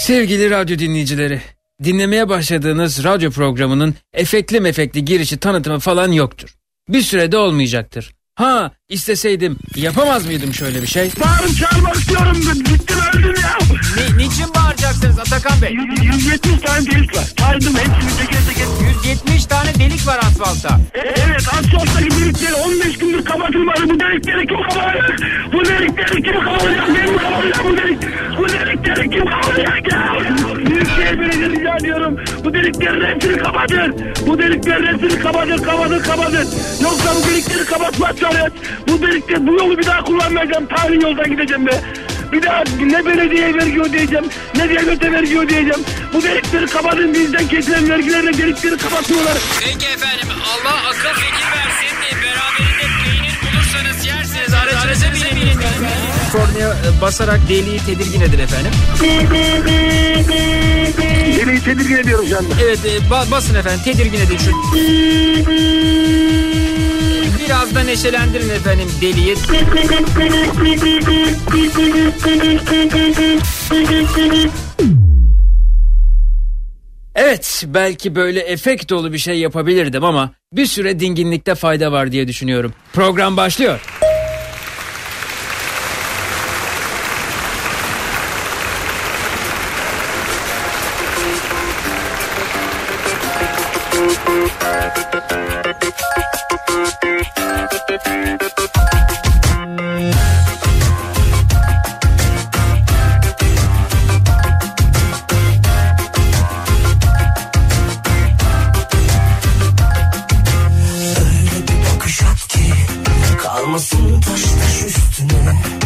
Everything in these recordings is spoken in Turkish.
Sevgili radyo dinleyicileri, dinlemeye başladığınız radyo programının efektli mefekli girişi tanıtımı falan yoktur. Bir sürede olmayacaktır. Ha isteseydim yapamaz mıydım şöyle bir şey? Bağırıp çağırmak istiyorum. Bittim öldüm ya. Ni, niçin bağıracaksınız Atakan Bey? 170 tane delik var. Saydım hepsini teker teker. 170 tane delik var asfaltta. E, evet asfalttaki delikleri 15 gündür kapatılmadı. Bu delikleri kim kapatacak? Bu delikleri kim kapatacak? Benim kapatacak bu delik. Bu delikleri kim kapatacak ya? Büyükşehir Belediyesi rica ediyorum. Bu deliklerin hepsini kapatın. Bu deliklerin hepsini kapatın, kapatın, kapatın. Yoksa bu delikleri kapatmazsanız bu delikleri bu yolu bir daha kullanmayacağım. Tarihi yoldan gideceğim be. Bir daha ne belediye vergi ödeyeceğim, ne devlete vergi ödeyeceğim. Bu delikleri kapatın bizden kesilen vergilerle delikleri kapatıyorlar. Peki efendim Allah akıl fikir versin. Beraberinde peynir bulursanız yersiniz. Aracınıza binin. Kornaya e, basarak deliği tedirgin edin efendim. Deliği tedirgin ediyorum şu anda. Evet e, ba- basın efendim tedirgin edin şu. Biraz da neşelendirin efendim deliği. Evet belki böyle efekt dolu bir şey yapabilirdim ama bir süre dinginlikte fayda var diye düşünüyorum. Program başlıyor. Kalmasın taş taş üstüne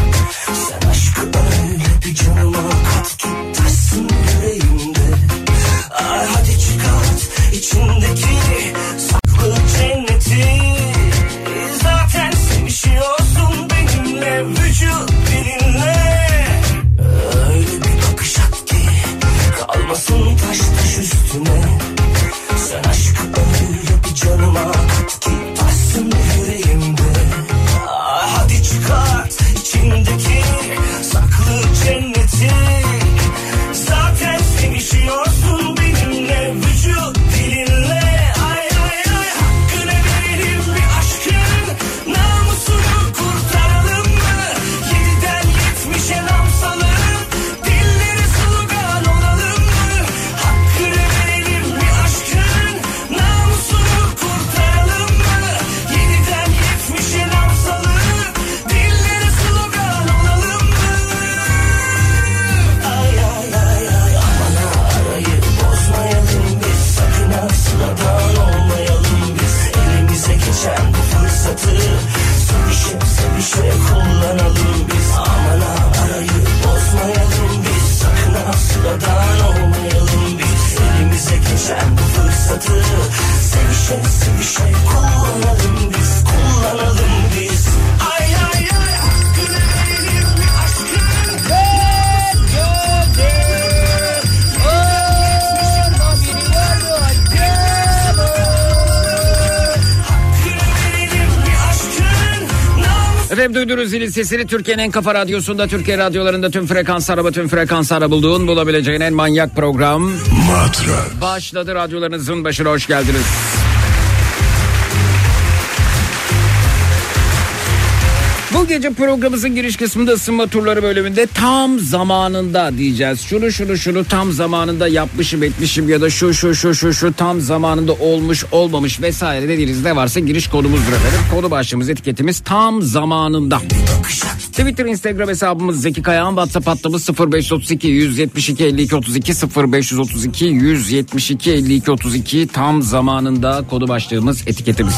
Sevişe sevişe kullanalım biz Kullanalım biz Ay ay ay hakkını verelim bir aşkın Efendim duydunuz zilin sesini Türkiye'nin en kafa radyosunda Türkiye radyolarında tüm frekans araba tüm frekans ara bulduğun bulabileceğin en manyak program Matrak. başladı radyolarınızın başına hoş geldiniz. Bu gece programımızın giriş kısmında ısınma turları bölümünde tam zamanında diyeceğiz. Şunu şunu şunu tam zamanında yapmışım etmişim ya da şu şu şu şu şu tam zamanında olmuş olmamış vesaire dediğiniz ne varsa giriş kodumuzdur efendim. Konu başlığımız etiketimiz tam zamanında. Twitter Instagram hesabımız Zeki Kayağan WhatsApp hattımız 0532 172 52 32 0532 172 52 32 tam zamanında kodu başlığımız etiketimiz.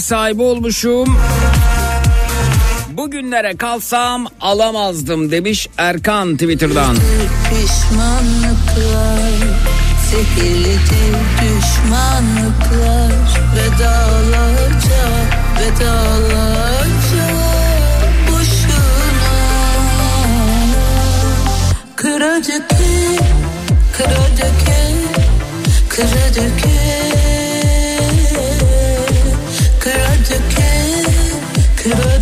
sahibi olmuşum. Bugünlere kalsam alamazdım demiş Erkan Twitter'dan. Pişmanlıklar Zehirledi düşmanlıklar Vedalarca, vedalarca Boşuna Kıra döke, kıra to the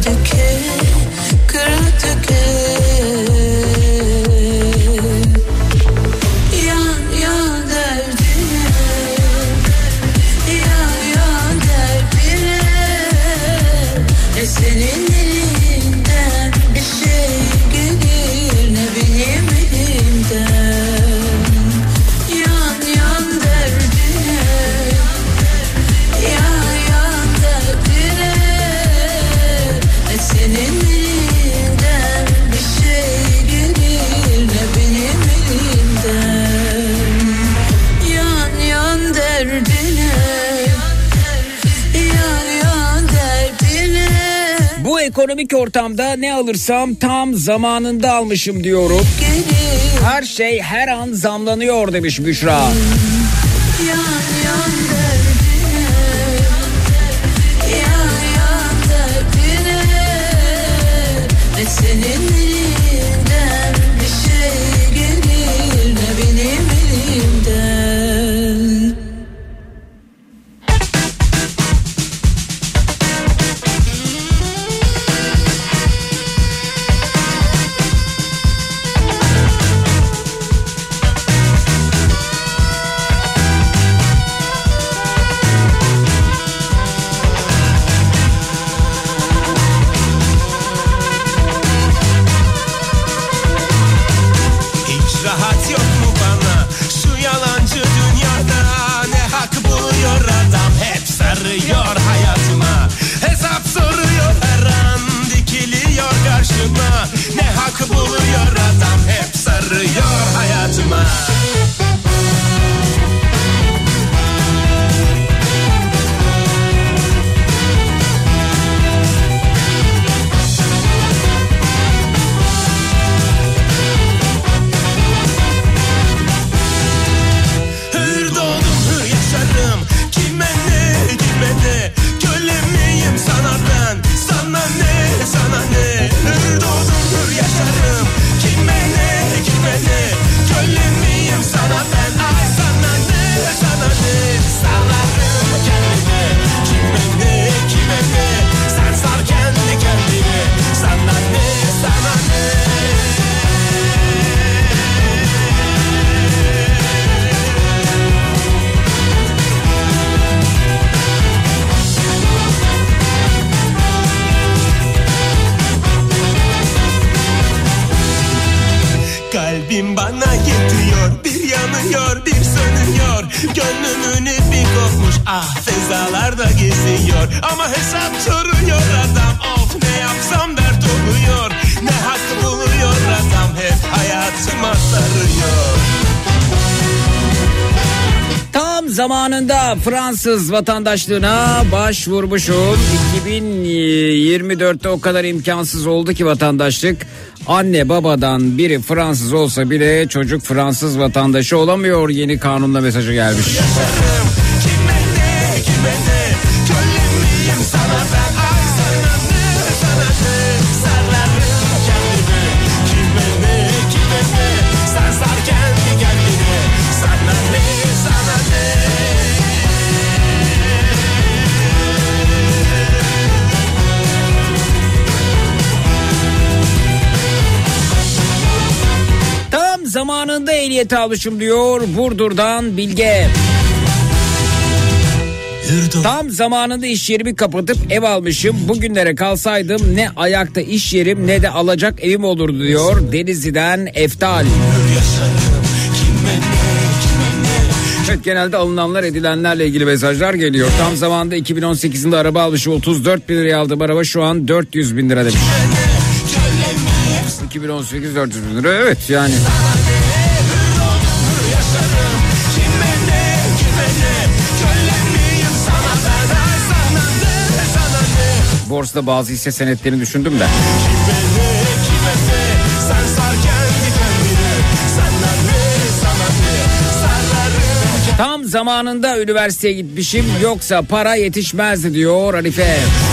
Evdeki ortamda ne alırsam tam zamanında almışım diyorum. Her şey her an zamlanıyor demiş Büşra. Fransız vatandaşlığına başvurmuşum. 2024'te o kadar imkansız oldu ki vatandaşlık. Anne babadan biri Fransız olsa bile çocuk Fransız vatandaşı olamıyor. Yeni kanunla mesajı gelmiş. Zamanında ehliyet almışım diyor Burdur'dan Bilge. Tam zamanında iş yerimi kapatıp ev almışım. Bugünlere kalsaydım ne ayakta iş yerim ne de alacak evim olurdu diyor Denizli'den Eftal. Evet genelde alınanlar edilenlerle ilgili mesajlar geliyor. Tam zamanda 2018'inde araba almışım 34 bin liraya aldığım araba şu an 400 bin lira demiş. 2018 400 bin lira evet yani. Borsada bazı hisse senetlerini düşündüm de. Tam zamanında üniversiteye gitmişim yoksa para yetişmezdi diyor Arife. Bilmiyorum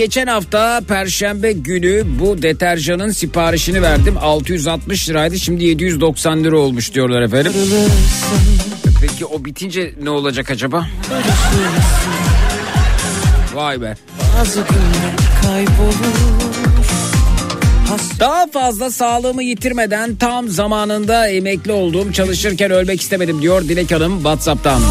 geçen hafta perşembe günü bu deterjanın siparişini verdim. 660 liraydı şimdi 790 lira olmuş diyorlar efendim. Peki o bitince ne olacak acaba? Vay be. Daha fazla sağlığımı yitirmeden tam zamanında emekli oldum. Çalışırken ölmek istemedim diyor Dilek Hanım Whatsapp'tan.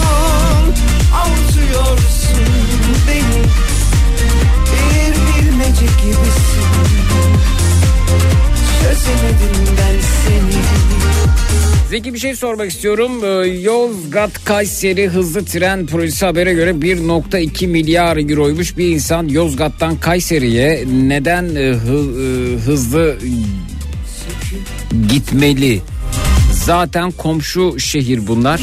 Zeki bir şey sormak istiyorum. Ee, Yozgat Kayseri hızlı tren projesi habere göre 1.2 milyar euroymuş. Bir insan Yozgat'tan Kayseri'ye neden e, e, hızlı gitmeli? Zaten komşu şehir bunlar.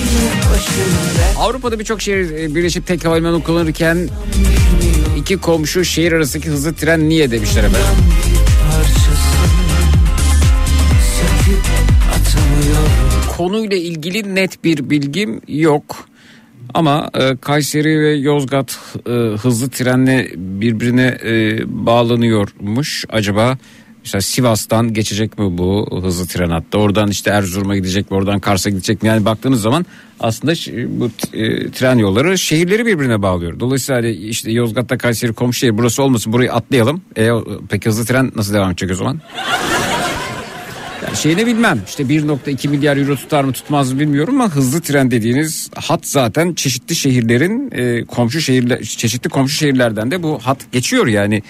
Avrupa'da birçok şehir e, birleşip tek havalimanı kullanırken iki komşu şehir arasındaki hızlı tren niye demişler efendim. Konuyla ilgili net bir bilgim yok. Ama e, Kayseri ve Yozgat e, hızlı trenle birbirine e, bağlanıyormuş. Acaba mesela Sivas'tan geçecek mi bu hızlı tren hattı? Oradan işte Erzurum'a gidecek mi? Oradan Kars'a gidecek mi? Yani baktığınız zaman aslında bu e, tren yolları şehirleri birbirine bağlıyor. Dolayısıyla hani işte Yozgat'ta Kayseri komşu şehir burası olmasın burayı atlayalım. E, peki hızlı tren nasıl devam edecek o zaman? Yani şeyini bilmem işte 1.2 milyar euro tutar mı tutmaz mı bilmiyorum ama hızlı tren dediğiniz hat zaten çeşitli şehirlerin e, komşu şehirler çeşitli komşu şehirlerden de bu hat geçiyor yani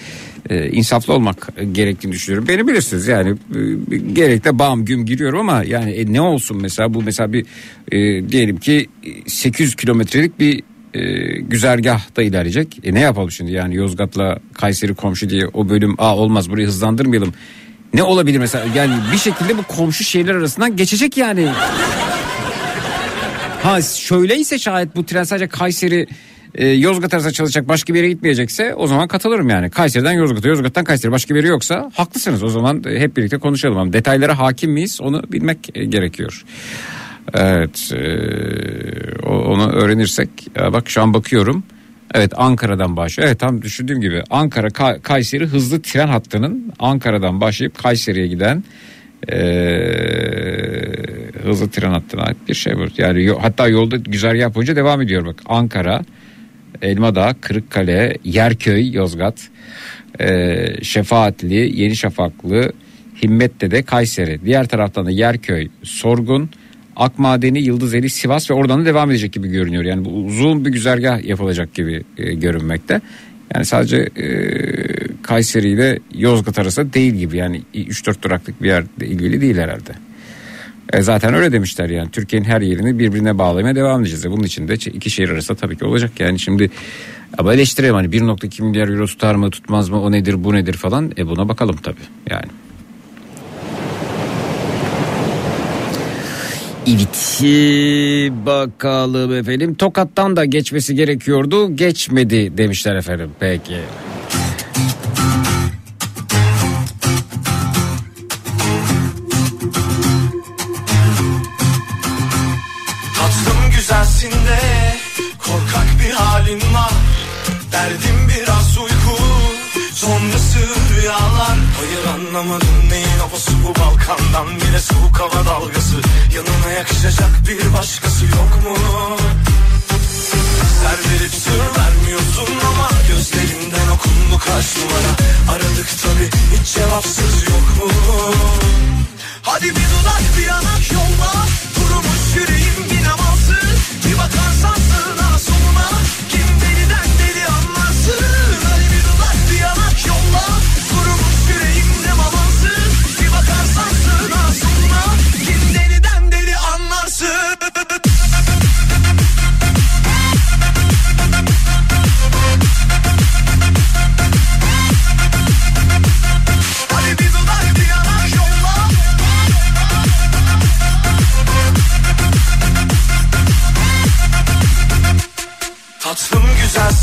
e, insaflı olmak gerektiğini düşünüyorum. Beni bilirsiniz yani e, gerekle bam güm giriyorum ama yani e, ne olsun mesela bu mesela bir e, diyelim ki e, 800 kilometrelik bir e, güzergahta ilerleyecek. E ne yapalım şimdi yani Yozgat'la Kayseri komşu diye o bölüm a olmaz burayı hızlandırmayalım. Ne olabilir mesela yani bir şekilde bu komşu şehirler arasından geçecek yani. Ha şöyleyse şayet bu tren sadece Kayseri e, Yozgat arasında çalışacak başka bir yere gitmeyecekse o zaman katılırım yani. Kayseri'den Yozgat'a Yozgat'tan Kayseri başka bir yeri yoksa haklısınız o zaman e, hep birlikte konuşalım ama detaylara hakim miyiz onu bilmek e, gerekiyor. Evet e, onu öğrenirsek e, bak şu an bakıyorum. Evet Ankara'dan başlıyor. Evet tam düşündüğüm gibi Ankara Ka- Kayseri hızlı tren hattının Ankara'dan başlayıp Kayseri'ye giden e, hızlı tren hattına bir şey bu. Yani hatta yolda güzergah boyunca devam ediyor bak. Ankara, Elmadağ, Kırıkkale, Yerköy, Yozgat, e, Şefaatli, Yeni Şafaklı, Himmet'te Kayseri. Diğer taraftan da Yerköy, Sorgun, Akmadeni, Yıldızeli, Sivas ve oradan da devam edecek gibi görünüyor. Yani bu uzun bir güzergah yapılacak gibi e, görünmekte. Yani sadece e, Kayseri ile Yozgat arasında değil gibi yani 3-4 duraklık bir yerde ilgili değil herhalde. E, zaten öyle demişler yani Türkiye'nin her yerini birbirine bağlamaya devam edeceğiz. E, bunun için de iki şehir arasında tabii ki olacak yani şimdi ama eleştirelim hani 1.2 milyar euro tutar mı tutmaz mı o nedir bu nedir falan e buna bakalım tabii yani. Evet bakalım efendim. Tokat'tan da geçmesi gerekiyordu. Geçmedi demişler efendim. Peki. Bu Balkandan bile soğuk hava dalgası Yanına yakışacak bir başkası yok mu? Ser verip sır vermiyorsun ama Gözlerinden okundu kaç numara Aradık tabi hiç cevapsız yok mu? Hadi bir dudak bir yanak yolla Kurumuş yüreğim bir namazsın Bir bakarsan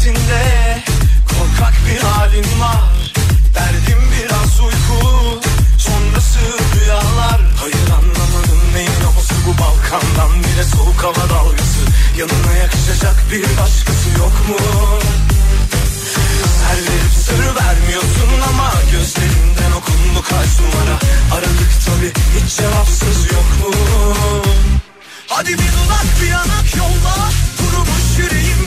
güzelsin de korkak bir halin var Derdim biraz uyku sonrası rüyalar Hayır anlamadım neyin havası bu Balkandan bile soğuk hava dalgası Yanına yakışacak bir başkası yok mu? Ser verip sır vermiyorsun ama Gözlerinden okundu kaç numara Aradık tabi hiç cevapsız yok mu? Hadi bir dudak bir yanak yolla Kurumuş yüreğim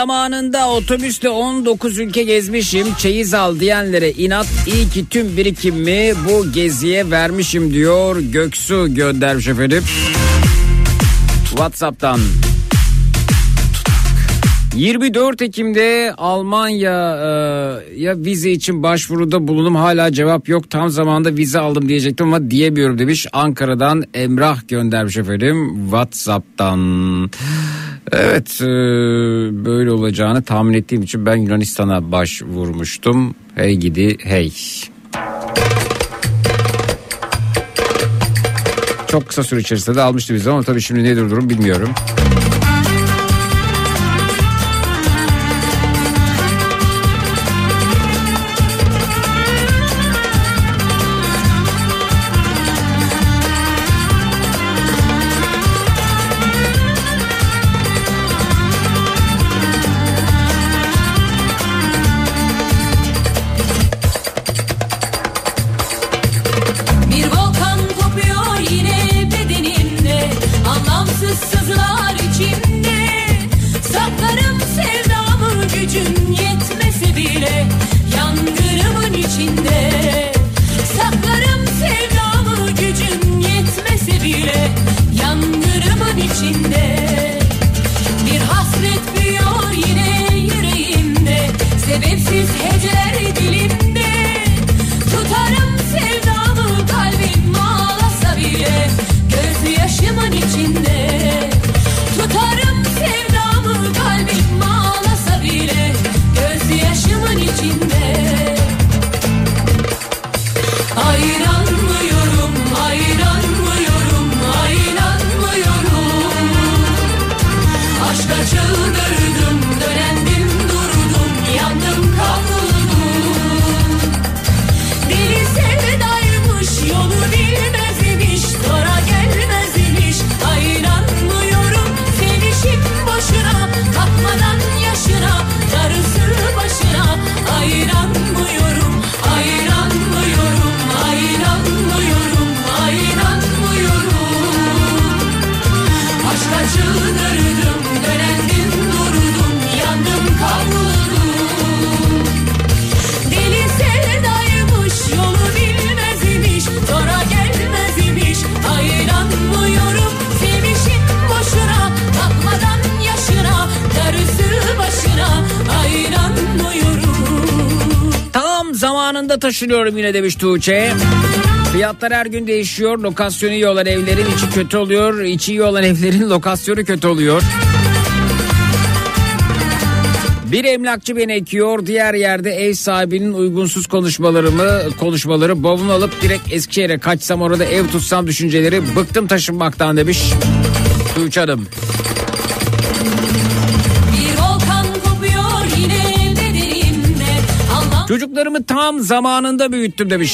zamanında otobüsle 19 ülke gezmişim. Çeyiz al diyenlere inat iyi ki tüm birikimimi bu geziye vermişim diyor Göksu göndermiş efendim. Whatsapp'tan. 24 Ekim'de Almanya e, vize için başvuruda bulundum. Hala cevap yok. Tam zamanda vize aldım diyecektim ama diyemiyorum demiş. Ankara'dan Emrah göndermiş efendim Whatsapp'tan. Evet e, böyle olacağını tahmin ettiğim için ben Yunanistan'a başvurmuştum. Hey gidi hey. Çok kısa süre içerisinde de almıştı vize ama tabii şimdi nedir durum bilmiyorum. Yine demiş Tuğçe. Fiyatlar her gün değişiyor. Lokasyonu iyi olan evlerin içi kötü oluyor. İçi iyi olan evlerin lokasyonu kötü oluyor. Bir emlakçı beni ekiyor. Diğer yerde ev sahibinin uygunsuz konuşmalarımı konuşmaları bavul alıp direkt Eskişehir'e kaçsam orada ev tutsam düşünceleri bıktım taşınmaktan demiş. Tuğçe Hanım. Çocuklarımı tam zamanında büyüttüm demiş.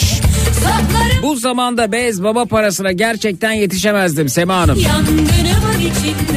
saklarım Bu zamanda bez baba parasına gerçekten yetişemezdim Sema Hanım. Yangınımın içinde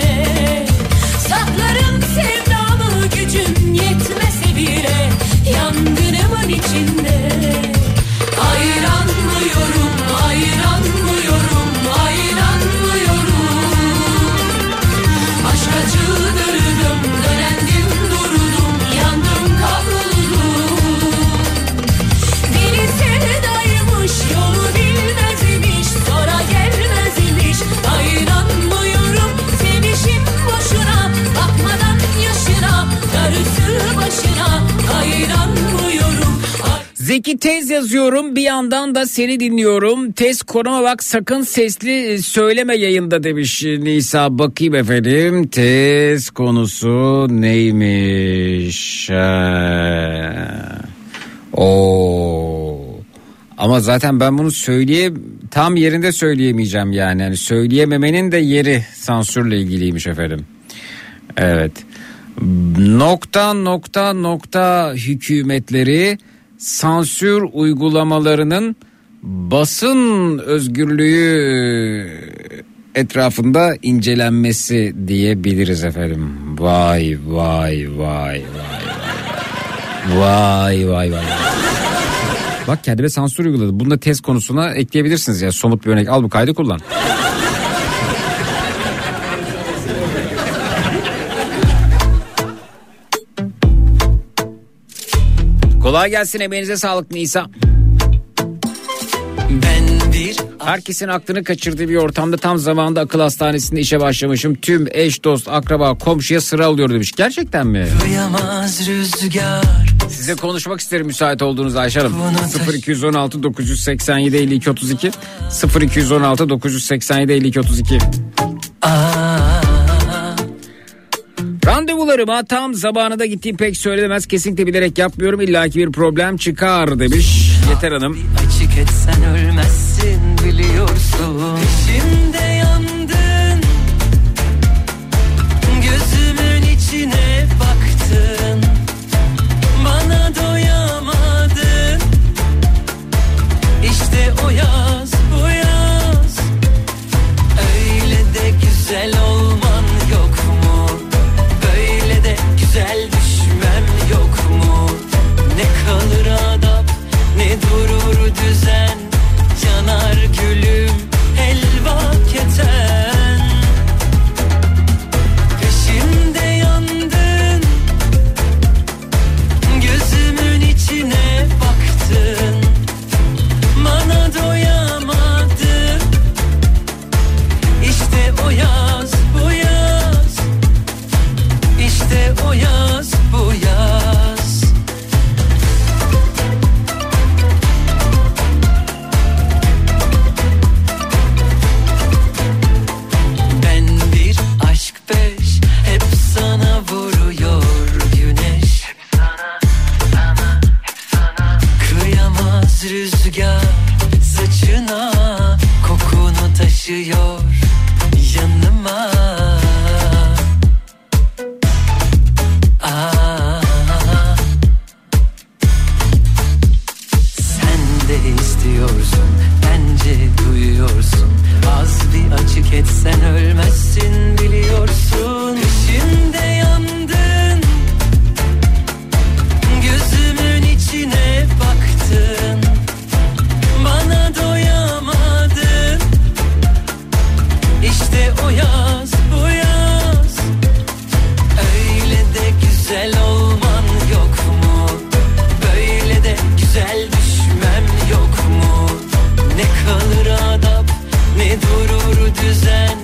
Peki tez yazıyorum bir yandan da seni dinliyorum. Tez konuma bak sakın sesli söyleme yayında demiş Nisa. Bakayım efendim tez konusu neymiş? Oo. Ama zaten ben bunu söyleye tam yerinde söyleyemeyeceğim yani. yani söyleyememenin de yeri sansürle ilgiliymiş efendim. Evet. Nokta nokta nokta hükümetleri sansür uygulamalarının basın özgürlüğü etrafında incelenmesi diyebiliriz efendim. Vay vay vay vay vay vay vay vay. Bak kendime sansür uyguladı. Bunu da test konusuna ekleyebilirsiniz ya somut bir örnek. Al bu kaydı kullan. Kolay gelsin emeğinize sağlık Nisa. Ben bir Herkesin aklını kaçırdığı bir ortamda tam zamanında akıl hastanesinde işe başlamışım. Tüm eş, dost, akraba, komşuya sıra alıyor demiş. Gerçekten mi? rüzgar Size konuşmak isterim müsait olduğunuz Ayşe Hanım. 0216 987 52 32 0216 987 52 32 Aa, Randevularıma tam zamanında gittiğim pek söylenemez. Kesinlikle bilerek yapmıyorum. İlla ki bir problem çıkar demiş Yeter Hanım. açık etsen ölmezsin biliyorsun Şimdi taşıyor yanıma. Aa, sen de istiyorsun bence duyuyorsun. Az bir açık etsen ölmezsin reason.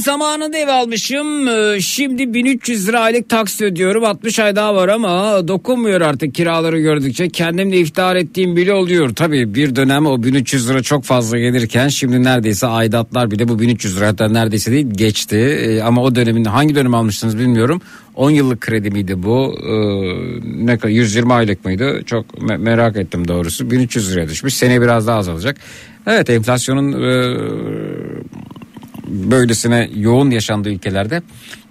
Zamanında ev almışım. Ee, Şimdi 1300 lira aylık taksit ödüyorum. 60 ay daha var ama dokunmuyor artık kiraları gördükçe. Kendimle iftihar ettiğim bile oluyor. Tabii bir dönem o 1300 lira çok fazla gelirken şimdi neredeyse aidatlar bile bu 1300 lira hatta neredeyse değil geçti. Ee, Ama o dönemin hangi dönem almıştınız bilmiyorum. 10 yıllık kredi miydi bu? Ee, ne kadar 120 aylık mıydı? Çok me- merak ettim doğrusu. 1300 liraya düşmüş. Sene biraz daha azalacak. Evet enflasyonun e, böylesine yoğun yaşandığı ülkelerde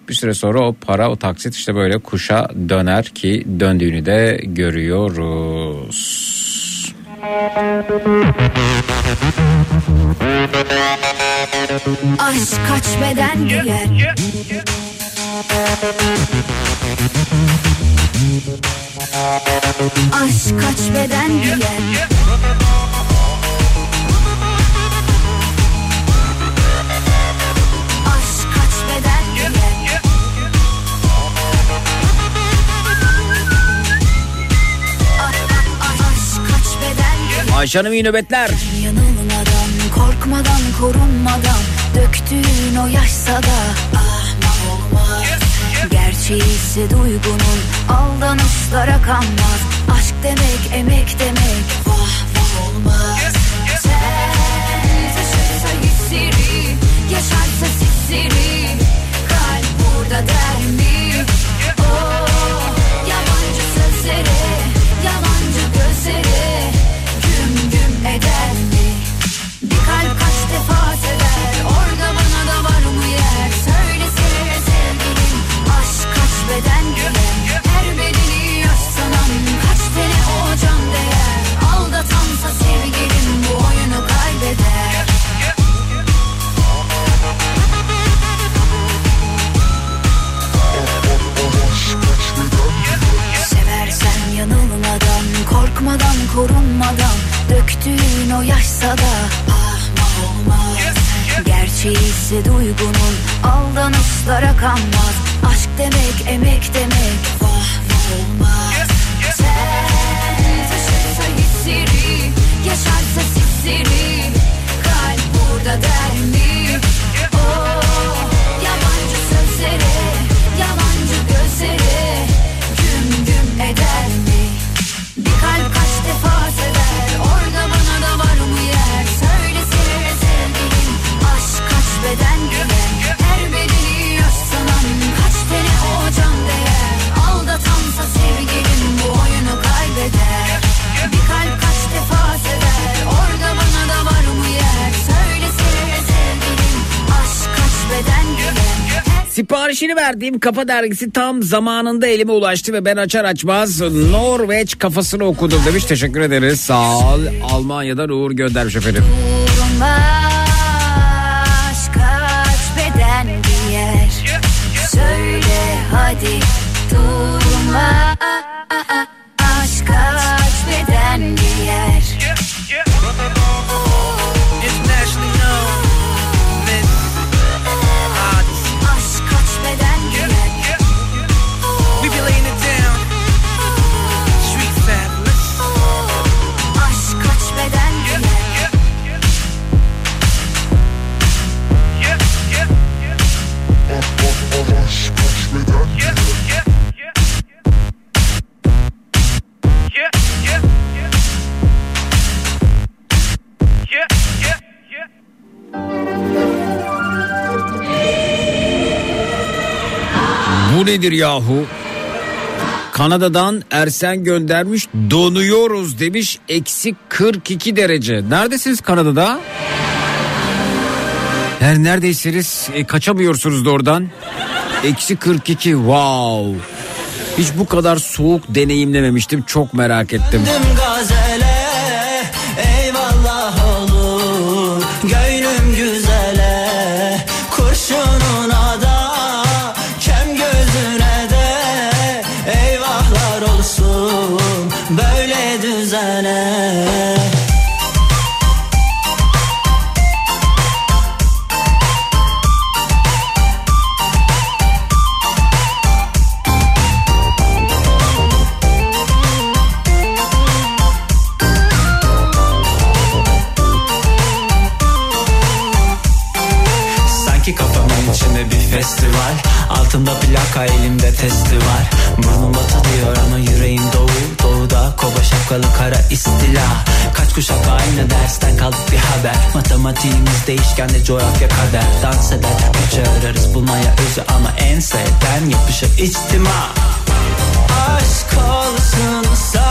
bir süre sonra o para o taksit işte böyle kuşa döner ki döndüğünü de görüyoruz. Aşk kaç beden giyer Aşk kaç beden giyer Ayşe iyi nöbetler. Yanılmadan, korkmadan, korunmadan Döktüğün o yaşsa da ahma olmaz. Gerçeği ise duygunun aldanışlara kanmaz. Aşk demek, emek demek vah vah olmaz. Sen taşırsa hissiri, yaşarsa sisiri Kalp burada der mi? Oh, yabancı sözlere, korunmadan Döktüğün o yaşsa da ahma olmaz. Gerçeği ise duygunun aldanışlara kanmaz. Aşk demek, emek demek vah olmaz. Sen taşırsa hissiri, yaşarsa sisiri Kalp burada der mi? Siparişini verdiğim kafa dergisi tam zamanında elime ulaştı ve ben açar açmaz Norveç kafasını okudum demiş. Teşekkür ederiz. Sağ ol. Almanya'dan Uğur göndermiş efendim. Durmaz Bu nedir yahu? Kanada'dan Ersen göndermiş donuyoruz demiş eksi 42 derece. Neredesiniz Kanada'da? Her neredeyseniz e, kaçamıyorsunuz da oradan. Eksi 42 wow. Hiç bu kadar soğuk deneyimlememiştim çok merak ettim. Döndüm testi var. Burnum batı diyor ama yüreğim doğu. Doğuda koba şapkalı kara istila. Kaç kuşak aynı dersten kaldık bir haber. Matematiğimiz değişken de coğrafya kader. Dans eder bütçe ararız bulmaya özü Ama en sevden yapışır içtima Aşk olsun sana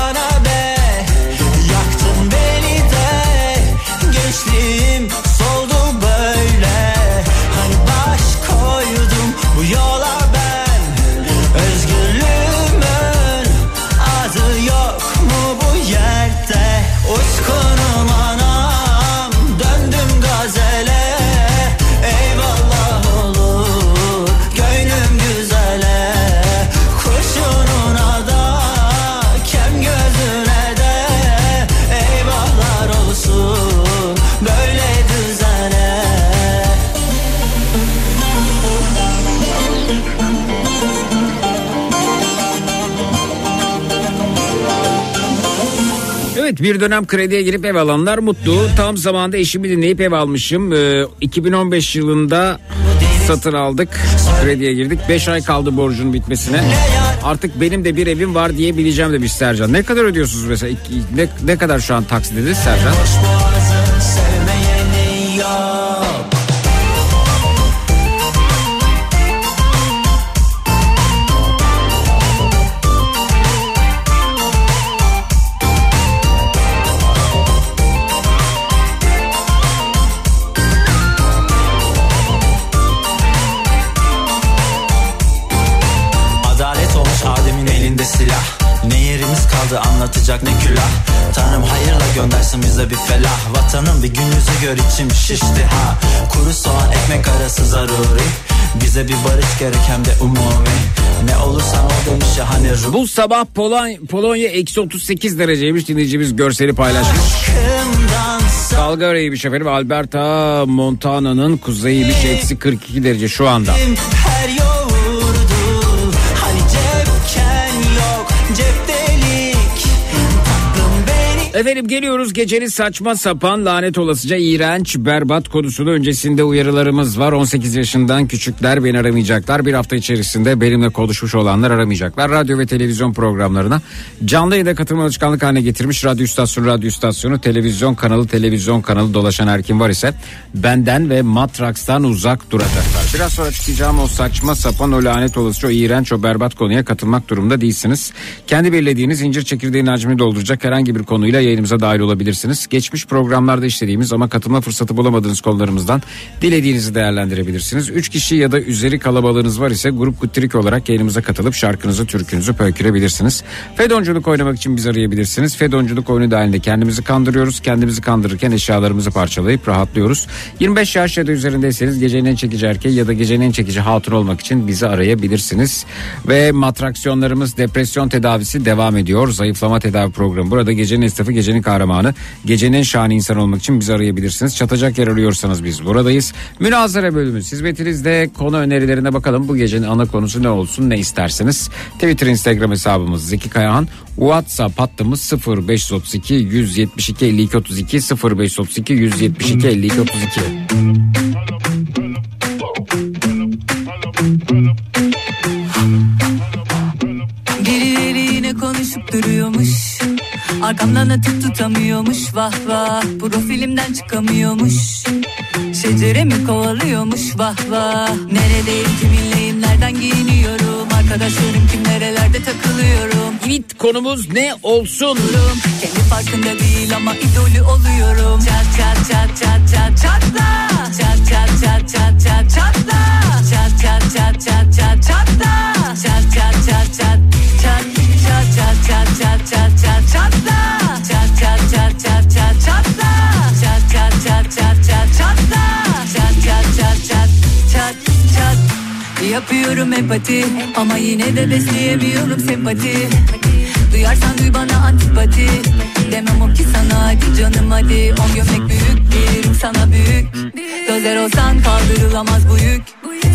Evet bir dönem krediye girip ev alanlar mutlu. Tam zamanda eşimi dinleyip ev almışım. Ee, 2015 yılında satın aldık. Krediye girdik. 5 ay kaldı borcun bitmesine. Artık benim de bir evim var diyebileceğim demiş Sercan. Ne kadar ödüyorsunuz mesela? Ne, ne kadar şu an taksidiniz Sercan? Anlatacak ne külah? Tanrım hayırla göndersin bize bir felah. Vatanın bir gün yüzü gör içim şişti ha. Kuru soğan ekmek arası zaruri. Bize bir barış gerek hem de umumi. Ne olursan ol demiş ya hani Bu sabah Polon- Polonya eksi 38 dereceymiş. Dinleyicimiz görseli paylaşmış. Kımdan Calgary'ymiş efendim Alberta Montana'nın kuzeyiymiş eksi 42 derece şu anda. Efendim geliyoruz gecenin saçma sapan lanet olasıca iğrenç berbat konusunda öncesinde uyarılarımız var. 18 yaşından küçükler beni aramayacaklar. Bir hafta içerisinde benimle konuşmuş olanlar aramayacaklar. Radyo ve televizyon programlarına canlı yayında katılma alışkanlık haline getirmiş radyo istasyonu, radyo istasyonu, televizyon kanalı, televizyon kanalı dolaşan her kim var ise benden ve Matrax'tan uzak duracaklar. Biraz sonra çıkacağım o saçma sapan o lanet olasıca o iğrenç o berbat konuya katılmak durumunda değilsiniz. Kendi belirlediğiniz incir çekirdeğinin hacmini dolduracak herhangi bir konuyla yayınımıza dahil olabilirsiniz. Geçmiş programlarda işlediğimiz ama katılma fırsatı bulamadığınız konularımızdan dilediğinizi değerlendirebilirsiniz. 3 kişi ya da üzeri kalabalığınız var ise grup kuttirik olarak yayınımıza katılıp şarkınızı, türkünüzü pöykürebilirsiniz. Fedonculuk oynamak için bizi arayabilirsiniz. Fedonculuk oyunu dahilinde kendimizi kandırıyoruz. Kendimizi kandırırken eşyalarımızı parçalayıp rahatlıyoruz. 25 yaş ya da üzerindeyseniz gecenin en çekici erkeği ya da gecenin en çekici hatun olmak için bizi arayabilirsiniz. Ve matraksiyonlarımız depresyon tedavisi devam ediyor. Zayıflama tedavi programı. Burada gecenin esnafı, gecenin kahramanı, gecenin en şahane insan olmak için bizi arayabilirsiniz. Çatacak yer arıyorsanız biz buradayız. Münazara bölümü hizmetinizde konu önerilerine bakalım. Bu gecenin ana konusu ne olsun ne isterseniz. Twitter, Instagram hesabımız Zeki Kayahan. WhatsApp hattımız 0532 172 52 32 0532 172 52 32. Birileri yine konuşup duruyormuş Arkamdan atıp tutamıyormuş vah vah Profilimden çıkamıyormuş Şeceremi kovalıyormuş vah vah Neredeyim kiminleyim nereden giyiniyorum Arkadaşlarım kim nerelerde takılıyorum Evet konumuz ne olsun? Durum Kendi farkında değil ama idolü oluyorum Çat çat çat çat çat çatla Çat çat çat çat çat çatla Çat çat çat çat çat çatla Çat çat çat çat çat çat çat çat çat çat çat Çat Yapıyorum empati ama yine de besleyemiyorum sempati Duyarsan duy bana antipati Demem o ki sana hadi canım hadi On gömlek büyük gelirim sana büyük Dozer olsan kaldırılamaz bu yük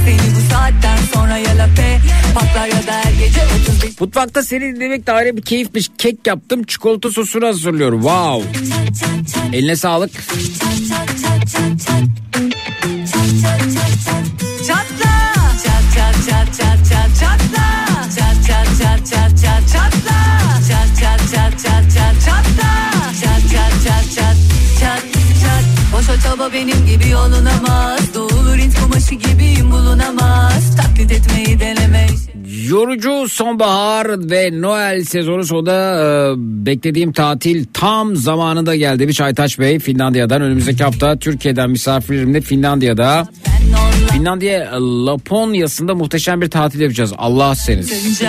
Seni bu saatten sonra yalape Patlar ya da her gece 31 Mutfakta seni dinlemek de ayrı bir keyifmiş. Kek yaptım çikolata sosunu hazırlıyorum. Wow. Eline sağlık. Boşa çaba benim gibi yolunamaz Doğulur int kumaşı gibiyim bulunamaz Taklit etmeyi deneme Yorucu sonbahar ve Noel sezonu sonunda e, beklediğim tatil tam zamanında geldi. demiş Aytaç Bey Finlandiya'dan önümüzdeki hafta Türkiye'den misafirlerimle Finlandiya'da Finlandiya e, Laponya'sında muhteşem bir tatil yapacağız. Allah seniz.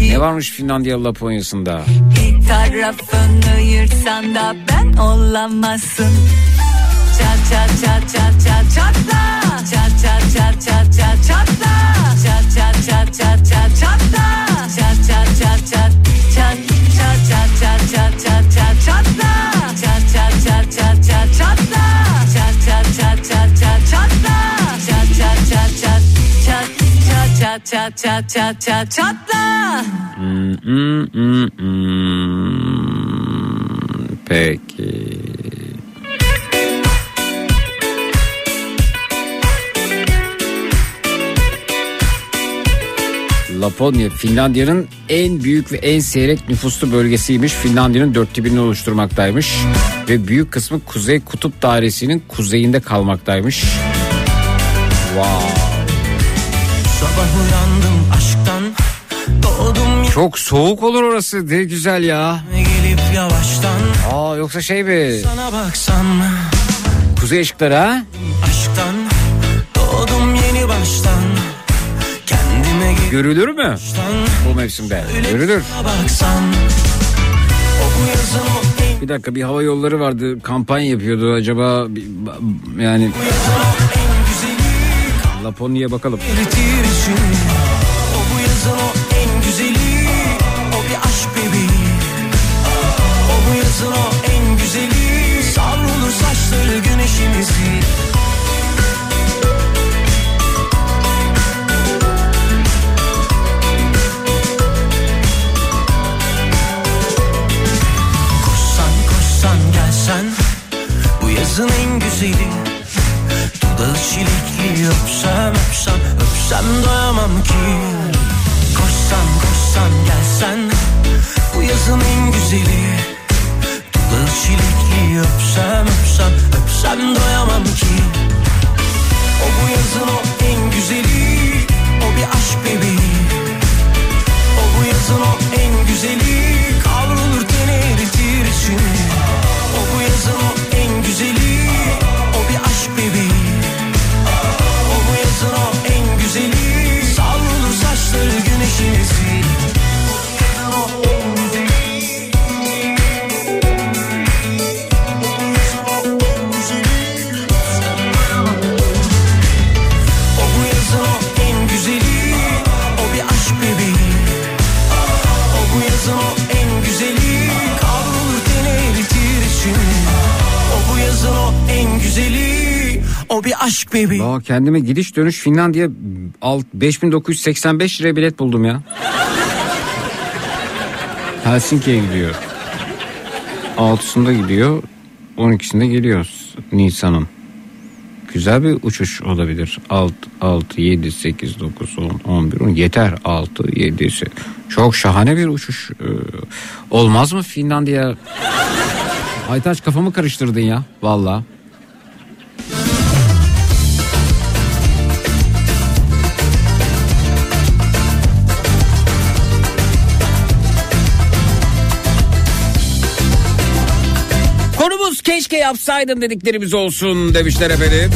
Ne varmış Finlandiya Laponya'sında? Bir tarafını yırtsan da ben olamazsın Çat çat çat çat çat çatla Çat çat çat çat çat çatla Çat çat çat çat çat çatla Çat çat çat çat çat çat çat çat çat çat çat çatla Çat çat çat çat çat çatla Çat çat çat çat çat çatla Çat çat çat çat çat çat çat çat çat çat çat çatla Hmm, hmm, hmm. Peki. Laponya Finlandiya'nın en büyük ve en seyrek nüfuslu bölgesiymiş. Finlandiya'nın dörtte birini oluşturmaktaymış. Ve büyük kısmı Kuzey Kutup Dairesi'nin kuzeyinde kalmaktaymış. Wow. Sabah uyandım aşktan Doğdum Çok soğuk olur orası. Ne güzel ya. gelip yavaştan Aa yoksa şey mi? Sana baksam Kuzey ışıkları ha? Görülür mü bu mevsimde? Görülür. Bir dakika bir hava yolları vardı kampanya yapıyordu acaba yani Laponya'ya bakalım. Öpsem öpsem öpsem doyamam ki. Koşsan koşsan gelsen Bu yazın en güzeli. Dudağı çilekli öpsem öpsem öpsem doyamam ki. O bu yazın o en güzeli O bir aşk bebeği. O bu yazın o en güzeli bebeği Aa, kendime gidiş dönüş Finlandiya alt- 5985 liraya bilet buldum ya. Helsinki'ye gidiyor. 6'sında gidiyor. 12'sinde geliyor Nisan'ın. Güzel bir uçuş olabilir. 6, 6 7, 8, 9, 10, 11, 10. Yeter 6, 7, Çok şahane bir uçuş. Ee, olmaz mı Finlandiya? Aytaç kafamı karıştırdın ya. Valla. Keşke yapsaydım dediklerimiz olsun demişler efendim.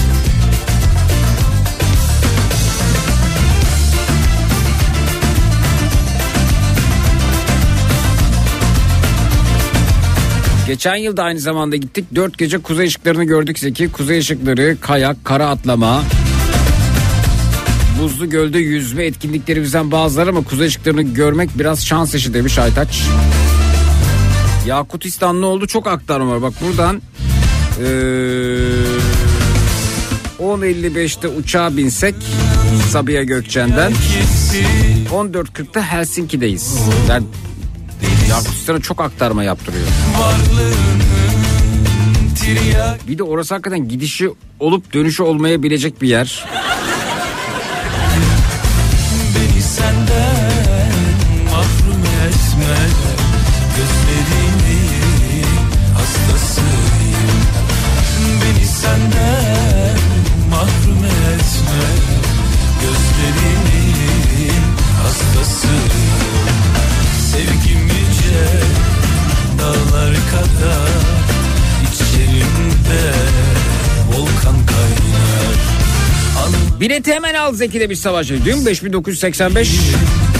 Geçen yıl da aynı zamanda gittik. Dört gece kuzey ışıklarını gördük Zeki. Kuzey ışıkları, kayak, kara atlama. Buzlu gölde yüzme etkinliklerimizden bazıları ama kuzey ışıklarını görmek biraz şans işi demiş Aytaç. Yakutistan ne oldu? Çok aktarma var. Bak buradan eee 10.55'te uçağa binsek Sabiha Gökçen'den 14.40'da Helsinki'deyiz. Yani Yakutistan'a çok aktarma yaptırıyor. Bir de orası hakikaten gidişi olup dönüşü olmayabilecek bir yer. Bileti hemen al Zeki demiş Savaş'ı. Dün 5985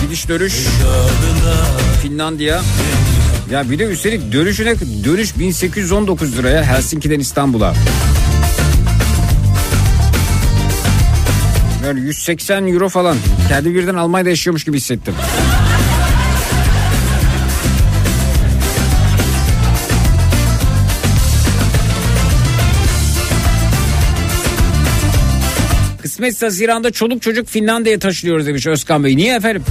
gidiş dönüş Finlandiya. Ya bir de üstelik dönüşüne dönüş 1819 liraya Helsinki'den İstanbul'a. Yani 180 euro falan. Kendi birden Almanya'da yaşıyormuş gibi hissettim. Kısmetse Haziran'da çoluk çocuk Finlandiya'ya taşınıyoruz demiş Özkan Bey. Niye efendim?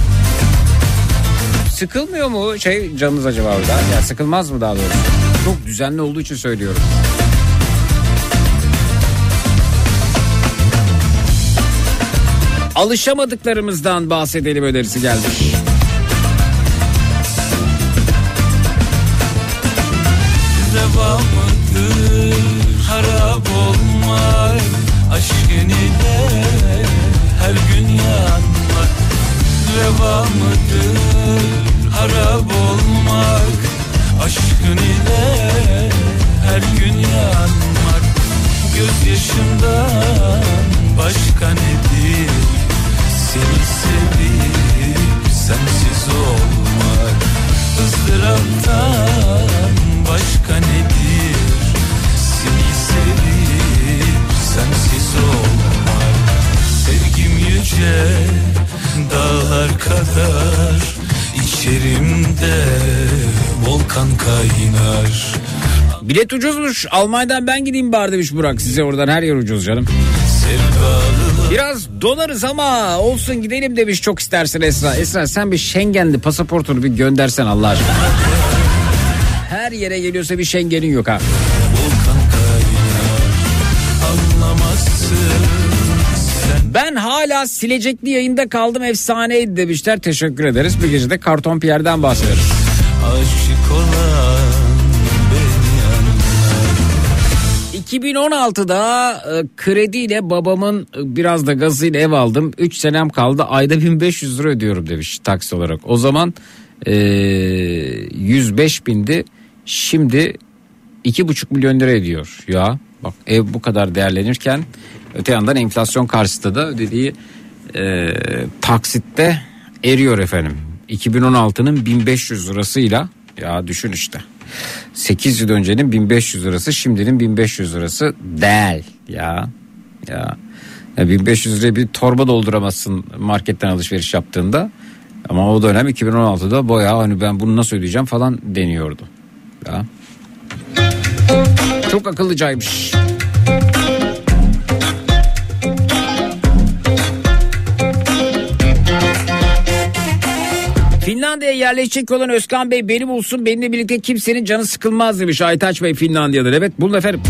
Sıkılmıyor mu şey canınız acaba orada? Ya sıkılmaz mı daha doğrusu? Çok düzenli olduğu için söylüyorum. Alışamadıklarımızdan bahsedelim önerisi gelmiş. Reva mıdır? Harap olmak Aşkın ile her gün yanmak. Gözyaşımdan içerimde volkan kaynar Bilet ucuzmuş. Almanya'dan ben gideyim bari demiş Burak. Size oradan her yer ucuz canım. Biraz donarız ama olsun gidelim demiş çok istersin Esra. Esra sen bir Schengenli pasaportunu bir göndersen Allah aşkına. Her yere geliyorsa bir Schengen'in yok ha. Ben hala silecekli yayında kaldım efsaneydi demişler. Teşekkür ederiz. Bir gece de Karton Pierre'den bahsederiz. aşık olan beni anlar 2016'da e, krediyle babamın e, biraz da gazıyla ev aldım. 3 senem kaldı ayda 1500 lira ödüyorum demiş taksi olarak. O zaman e, 105 bindi şimdi 2,5 milyon lira ediyor ya. Bak ev bu kadar değerlenirken öte yandan enflasyon karşısında da ödediği e, taksitte eriyor efendim. 2016'nın 1500 lirasıyla ya düşün işte. 8 yıl öncenin 1500 lirası şimdinin 1500 lirası değil ya. Ya. ya 1500 liraya bir torba dolduramazsın marketten alışveriş yaptığında. Ama o dönem 2016'da boya hani ben bunu nasıl ödeyeceğim falan deniyordu. Ya. Çok akıllıcaymış. Finlandiya'ya yerleşecek olan Özkan Bey beni bulsun benimle birlikte kimsenin canı sıkılmaz demiş Aytaç Bey Finlandiya'da. Evet bulun efendim.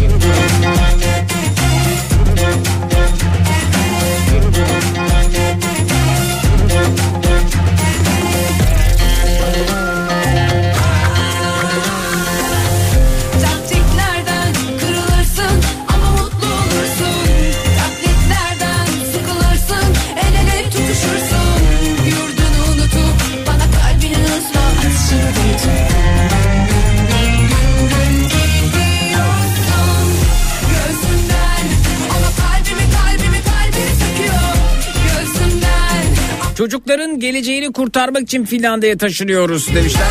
Çocukların geleceğini kurtarmak için Finlandiya'ya taşınıyoruz demişler.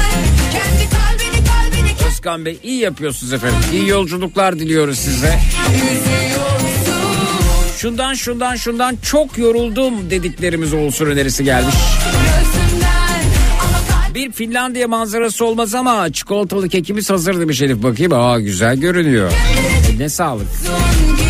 Özkan Bey iyi yapıyorsunuz efendim. İyi yolculuklar diliyoruz size. Şundan şundan şundan çok yoruldum dediklerimiz olsun önerisi gelmiş. Bir Finlandiya manzarası olmaz ama çikolatalı kekimiz hazır demiş Elif bakayım. Aa güzel görünüyor. Ne sağlık. Şöyle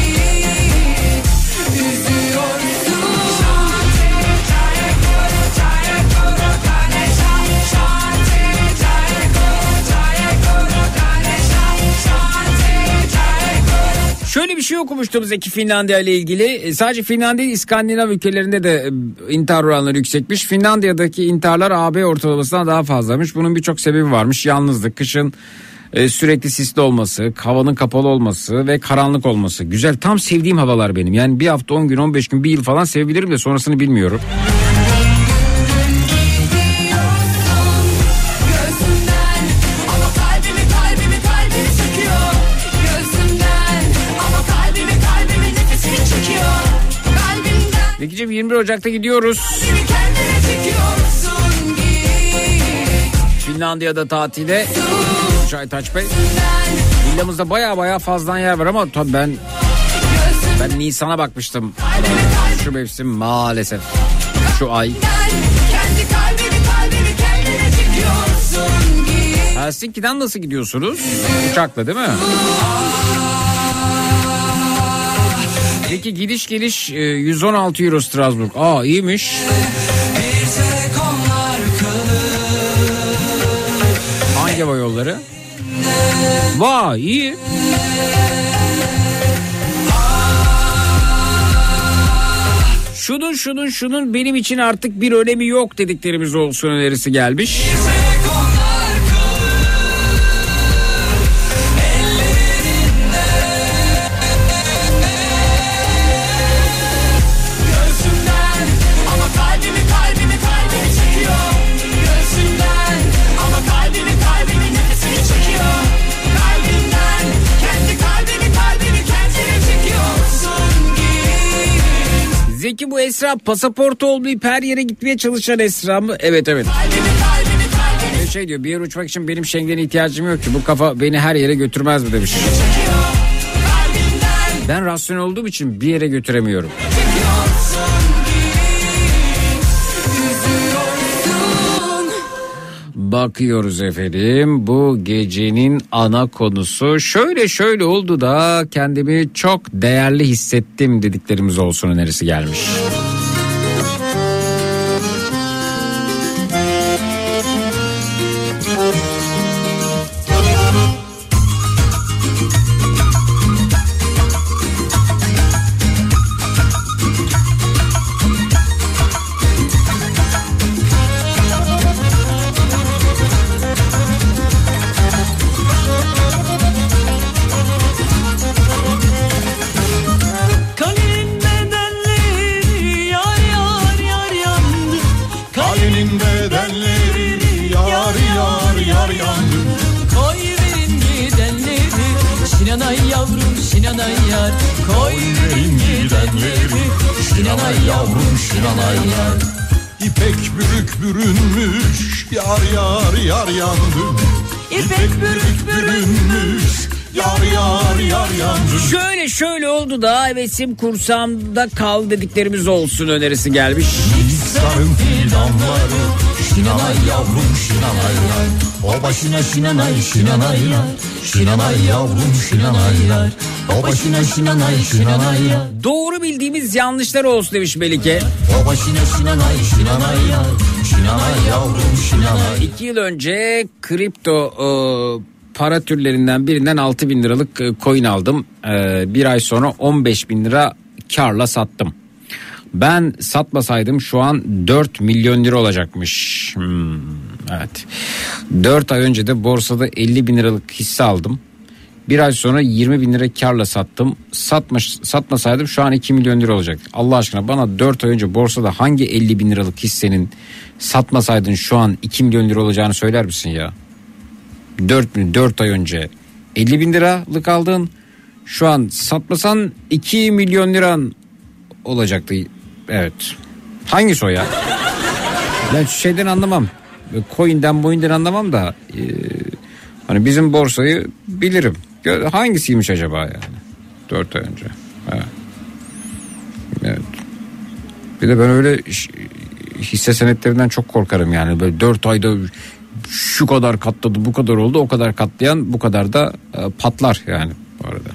bir şey okumuştum Zeki Finlandiya ile ilgili. E, Sadece Finlandiya İskandinav ülkelerinde de e, intihar oranları yüksekmiş. Finlandiya'daki intiharlar AB ortalamasından daha fazlamış. Bunun birçok sebebi varmış. Yalnızlık, kışın e, sürekli sisli olması, havanın kapalı olması ve karanlık olması. Güzel tam sevdiğim havalar benim. Yani bir hafta 10 gün 15 gün bir yıl falan sevebilirim de sonrasını bilmiyorum. Zekicim 21 Ocak'ta gidiyoruz. Finlandiya'da tatile. Çaytaç Bey. Villamızda baya baya fazladan yer var ama tabii ben ben Nisan'a bakmıştım. Şu mevsim maalesef. Şu ay. Helsinki'den nasıl gidiyorsunuz? Uçakla değil mi? Peki gidiş geliş e, 116 euro Strasbourg. Aa iyiymiş. Hangi hava yolları? Vay iyi. Şunun şunun şunun benim için artık bir önemi yok dediklerimiz olsun önerisi gelmiş. Göğsümden Zeki bu Esra pasaportu olmayıp her yere gitmeye çalışan Esra mı? Evet evet. Kalbimi kalbimi kalbimi Şey diyor bir yere uçmak için benim Schengen'e ihtiyacım yok ki bu kafa beni her yere götürmez mi demiş. Ben rasyonel olduğum için bir yere götüremiyorum. Bakıyoruz efendim bu gecenin ana konusu şöyle şöyle oldu da kendimi çok değerli hissettim dediklerimiz olsun önerisi gelmiş. Kalenin hevesim kursamda kal dediklerimiz olsun önerisi gelmiş. Sarın fidanları Şinanay yavrum şinanay. Yar O başına şinanay şinanay. Yar Şinanay yavrum şinanay. Yar O başına şinanay şinanay. Yar Doğru bildiğimiz yanlışlar olsun demiş Melike. O başına şinanay şinanay. Yar Şinanay yavrum şinanay. İki yıl önce kripto e, para türlerinden birinden 6 bin liralık e, coin aldım. E, bir ay sonra 15 bin lira karla sattım. Ben satmasaydım şu an 4 milyon lira olacakmış. Hmm, evet. 4 ay önce de borsada 50 bin liralık hisse aldım. Bir ay sonra 20 bin lira karla sattım. Satmış, satmasaydım şu an 2 milyon lira olacak. Allah aşkına bana 4 ay önce borsada hangi 50 bin liralık hissenin satmasaydın şu an 2 milyon lira olacağını söyler misin ya? 4, 4 ay önce 50 bin liralık aldın. Şu an satmasan 2 milyon liran olacaktı. Evet. Hangisi o ya? Ben şeyden anlamam. Coin'den boyundan anlamam da e, hani bizim borsayı bilirim. Hangisiymiş acaba yani? 4 ay önce. Ha. Evet. Bir de ben öyle hisse senetlerinden çok korkarım yani. Böyle 4 ayda şu kadar katladı bu kadar oldu o kadar katlayan bu kadar da e, patlar yani bu arada.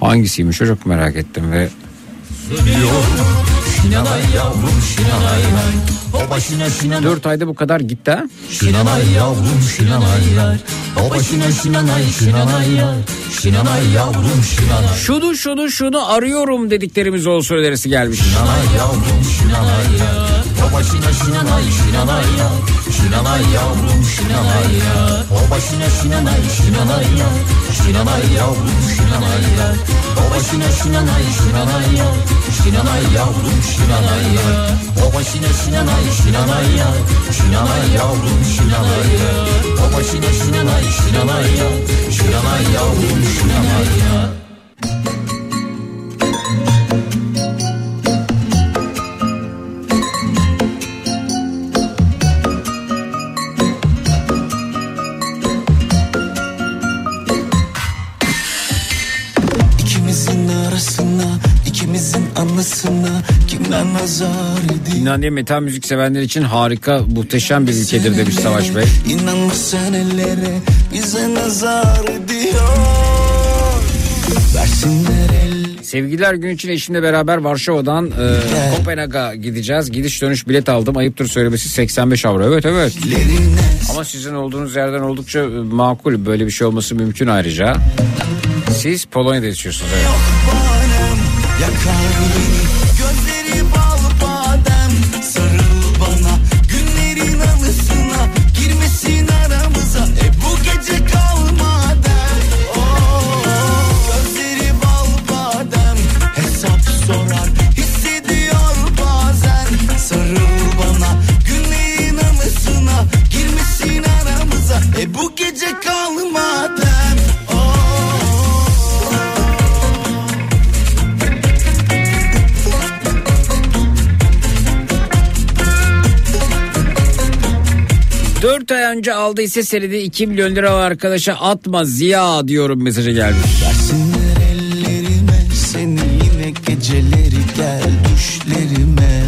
Hangisiymiş çok merak ettim ve 4 ayda bu kadar gitti ha. Şinanay yavrum şinanay yar O başına şinanay şinanay yar Şinanay yavrum şinanay Şunu şunu şunu arıyorum dediklerimiz olsun önerisi gelmiş. Şinanay yavrum şinanay yar O başına şinanay şinanay yar Şinanay yavrum şinanay yar O başına şinanay şinanay yar Şinanay yavrum şinanay yar O başına şinanay şinanay yar Şinanay yavrum şinanay yar O başına şinanay şinanay yar Şinanay yavrum şinanay yar O başına şinanay şinanay yar Şinanay yavrum şinanay yar İkimizin ikimizin anlasına kimler nazar ediyor? Finlandiya metal müzik sevenler için harika muhteşem bir ülkedir demiş Savaş Bey. İnanma sen ellere bize nazar ediyor. Versinler el. Sevgililer günü için eşimle beraber Varşova'dan e, Kopenhag'a gideceğiz. Gidiş dönüş bilet aldım. Ayıptır söylemesi 85 avro. Evet evet. Ama sizin olduğunuz yerden oldukça e, makul. Böyle bir şey olması mümkün ayrıca. Siz Polonya'da yaşıyorsunuz. Evet. Yakar beni 4 ay önce aldı hisse senedi 2 milyon lira arkadaşa atma Ziya diyorum mesajı geldi. Versinler ellerime seni yine geceleri gel düşlerime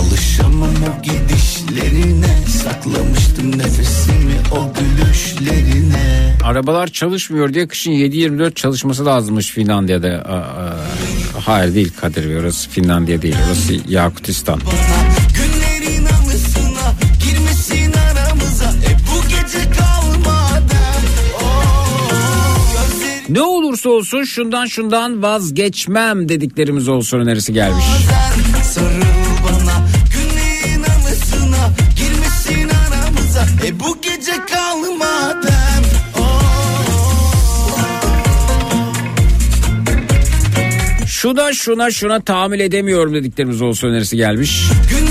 Alışamam o gidişlerine saklamıştım nefesimi o gülüşlerine Arabalar çalışmıyor diye kışın 7-24 çalışması lazımmış Finlandiya'da. Hayır değil Kadir Bey orası Finlandiya değil orası Yakutistan. Bana Ne olursa olsun şundan şundan vazgeçmem dediklerimiz olsun önerisi gelmiş. bana anısına aramıza e bu gece kalmadan Şuna şuna şuna tahammül edemiyorum dediklerimiz olsun önerisi gelmiş. Günlerin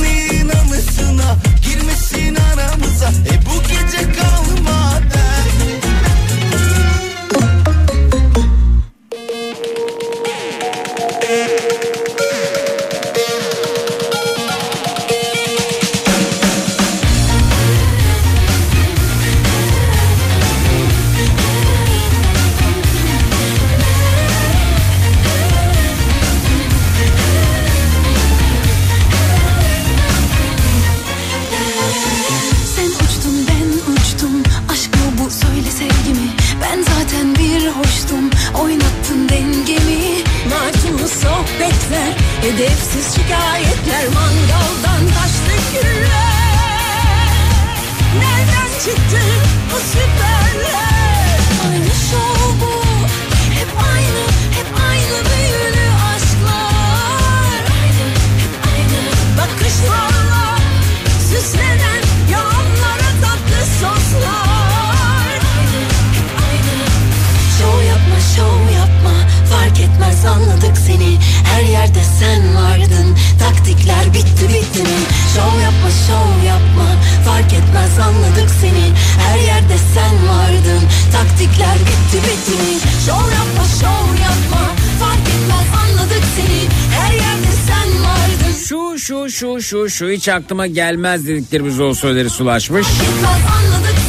şu hiç aklıma gelmez dediklerimiz olsun önerisi ulaşmış. Anladık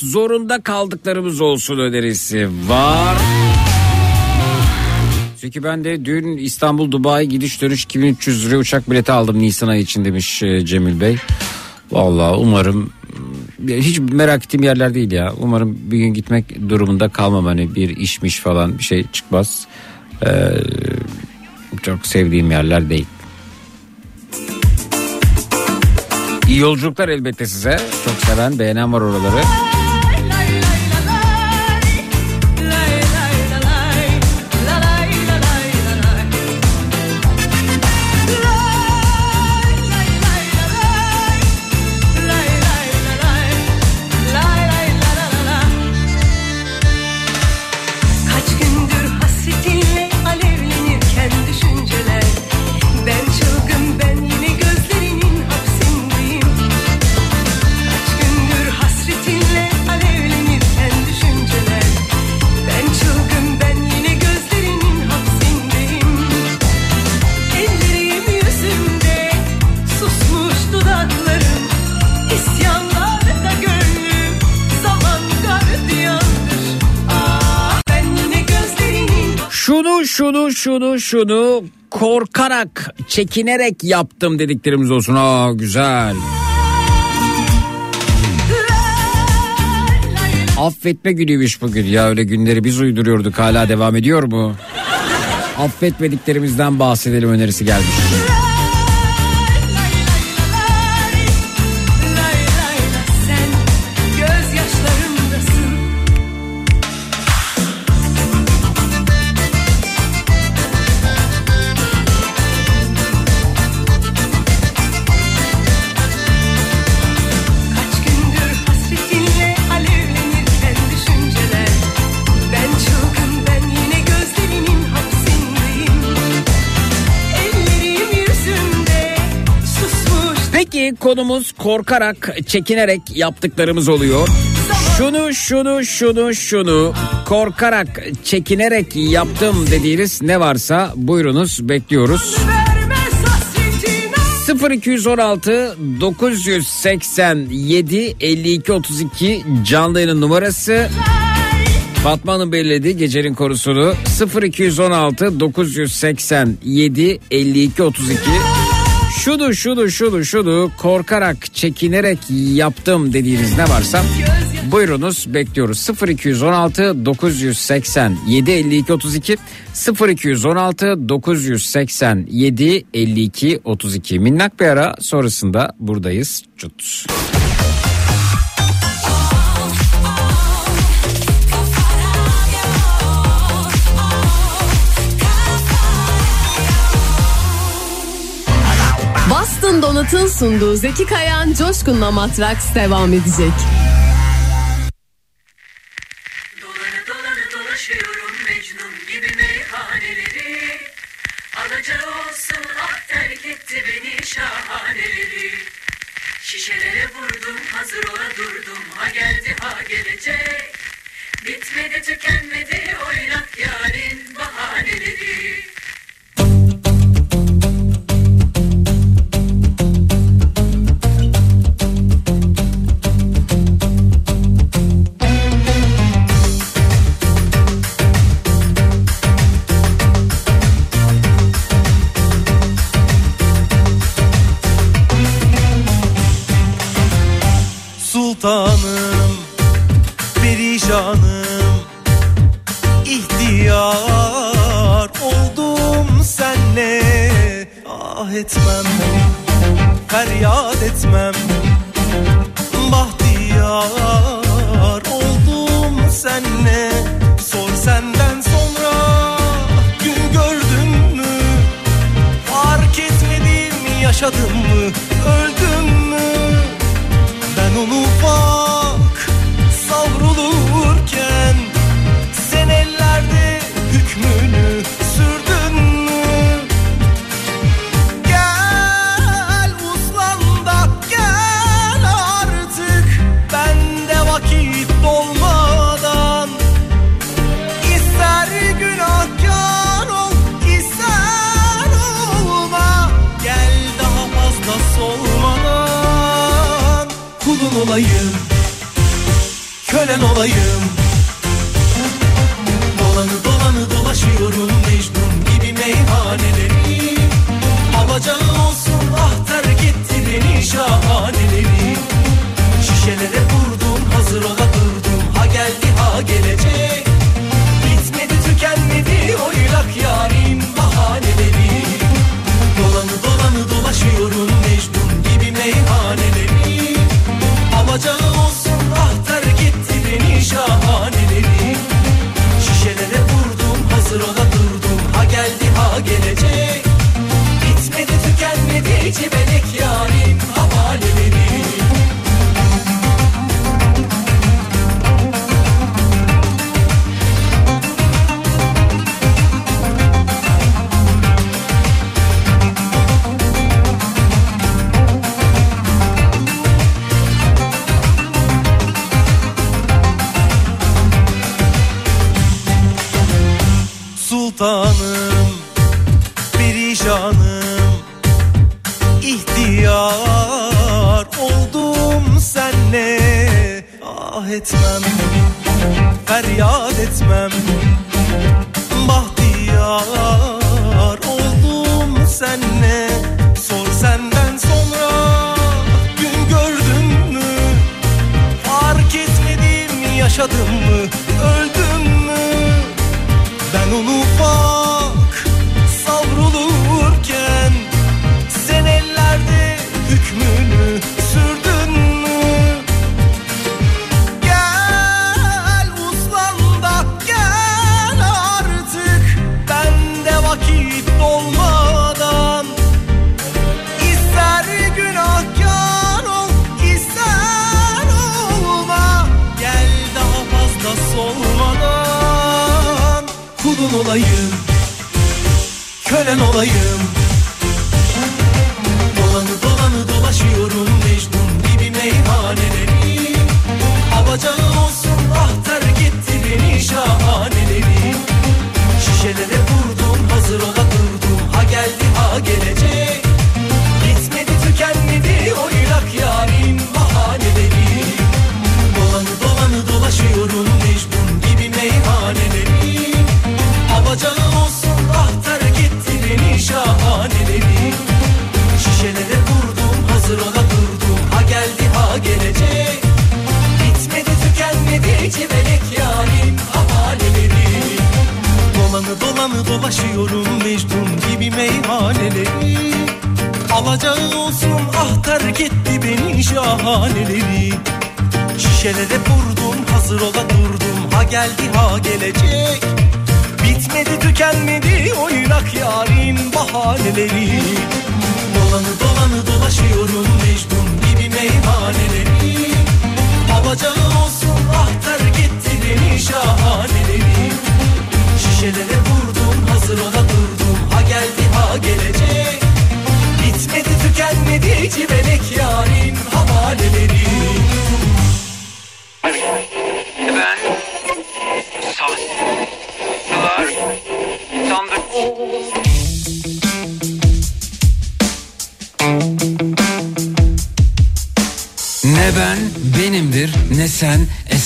zorunda kaldıklarımız olsun önerisi var. Çünkü ben de dün İstanbul Dubai gidiş dönüş 2300 liraya uçak bileti aldım Nisan ayı için demiş e, Cemil Bey. Vallahi umarım hiç merak ettiğim yerler değil ya. Umarım bir gün gitmek durumunda kalmam hani bir işmiş falan bir şey çıkmaz. Ee, çok sevdiğim yerler değil. İyi yolculuklar elbette size. Çok seven, beğenen var oraları. Şunu şunu şunu korkarak çekinerek yaptım dediklerimiz olsun. Aa güzel. Affetme günüymüş bugün ya öyle günleri biz uyduruyorduk hala devam ediyor mu? Affetmediklerimizden bahsedelim önerisi gelmiş. Konumuz korkarak çekinerek yaptıklarımız oluyor. Şunu şunu şunu şunu korkarak çekinerek yaptım dediğiniz ne varsa buyurunuz bekliyoruz. vermez hasretine 0216 987 52 32 canlı yayının numarası. Fatma Hanım belirledi gecenin konusunu 0216 987 52 32 şunu şunu şunu şunu korkarak çekinerek yaptım dediğiniz ne varsa buyurunuz bekliyoruz. 0216 987 52 32 0216 987 52 32 minnak bir ara sonrasında buradayız. Cut. Boston Donat'ın sunduğu Zeki Kayan Coşkun'la Matraks devam edecek. Dolaşıyorum Mecnun gibi meyhaneleri. Alacağı olsun ah terk beni şahaneleri. Şişelere vurdum hazır ola ha geldi ha gelecek. Bitmedi tükenmedi oynak yarın Sultanım, perişanım, ihtiyar oldum senle. Ah etmem, feryat etmem. Bahtiyar oldum senle. Sor senden sonra gün gördün mü? Fark etmedim yaşadım mı Olayım. Dolanı dolanı dolaşıyorum Mecnun gibi meyhaneleri. Alacağı olsun ah terk etti beni şahaneleri tükenmedi cibelek yarim olayım. Kölen olayım tükenmedi civelek yarim havaneleri Dolanı dolanı dolaşıyorum Mecnun gibi meyhaneleri. Alacağı olsun ah terk etti beni şahaneleri. Şişelere vurdum hazır ola durdum. Ha geldi ha gelecek. Bitmedi tükenmedi oynak yarin bahaneleri. Dolanı dolanı dolaşıyorum Mecnun gibi meyhaneleri. Alacağı olsun terk etti beni şahaneleri. Şişelere vurdum hazır ola durdum. Ha geldi ha gelecek. Bitmedi tükenmedi civelek yarim havaneleri Ben sahneler sandık. Ne ben benimdir ne sen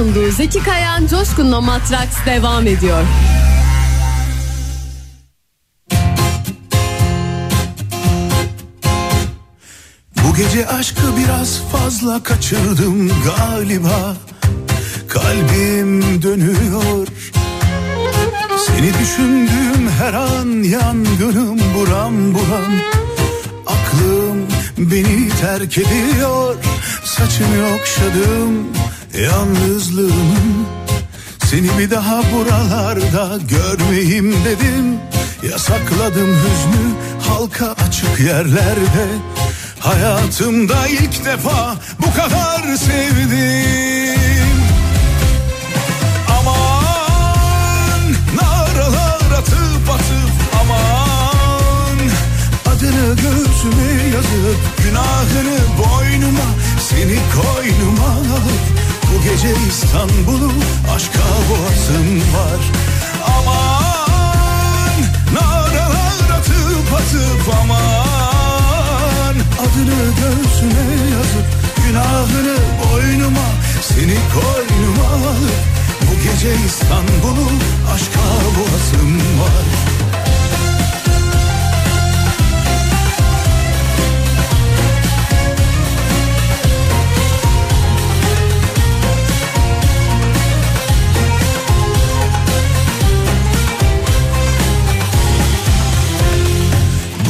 sunduğu Zeki Kayan Coşkun'la Matraks devam ediyor. Gece aşkı biraz fazla kaçırdım galiba. Kalbim dönüyor. Seni düşündüğüm her an yangınım buram buram. Beni terk ediyor. Saçını okşadım yalnızlığımın Seni bir daha buralarda görmeyeyim dedim. Yasakladım hüznü halka açık yerlerde Hayatımda ilk defa bu kadar sevdim. Aman naralar atıp atıp aman. Adını göğsüme yazıp günahını boynuma Seni koynuma alıp bu gece İstanbul'u aşka boğazım var. Aman naralar atıp atıp aman Adını göğsüme yazıp günahını boynuma Seni koynuma alıp bu gece İstanbul'u aşka boğazım var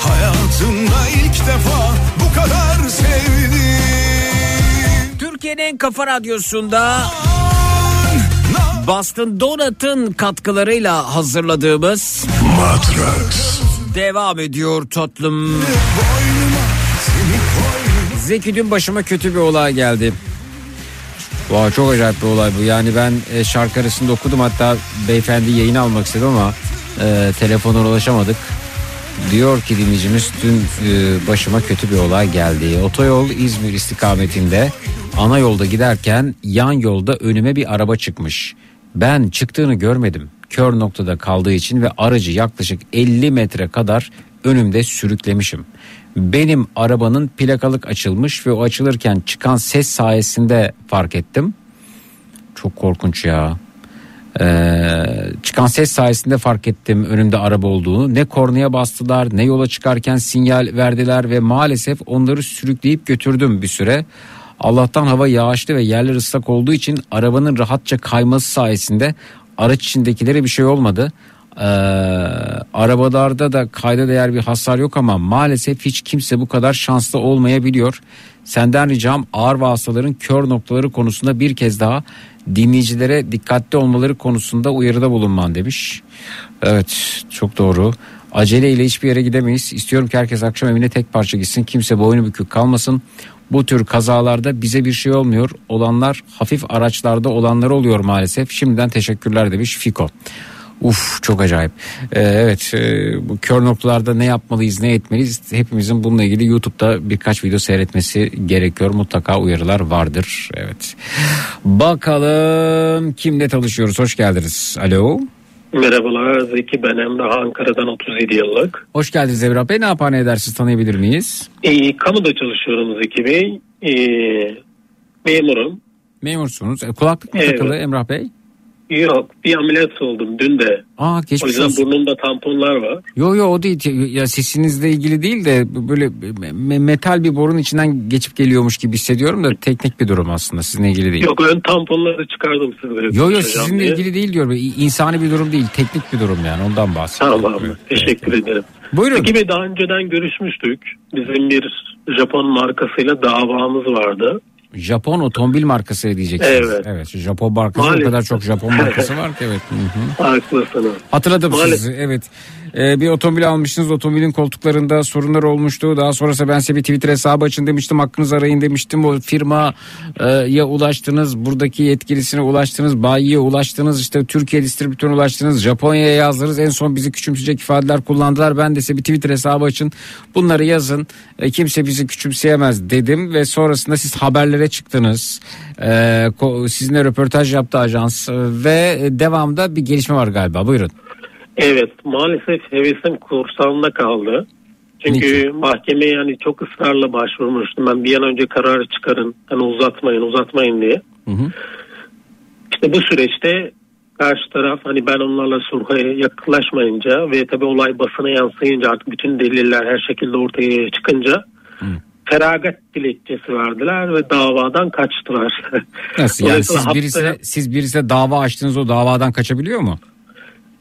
Hayatımda ilk defa bu kadar sevdim Türkiye'nin en kafa radyosunda Boston Donut'ın katkılarıyla hazırladığımız Matrax devam ediyor tatlım. Zeki dün başıma kötü bir olay geldi. Vay çok acayip bir olay bu. Yani ben e, şarkı arasında okudum hatta beyefendi yayın almak istedi ama e, telefona ulaşamadık. Diyor ki dinleyicimiz dün e, başıma kötü bir olay geldi. Otoyol İzmir istikametinde ana yolda giderken yan yolda önüme bir araba çıkmış. Ben çıktığını görmedim. Kör noktada kaldığı için ve aracı yaklaşık 50 metre kadar önümde sürüklemişim. Benim arabanın plakalık açılmış ve o açılırken çıkan ses sayesinde fark ettim. Çok korkunç ya. Ee, çıkan ses sayesinde fark ettim önümde araba olduğunu. Ne kornaya bastılar ne yola çıkarken sinyal verdiler ve maalesef onları sürükleyip götürdüm bir süre. Allah'tan hava yağışlı ve yerler ıslak olduğu için arabanın rahatça kayması sayesinde araç içindekilere bir şey olmadı. Ee, arabalarda da kayda değer bir hasar yok ama maalesef hiç kimse bu kadar şanslı olmayabiliyor. Senden ricam ağır vasıtaların kör noktaları konusunda bir kez daha dinleyicilere dikkatli olmaları konusunda uyarıda bulunman demiş. Evet çok doğru. Aceleyle hiçbir yere gidemeyiz. İstiyorum ki herkes akşam evine tek parça gitsin. Kimse boynu bükük kalmasın. Bu tür kazalarda bize bir şey olmuyor. Olanlar hafif araçlarda olanlar oluyor maalesef. Şimdiden teşekkürler demiş Fiko. Uf çok acayip. Ee, evet e, bu kör noktalarda ne yapmalıyız ne etmeliyiz hepimizin bununla ilgili YouTube'da birkaç video seyretmesi gerekiyor. Mutlaka uyarılar vardır. Evet. Bakalım kimle tanışıyoruz hoş geldiniz. Alo. Merhabalar Zeki ben Emrah Ankara'dan 37 yıllık. Hoş geldiniz Emrah Bey ne yapar ne edersiniz tanıyabilir miyiz? Ee, kamuda çalışıyorum Zeki Bey. Ee, memurum. Memursunuz. E, kulaklık mı Evet. takılı Emrah Bey? Yok bir ameliyat oldum dün de. Aa O geçmiş yüzden olsun. burnumda tamponlar var. Yo yo o değil ya sesinizle ilgili değil de böyle me- metal bir borun içinden geçip geliyormuş gibi hissediyorum da teknik bir durum aslında sizinle ilgili değil. Yok ön tamponları çıkardım sizlere. Yo yo sizinle diye. ilgili değil diyorum. İnsani bir durum değil teknik bir durum yani ondan bahsediyorum. Tamam teşekkür ederim. Buyurun. Bey daha önceden görüşmüştük. Bizim bir Japon markasıyla davamız vardı. Japon otomobil markası diyeceksiniz. Evet. Japon markası o Maalesef. kadar çok Japon markası var ki evet. Haklısınız. Hatırladım Maalesef. sizi evet. Ee, bir otomobil almıştınız otomobilin koltuklarında sorunlar olmuştu. Daha sonrası ben size bir Twitter hesabı açın demiştim hakkınızı arayın demiştim. O firmaya ulaştınız buradaki yetkilisine ulaştınız bayiye ulaştınız işte Türkiye distribütörüne ulaştınız Japonya'ya yazdınız. En son bizi küçümseyecek ifadeler kullandılar. Ben de size bir Twitter hesabı açın bunları yazın E, kimse bizi küçümseyemez dedim ve sonrasında siz haberlere çıktınız. Ee, sizinle röportaj yaptı ajans Ee, ve devamda bir gelişme var galiba buyurun. Evet maalesef hevesim kursağımda kaldı. Çünkü mahkemeye yani çok ısrarla başvurmuştum. Ben bir an önce kararı çıkarın. Hani uzatmayın uzatmayın diye. Hı hı. İşte bu süreçte karşı taraf hani ben onlarla sulha yaklaşmayınca ve tabii olay basına yansıyınca artık bütün deliller her şekilde ortaya çıkınca feragat dilekçesi verdiler ve davadan kaçtılar. Nasıl yani siz haftaya- birisine, siz birisine dava açtınız o davadan kaçabiliyor mu?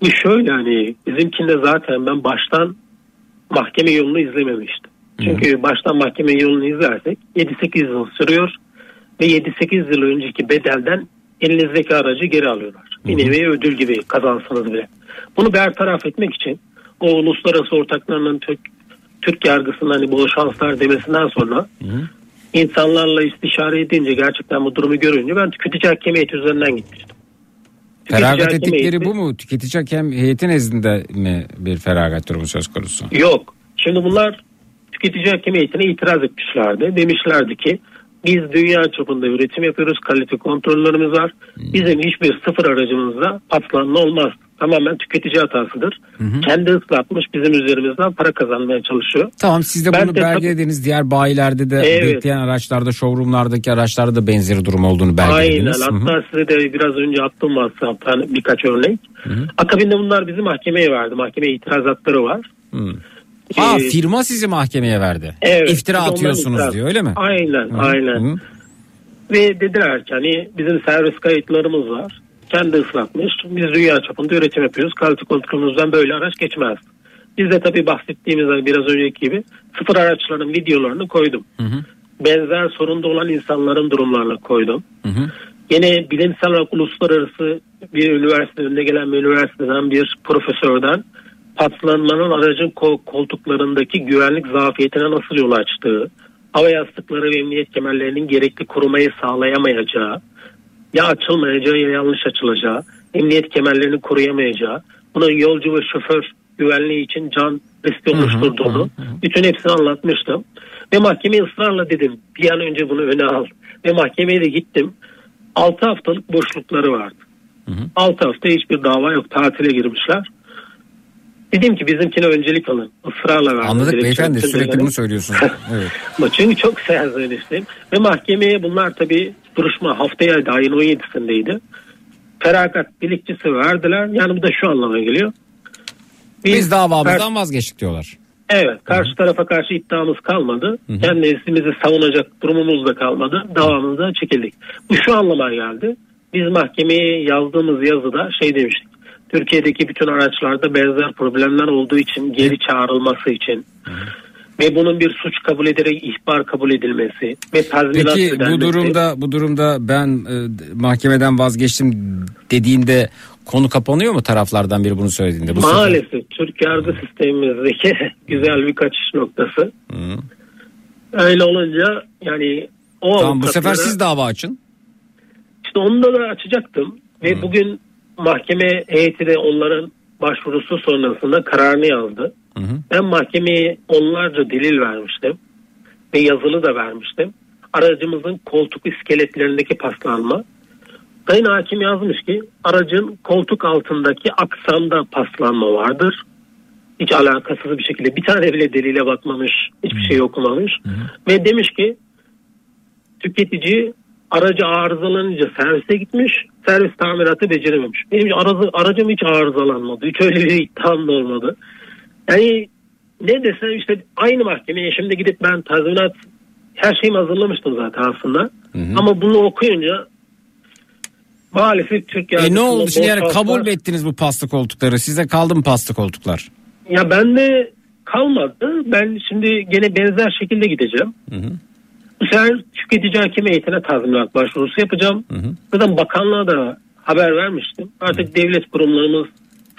Bir şöyle hani bizimkinde zaten ben baştan mahkeme yolunu izlememiştim. Çünkü baştan mahkeme yolunu izlersek 7-8 yıl sürüyor ve 7-8 yıl önceki bedelden elinizdeki aracı geri alıyorlar. Bir nevi ödül gibi kazansanız bile. Bunu bertaraf etmek için o uluslararası ortaklarının Türk, yargısının hani bol şanslar demesinden sonra insanlarla istişare edince gerçekten bu durumu görünce ben tüketici hakem heyeti üzerinden gitmiştim. Tüketici Feragat ettikleri heyeti- bu mu? Tüketici hakem heyeti nezdinde mi bir feragat durumu söz konusu? Yok. Şimdi bunlar tüketici hakem heyetine itiraz etmişlerdi. Demişlerdi ki biz dünya çapında üretim yapıyoruz. Kalite kontrollerimiz var. Bizim hiçbir sıfır aracımızda patlanma olmaz. Tamamen tüketici hatasıdır. Kendi ıslatmış bizim üzerimizden para kazanmaya çalışıyor. Tamam siz de Ben bunu de tabii- belgelediniz. Diğer bayilerde de Evet. bekleyen araçlarda, showroomlardaki araçlarda da benzeri durum olduğunu Aynen. belgelediniz. Hı hı. Hatta size de biraz önce attım WhatsApp'tan birkaç örnek. Akabinde bunlar bizi mahkemeye verdi. Mahkemeye itirazatları var. Ha Ee, firma sizi mahkemeye verdi. Evet, İftira atıyorsunuz itiraz- diyor öyle mi? Aynen Hı, aynen. hı. Ve dediler ki hani bizim servis kayıtlarımız var. Kendi ıslatmış. Biz dünya çapında üretim yapıyoruz. Kalite kontrolümüzden böyle araç geçmez. Biz de tabii bahsettiğimiz hani biraz önceki gibi sıfır araçların videolarını koydum. Benzer sorunda olan insanların durumlarını koydum. Yine bilimsel olarak uluslararası bir üniversite önüne gelen bir üniversiteden bir profesörden patlanmanın aracın ko- koltuklarındaki güvenlik zafiyetine nasıl yol açtığı, hava yastıkları ve emniyet kemerlerinin gerekli korumayı sağlayamayacağı, ya açılmayacağı ya yanlış açılacağı, emniyet kemerlerini koruyamayacağı, bunun yolcu ve şoför güvenliği için can riski oluşturduğunu, bütün hepsini anlatmıştım. Ve mahkemeye ısrarla dedim bir an önce bunu öne al. Ve mahkemeye de gittim. 6 haftalık boşlukları vardı. 6 hafta hiçbir dava yok. Tatile girmişler. Dedim ki bizimkine öncelik alın. Israrla verdim. Anladık Dilekçe beyefendi sürekli bunu söylüyorsunuz. Evet. Çünkü çok serzeniştim. Ve mahkemeye bunlar tabii duruşma haftaya ayın 17'sindeydi. Feragat dilekçesi verdiler. Yani bu da şu anlama geliyor. Biz davamızdan vazgeçtik diyorlar. Evet karşı tarafa karşı iddiamız kalmadı. Kendi neslimizi savunacak durumumuz da kalmadı. Davamızdan çekildik. Bu şu anlama geldi. Biz mahkemeye yazdığımız yazıda şey demiştik. Türkiye'deki bütün araçlarda benzer problemler olduğu için geri çağrılması için ve bunun bir suç kabul ederek ihbar kabul edilmesi ve tazminat Peki bu ödenmesi. durumda bu durumda ben e, mahkemeden vazgeçtim dediğinde konu kapanıyor mu taraflardan biri bunu söylediğinde? Bu sefer- Maalesef Türk yargı sistemimizdeki güzel bir kaçış noktası. Öyle olunca yani o Tamam bu sefer siz dava açın. İşte onu da açacaktım ve bugün mahkeme heyeti de onların başvurusu sonrasında kararını yazdı. Ben mahkemeye onlarca delil vermiştim ve yazılı da vermiştim. Aracımızın koltuk iskeletlerindeki paslanma. Sayın Hakim yazmış ki aracın koltuk altındaki aksamda paslanma vardır. Hiç alakasız bir şekilde bir tane bile delile bakmamış, hiçbir şey okumamış. Ve demiş ki tüketici aracı arızalanınca servise gitmiş, servis tamiratı becerememiş. Benim aracı, aracım hiç arızalanmadı, hiç öyle bir iddiam da olmadı. Yani ne desem işte aynı mahkemeye şimdi gidip ben tazminat her şeyimi hazırlamıştım zaten aslında. Ama bunu okuyunca maalesef Türk E ne oldu şimdi yani kabul mü ettiniz bu pasta koltukları? Size kaldı mı pasta koltuklar? Ya bende kalmadı. Ben şimdi gene benzer şekilde gideceğim. Bu sefer tüketici hakem heyetine tazminat başvurusu yapacağım. Zaten bakanlığa da haber vermiştim. Artık devlet kurumlarımız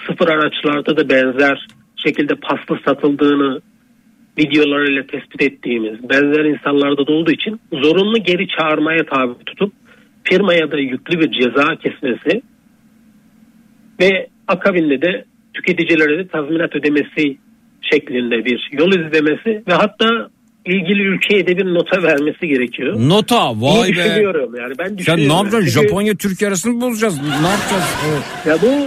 sıfır araçlarda da benzer şekilde pasta satıldığını videolarıyla tespit ettiğimiz benzer insanlarda da olduğu için zorunlu geri çağırmaya tabi tutup firmaya da yüklü bir ceza kesmesi ve akabinde de tüketicilere de tazminat ödemesi şeklinde bir yol izlemesi ve hatta ilgili ülkeye de bir nota vermesi gerekiyor. Nota vay İyi be. düşünüyorum yani ben Sen düşünüyorum. ne yapacaksın? Çünkü- Japonya Türkiye arasını mı bozacağız? Ne yapacağız? Evet. Ya bu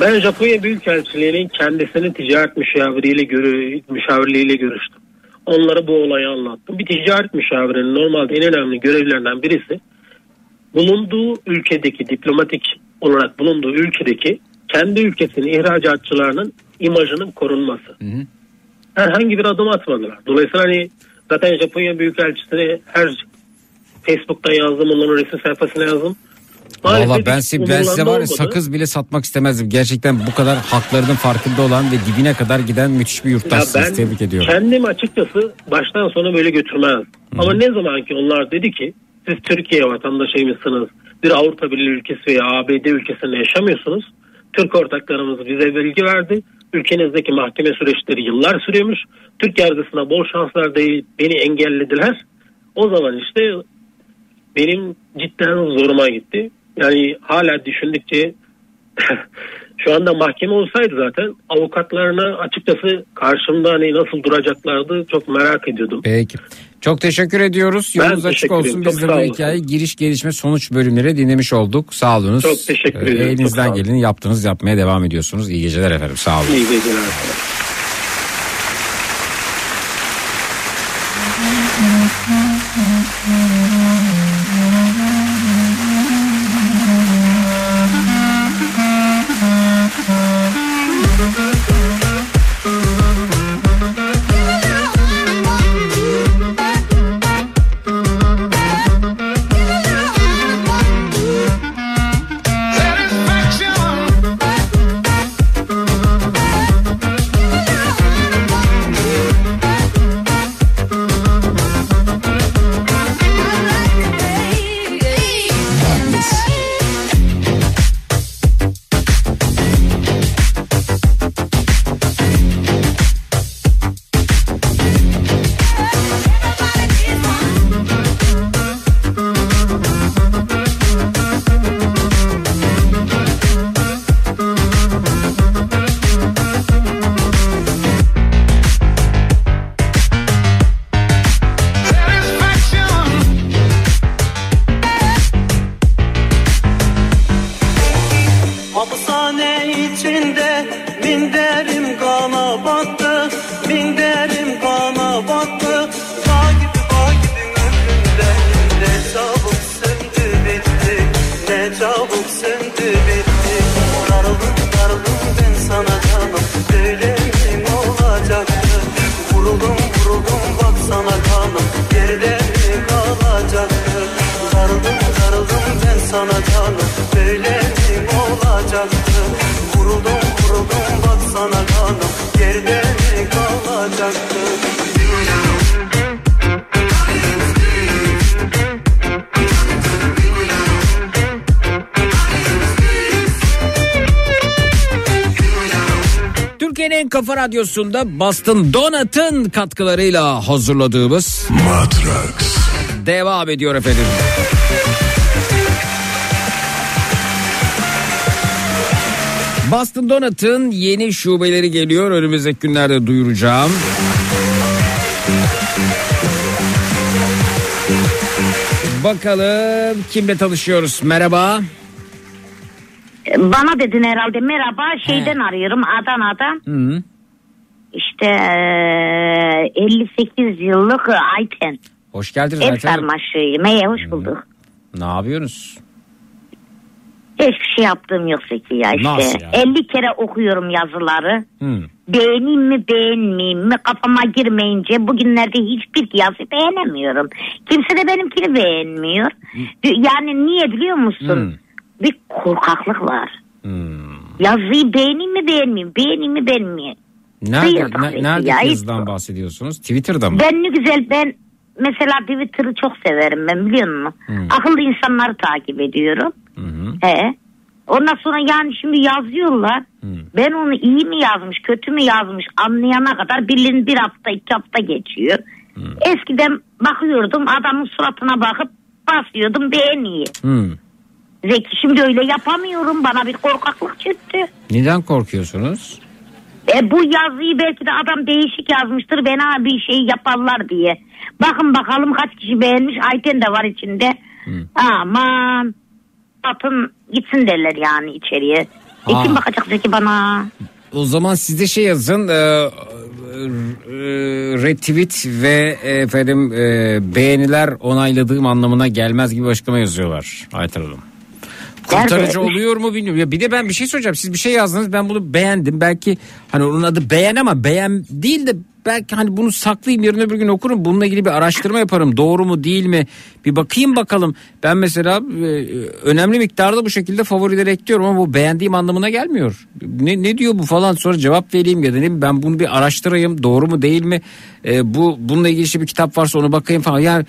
Ben Japonya Büyükelçiliği'nin kendisinin ticaret müşaviriyle, görü, müşavirliğiyle görüştüm. Onlara bu olayı anlattım. Bir ticaret müşavirinin normalde en önemli görevlerinden birisi bulunduğu ülkedeki diplomatik olarak bulunduğu ülkedeki kendi ülkesinin ihracatçılarının imajının korunması. Herhangi bir adım atmadılar. Dolayısıyla hani zaten Japonya Büyükelçisi'ne her Facebook'ta yazdım, onların resim sayfasına yazdım. Valla ben, size, ben size var ya olmadı. sakız bile satmak istemezdim. Gerçekten bu kadar haklarının farkında olan ve dibine kadar giden müthiş bir Ya yurttaşsınız. ben Tebrik ediyorum. kendim açıkçası baştan sona böyle götürmez. Ama ne zaman ki onlar dedi ki siz Türkiye vatandaşıymışsınız. Bir Avrupa Birliği ülkesi veya ABD ülkesinde yaşamıyorsunuz. Türk ortaklarımız bize bilgi verdi. Ülkenizdeki mahkeme süreçleri yıllar sürüyormuş. Türk yargısına bol şanslar değil beni engellediler. O zaman işte benim cidden zoruma gitti. Yani hala düşündükçe şu anda mahkeme olsaydı zaten avukatlarına açıkçası karşımda hani nasıl duracaklardı çok merak ediyordum. Peki. Çok teşekkür ediyoruz. Ben Yolunuz açık teşekkür olsun. Biz de bu hikayeyi giriş gelişme sonuç bölümleri dinlemiş olduk. Sağ olunuz. Çok teşekkür Ee, ederim. Elinizden geleni yaptınız yapmaya devam ediyorsunuz. İyi geceler efendim. Sağ olun. İyi geceler. Hapishane radyosunda Boston Donut'ın katkılarıyla hazırladığımız Matrax. devam ediyor efendim. Boston Donut'ın yeni şubeleri geliyor. Önümüzdeki günlerde duyuracağım. Bakalım kimle tanışıyoruz. Merhaba. Bana dedin herhalde merhaba şeyden arıyorum Adana'dan. Hı. İşte eee, 58 yıllık Ayten. Hoş geldiniz Ev Ayten Hanım. sarmaşı yemeğe hoş bulduk. Ne yapıyorsunuz? Hiçbir şey yaptığım yok Zeki ya işte. Nasıl ya? 50 kere okuyorum yazıları. Hı. Beğeneyim mi beğenmeyeyim mi kafama girmeyince bugünlerde hiçbir yazı beğenemiyorum. Kimse de benimkini beğenmiyor. Yani niye biliyor musun? Bir korkaklık var. Yazıyı beğeneyim mi beğenmeyeyim beğeneyim mi beğenmeyeyim. Nerede, ne, nerede yazıdan bahsediyorsunuz? Twitter'da mı? Ben ne güzel ben mesela Twitter'ı çok severim ben biliyor musun? Akıllı insanları takip ediyorum. He. Ondan sonra yani şimdi yazıyorlar. Ben onu iyi mi yazmış, kötü mü yazmış anlayana kadar bilin bir hafta iki hafta geçiyor. Eskiden bakıyordum adamın suratına bakıp basıyordum beğeniyi. Hı. Zeki şimdi öyle yapamıyorum bana bir korkaklık çıktı. Neden korkuyorsunuz? E, bu yazıyı belki de adam değişik yazmıştır bana bir şey yaparlar diye. Bakın bakalım kaç kişi beğenmiş Ayten de var içinde. Aman atın gitsin derler yani içeriye. E kim bakacak Zeki bana? O zaman siz de şey yazın e, e, retweet ve efendim e, beğeniler onayladığım anlamına gelmez gibi açıklama yazıyorlar Aytar Hanım. Kurtarıcı Nerede? oluyor mu bilmiyorum. Ya bir de ben bir şey soracağım. Siz bir şey yazdınız ben bunu beğendim. Belki hani onun adı beğen ama beğen değil de belki hani bunu saklayayım yarın öbür gün okurum. Bununla ilgili bir araştırma yaparım. Doğru mu değil mi? Bir bakayım bakalım. Ben mesela e, önemli miktarda bu şekilde favorileri ekliyorum ama bu beğendiğim anlamına gelmiyor. Ne, ne diyor bu falan sonra cevap vereyim ya da ne ben bunu bir araştırayım. Doğru mu değil mi? E, bu bununla ilgili bir kitap varsa onu bakayım falan. Yani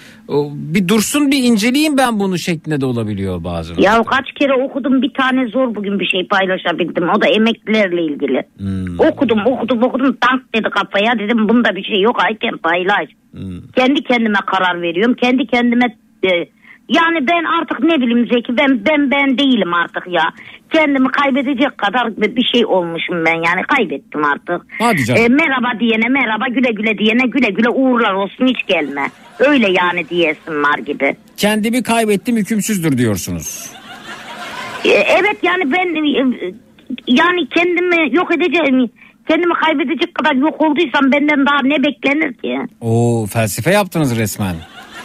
bir dursun bir inceleyeyim ben bunu şeklinde de olabiliyor bazen. Ya kaç kere okudum bir tane zor bugün bir şey paylaşabildim. O da emeklilerle ilgili. Hmm. Okudum okudum okudum tank dedi kafaya dedim bunda bir şey yok Ayten paylaş. Hmm. Kendi kendime karar veriyorum. Kendi kendime e, yani ben artık ne bileyim Zeki ben ben ben değilim artık ya. Kendimi kaybedecek kadar bir şey olmuşum ben yani kaybettim artık. Hadi canım. E, merhaba diyene merhaba güle güle diyene güle güle uğurlar olsun hiç gelme. Öyle yani diyesim var gibi. Kendimi kaybettim hükümsüzdür diyorsunuz. E, Evet yani ben e, yani kendimi yok edeceğim kendimi kaybedecek kadar yok olduysam benden daha ne beklenir ki? Oo felsefe yaptınız resmen.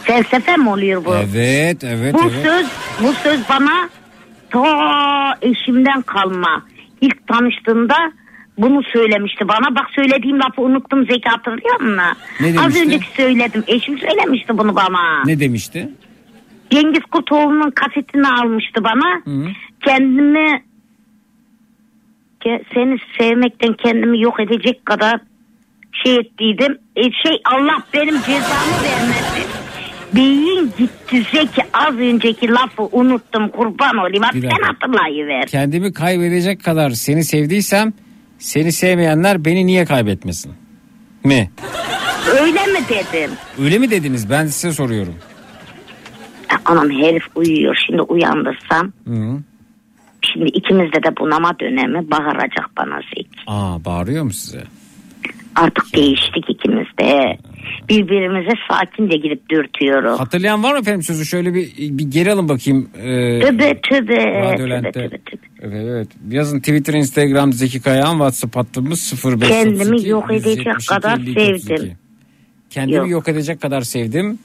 Felsefe mi oluyor bu? Evet evet bu evet. söz bu söz bana ta eşimden kalma. İlk tanıştığımda bunu söylemişti bana. Bak söylediğim lafı unuttum Zeki hatırlıyor musun? Ne Az önceki söyledim. Eşim söylemişti bunu bana. Ne demişti? Cengiz Kurtoğlu'nun kasetini almıştı bana. Hı. Kendimi ke- seni sevmekten kendimi yok edecek kadar şey ettiydim. E, şey Allah benim cezamı vermesin. Beyin gitti Zeki az önceki lafı unuttum kurban olayım. Bir sen hatırlayıver. Kendimi kaybedecek kadar seni sevdiysem seni sevmeyenler beni niye kaybetmesin? Mi? Öyle mi dedim? Öyle mi dediniz? Ben size soruyorum. E, Anam herif uyuyor şimdi uyandırsam. Hı. Şimdi ikimizde de bunama dönemi bağıracak bana Zeki. Aa bağırıyor mu size? Artık değiştik ikimiz de. Birbirimize sakince gidip dürtüyoruz. Hatırlayan var mı efendim sözü? Şöyle bir, bir geri alın bakayım. Ee. Radyo tübe, Lent'te. tübe, tübe. Evet, evet. Yazın Twitter, Instagram Zeki Kayağan, WhatsApp hattımız 0532 Kendimi yok edecek 172 kadar 52 32. sevdim. Kendimi Yok. yok edecek kadar sevdim.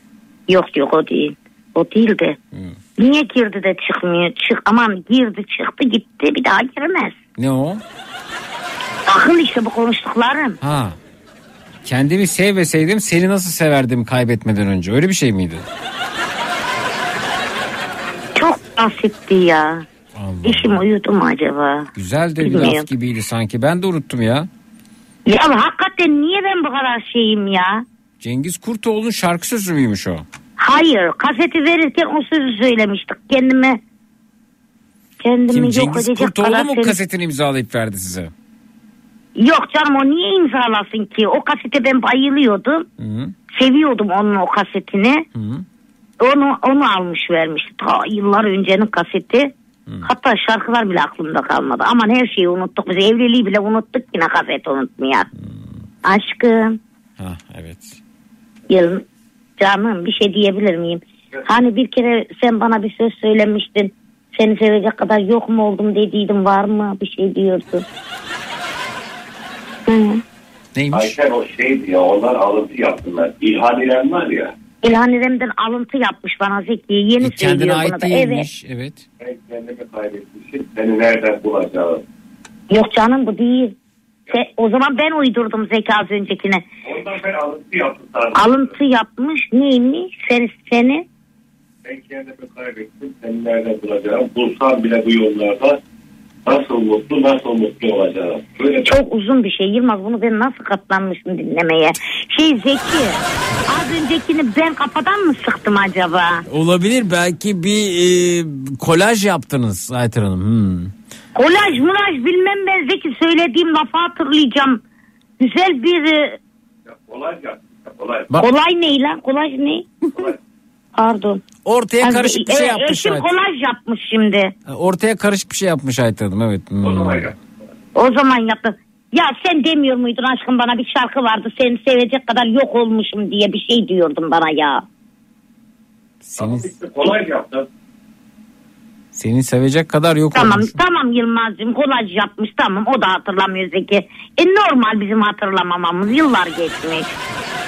Yok yok o değil. O değil de. Niye girdi de çıkmıyor? Çık aman girdi çıktı gitti bir daha girmez. Ne o? Akıl işte bu konuştuklarım. Ha. Kendimi sevmeseydim seni nasıl severdim kaybetmeden önce? Öyle bir şey miydi? Çok basitti ya. Allah. Eşim uyudu mu acaba? Güzel de bir Bilmiyorum. laf gibiydi sanki. Ben de unuttum ya. Ya hakikaten niye ben bu kadar şeyim ya? Cengiz Kurtoğlu'nun şarkı sözü müymüş o? Hayır kaseti verirken o sözü söylemiştik. Kendime kendimi Kim yok Cengiz edecek Kurtoğlu kadar mu seni- kasetini imzalayıp verdi size? Yok canım o niye imzalasın ki? O kasete ben bayılıyordum. Hı Seviyordum onun o kasetini. hı. Onu onu almış vermişti. Ta yıllar öncenin kaseti. Hatta şarkılar bile aklımda kalmadı. Aman her şeyi unuttuk. Biz evliliği bile unuttuk yine kaset unutmuyor. Aşkım. Ha evet. Yılın canım bir şey diyebilir miyim? Hani bir kere sen bana bir söz söylemiştin. Seni sevecek kadar yok mu oldum dediydin var mı bir şey diyordun. Hı. Neymiş? Ayşen o şeydi ya onlar alıntı yaptılar. İlhan İrem var ya. İlhan İrem'den alıntı yapmış bana Zeki. Yeni E, Kendine bunu ait da. Evet. değilmiş. Evet. Ben kendimi kaybetmişim. Seni nereden bulacağım? Yok canım bu değil. Se- o zaman ben uydurdum Zeki az öncekine. Ondan ben alıntı yaptım. sandım. Alıntı yapmış neymiş? Seni, seni Ben kendimi kaybettim. Seni nereden bulacağım? Bulsam bile bu yollarda nasıl mutlu nasıl mutlu olacağım. Böyle çok uzun bir şey. Yılmaz bunu ben nasıl katlanmışım dinlemeye. Şey Zeki az öncekini ben kafadan mı sıktım acaba? Olabilir belki bir e, kolaj yaptınız Ayter Hanım. Hmm. Kolaj mulaj bilmem ben Zeki söylediğim lafı hatırlayacağım. Güzel bir e, kolay yaptım. Kolay. Bak- kolay ne lan? Kolaj ne? Pardon. Ortaya Az- karışık bir şey e, yapmış. Eşim Ayter. kolaj yapmış şimdi. Ortaya karışık bir şey yapmış Ayter Hanım evet. Hmm. O zaman yap. O zaman yaptım. Ya sen demiyor muydun aşkım bana bir şarkı vardı seni sevecek kadar yok olmuşum diye bir şey diyordun bana ya. Seni... Kolay yaptım. Senin sevecek kadar yok Tamam olmuş. tamam Yılmaz'cığım kolaj yapmış tamam o da hatırlamıyor Zeki. E normal bizim hatırlamamamız yıllar geçmiş.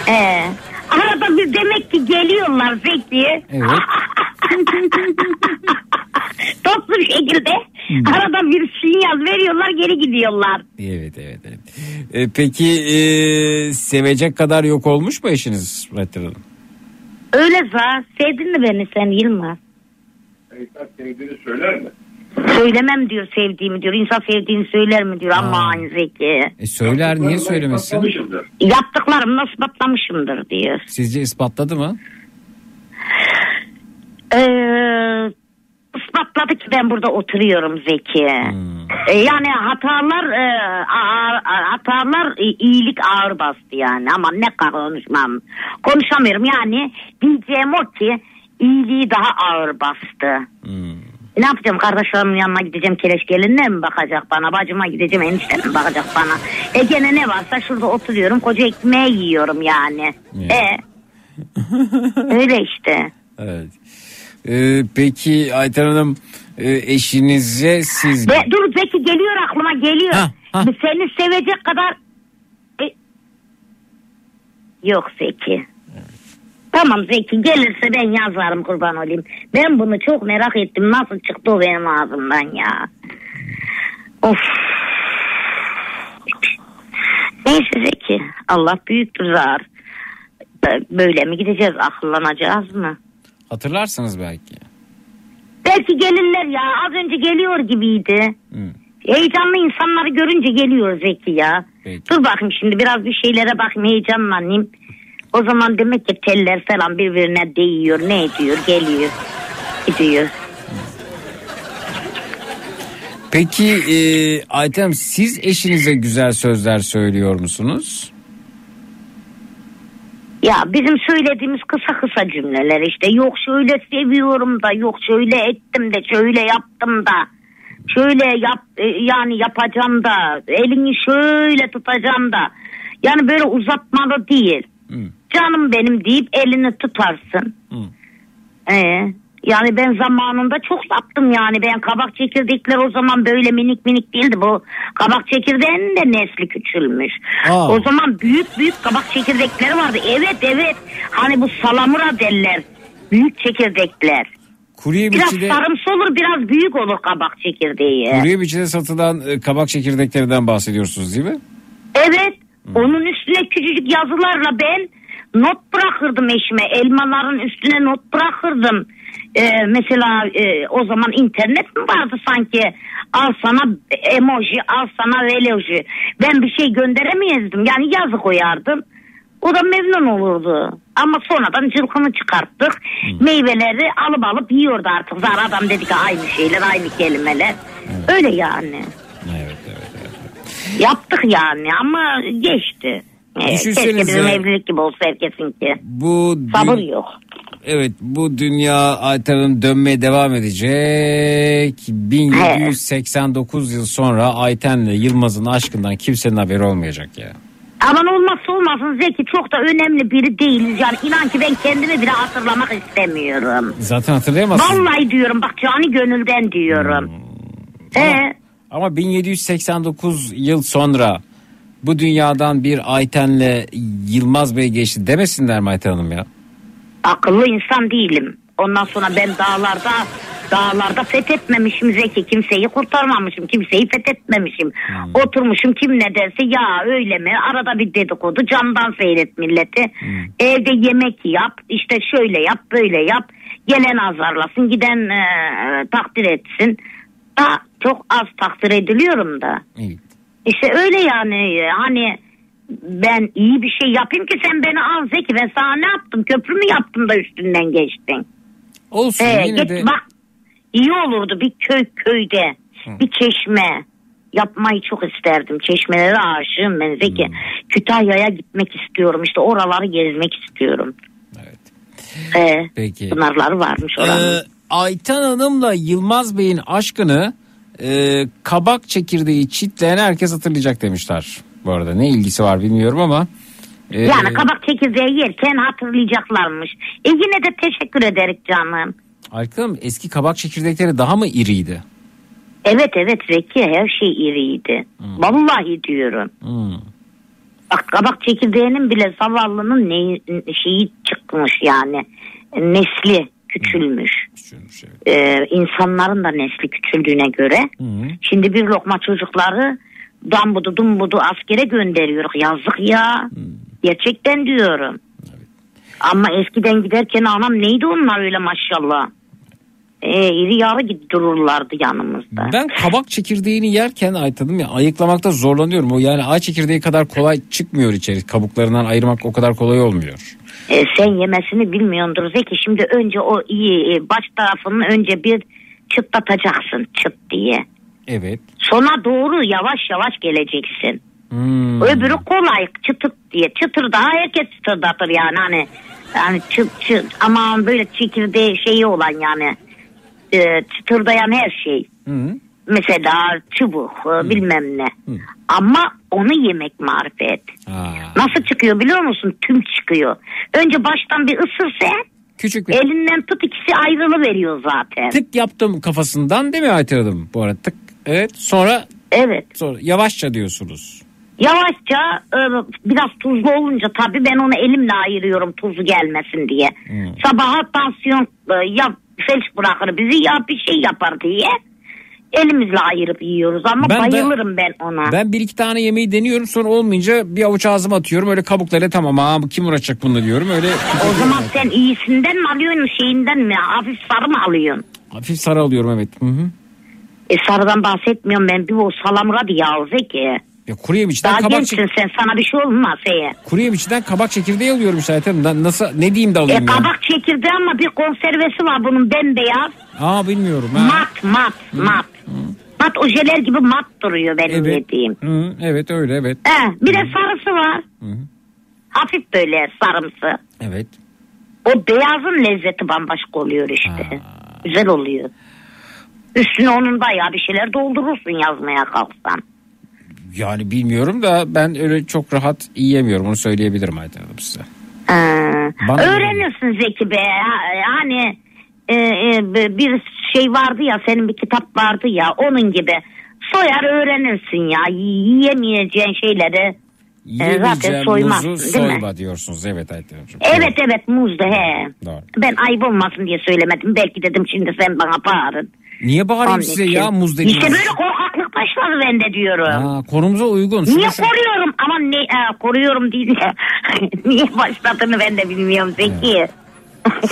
Ee, arada bir demek ki geliyorlar Zeki. Evet. Toplu bir şekilde Hmm. arada bir sinyal veriyorlar geri gidiyorlar. Evet evet evet. E, peki e, sevecek kadar yok olmuş mu eşiniz Metin Hanım? Öyle za sevdin mi beni sen Yılmaz? Sevdiğini söyler mi? Söylemem diyor sevdiğimi diyor. İnsan sevdiğini söyler mi diyor aman Zeki. E söyler niye söylemesin? Yaptıklarımla ispatlamışımdır diyor. Sizce ispatladı mı? Ee, ispatladı ki ben burada oturuyorum Zeki. Ee, yani hatalar e, ağır- hatalar e, iyilik ağır bastı yani ama ne kadar konuşmam. Konuşamıyorum yani diyeceğim o ki iyiliği daha ağır bastı. Ne yapacağım kardeşlerimin yanına gideceğim keleş gelinle mi bakacak bana bacıma gideceğim enişte mi bakacak bana. E gene ne varsa şurada oturuyorum koca ekmeği yiyorum yani. E öyle işte. Evet. E, peki Ayten Hanım e, eşinize siz... Ve, dur Zeki geliyor aklıma geliyor. Seni sevecek kadar... E, Yok Zeki. Tamam Zeki gelirse ben yazarım kurban olayım. Ben bunu çok merak ettim. Nasıl çıktı o benim ağzımdan ya. Of. Neyse Zeki. Allah büyüktür zar. Böyle mi gideceğiz? Akıllanacağız mı? Hatırlarsınız belki. Belki gelirler ya. Az önce geliyor gibiydi. Heyecanlı insanları görünce geliyor Zeki ya. Dur bakayım şimdi biraz bir şeylere bakayım heyecanlanayım. O zaman demek ki teller falan birbirine değiyor. Ne ediyor? Geliyor. Gidiyor. Peki e, Ayten Hanım siz eşinize güzel sözler söylüyor musunuz? Ya bizim söylediğimiz kısa kısa cümleler işte. Yok şöyle seviyorum da, yok şöyle ettim de, şöyle yaptım da. Şöyle yap e, yani yapacağım da, elini şöyle tutacağım da. Yani böyle uzatmalı değil. Canım benim deyip elini tutarsın. Ee, yani ben zamanında çok yaptım yani. Ben kabak çekirdekler o zaman böyle minik minik değildi. Bu kabak çekirdeğinin de nesli küçülmüş. Aa. O zaman büyük büyük kabak çekirdekleri vardı. Evet evet. Hani bu salamura derler. Büyük çekirdekler. Kuru Biraz yemişçide, sarımsı olur biraz büyük olur kabak çekirdeği. kuru yemişçide satılan e, kabak çekirdeklerinden bahsediyorsunuz değil mi? Evet. Onun üstüne küçücük yazılarla ben not bırakırdım eşime. Elmaların üstüne not bırakırdım. Ee, mesela e, o zaman internet mi vardı sanki? Al sana emoji, al sana veloji. Ben bir şey gönderemezdim. Yani yazı koyardım. O da memnun olurdu. Ama sonradan cılkını çıkarttık. Meyveleri alıp alıp yiyordu artık. Zar adam dedi ki aynı şeyler, aynı kelimeler. Öyle yani. Yaptık yani ama geçti. Ee, keşke Düşünsenize- bizim evlilik gibi olsa herkesinki. Bu Sabır yok. Evet bu dünya Ayten Hanım dönmeye devam edecek. 1789 yıl sonra Ayten'le Yılmaz'ın aşkından kimsenin haberi olmayacak ya. Aman olmazsa olmasın Zeki çok da önemli biri değiliz. Yani inan ki ben kendimi bile hatırlamak istemiyorum. Zaten hatırlayamazsın. Vallahi diyorum bak cani gönülden diyorum. Hmm. Ee, Ama 1789 yıl sonra bu dünyadan bir Ayten'le Yılmaz Bey geçti demesinler mi Ayten Hanım ya? akıllı insan değilim. Ondan sonra ben dağlarda dağlarda fethetmemişim Zeki. Kimseyi kurtarmamışım. Kimseyi fethetmemişim. Oturmuşum kim ne derse ya öyle mi? Arada bir dedikodu camdan seyret milleti. Evde yemek yap. işte şöyle yap böyle yap. Gelen azarlasın giden e, takdir etsin. Da çok az takdir ediliyorum da. İşte öyle yani hani ben iyi bir şey yapayım ki sen beni al Zeki ben sana ne yaptım köprü mü yaptım da üstünden geçtin. Olsun Ee, yine git de bak iyi olurdu bir köy köyde bir çeşme yapmayı çok isterdim. Çeşmelere aşığım ben Zeki. Kütahya'ya gitmek istiyorum işte oraları gezmek istiyorum. Evet. Peki. Pınarları varmış oranın. Ee, Ayten Hanım'la Yılmaz Bey'in aşkını e, kabak çekirdeği çitleyen herkes hatırlayacak demişler. Bu arada ne ilgisi var bilmiyorum ama. e, Yani kabak çekirdeği yerken hatırlayacaklarmış. E yine de teşekkür ederim canım. Aykın Hanım eski kabak çekirdekleri daha mı iriydi? Evet evet Zeki her şey iriydi. Vallahi diyorum. Hmm. Bak kabak çekirdeğinin bile zavallının ne, şeyi çıkmış yani. Nesli küçülmüş. Ee, insanların da nesli küçüldüğüne göre. Şimdi bir lokma çocukları dambudu dumbudu askere gönderiyoruz. Yazık ya. Gerçekten diyorum. Ama eskiden giderken anam neydi onlar öyle maşallah. Ee, iri yarı gibi dururlardı yanımızda. Ben kabak çekirdeğini yerken Aytan'ım ya ayıklamakta zorlanıyorum. O yani ağaç çekirdeği kadar kolay çıkmıyor içeri. Kabuklarından ayırmak o kadar kolay olmuyor. Ee, sen yemesini bilmiyordur Zeki. Şimdi önce o iyi e, baş tarafını önce bir çıtlatacaksın çıt diye. Evet. Sona doğru yavaş yavaş geleceksin. Hmm. Öbürü kolay çıtık diye. Çıtır daha herkes çıtırdatır yani hani. Yani çıt çıt aman böyle çekirdeği şeyi olan yani. E, çıtırdayan her şey. Hı. Mesela çubuk e, bilmem ne. Ama onu yemek marifet. Nasıl çıkıyor biliyor musun? Tüm çıkıyor. Önce baştan bir ısırsa Küçük bir elinden tut ikisi ayrılı veriyor zaten. tık yaptım kafasından değil mi Aytan Hanım? Bu arada tık. Evet sonra Evet. sonra yavaşça diyorsunuz. Yavaşça e, biraz tuzlu olunca tabii ben onu elimle ayırıyorum tuzu gelmesin diye. Sabaha tansiyon e, ya felç bırakır bizi ya bir şey yapar diye elimizle ayırıp yiyoruz ama Ben bayılırım ben ona. Ben bir iki tane yemeği deniyorum sonra olmayınca bir avuç ağzıma atıyorum. Öyle kabuklarıyla tamam ha bu kim uğraşacak bununla diyorum. Öyle O zaman sen iyisinden mi alıyorsun şeyinden mi hafif sarı mı alıyorsun? hafif sarı alıyorum evet. Hı hı. E sarıdan bahsetmiyorum ben bir o salamura diye al Zeki. Ya kuru yemişten Daha kabak gençsin çek- sen sana bir şey olmaz Eye. kuru yemişten kabak çekirdeği alıyorum. Na- Nasıl ne diyeyim de E alayım ya. kabak çekirdeği ama bir konservesi var bunun bembeyaz. Aa bilmiyorum ha. Mat mat mat. Mat ojeler gibi mat duruyor benim Evet. yediğim. Hı, evet öyle evet. He, bir de sarısı var. Hafif böyle sarımsı. Evet. O beyazın lezzeti bambaşka oluyor işte. Güzel oluyor. Üstüne onun da ya bir şeyler doldurursun yazmaya kalksan. Yani bilmiyorum da ben öyle çok rahat yiyemiyorum onu söyleyebilirim Ayten Hanım size. Ee, öğrenirsin Zeki be. Hani e, e, bir şey vardı ya senin bir kitap vardı ya onun gibi. Soyar öğrenirsin ya. Yiyemeyeceğin şeyleri e, zaten soymazsın muzu değil mi? soyma diyorsunuz evet Ayten Hanımcığım. Evet evet muzdu he. Doğru. Ben ayıp olmasın diye söylemedim. Belki dedim şimdi sen bana bağırın. Niye bağırayım Onun size ya muz dediğiniz? İşte böyle korkaklık başladı bende diyorum. Ha, konumuza uygun. Niye Şunu şu- koruyorum? Ama ne e, koruyorum değil de niye başladığını ben de bilmiyorum Zeki.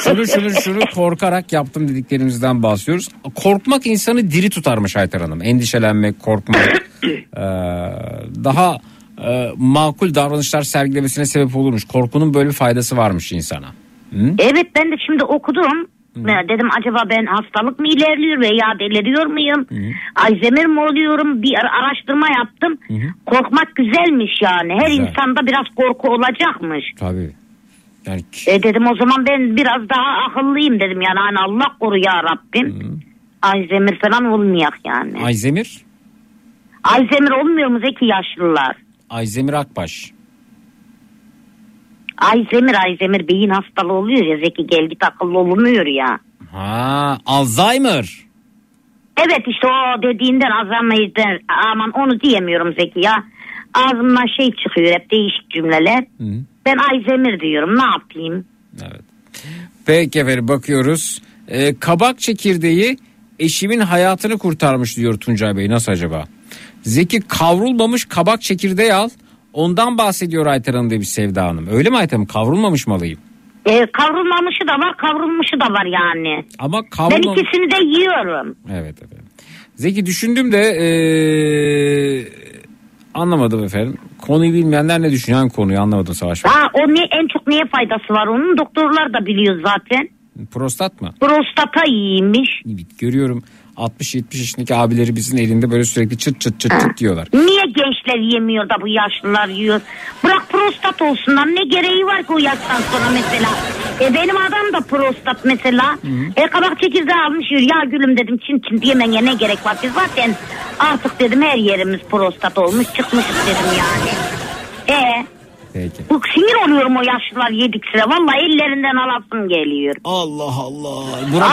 şunu şunu şunu korkarak yaptım dediklerimizden bahsediyoruz. Korkmak insanı diri tutarmış Ayten Hanım. Endişelenmek, korkmak eee, daha eee, makul davranışlar sergilemesine sebep olurmuş. Korkunun böyle bir faydası varmış insana. Hı? Evet ben de şimdi okudum. Ya Dedim acaba ben hastalık mı ilerliyor veya deliriyor muyum? Alzheimer mi oluyorum? Bir ara- araştırma yaptım. Korkmak güzelmiş yani. Her Güzel. insanda biraz korku olacakmış. Tabii. Yani E dedim o zaman ben biraz daha akıllıyım dedim yani hani Allah koru ya Rabbim. Alzheimer falan olmayak yani. Ayzemir, Alzheimer olmuyor mu Zeki yaşlılar? Ayzemir Akbaş. Alzheimer Alzheimer beyin hastalığı oluyor ya Zeki gel git akıllı olmuyor ya. Ha, Alzheimer. Evet işte o dediğinden Alzheimer'den aman onu diyemiyorum Zeki ya. Ağzımdan şey çıkıyor hep değişik cümleler. Ben Alzheimer diyorum ne yapayım? Peki efendim bakıyoruz. Ee, kabak çekirdeği eşimin hayatını kurtarmış diyor Tuncay Bey. Nasıl acaba? Zeki kavrulmamış kabak çekirdeği al. Ondan bahsediyor Ayten Hanım demiş Sevda Hanım. Öyle mi Ayten Hanım? Kavrulmamış mı alayım? Ee, kavrulmamışı da var kavrulmuşu da var yani. Ama Ben kavrulmamış... ikisini de yiyorum. Evet efendim. Zeki düşündüm de ee, anlamadım efendim. Konuyu bilmeyenler ne düşünüyor? Hangi konuyu anlamadım Savaş Bey. Ha o ne en çok neye faydası var onun doktorlar da biliyor zaten. Prostat mı? Prostata iyiymiş. Görüyorum 60-70 yaşındaki abilerimizin elinde böyle sürekli çıt çıt çıt çıt diyorlar. Niye gençler yemiyor da bu yaşlılar yiyor? Bırak prostat olsunlar ne gereği var ki o yaştan sonra mesela. E benim adam da prostat mesela. E kabak çekirdeği almış yiyor. Ya gülüm dedim çin çin yemeye ne gerek var ki zaten artık dedim her yerimiz prostat olmuş çıkmışız dedim yani. E Peki. Bu sinir oluyorum o yaşlılar yedikçe. Vallahi ellerinden alasım geliyor. Allah Allah.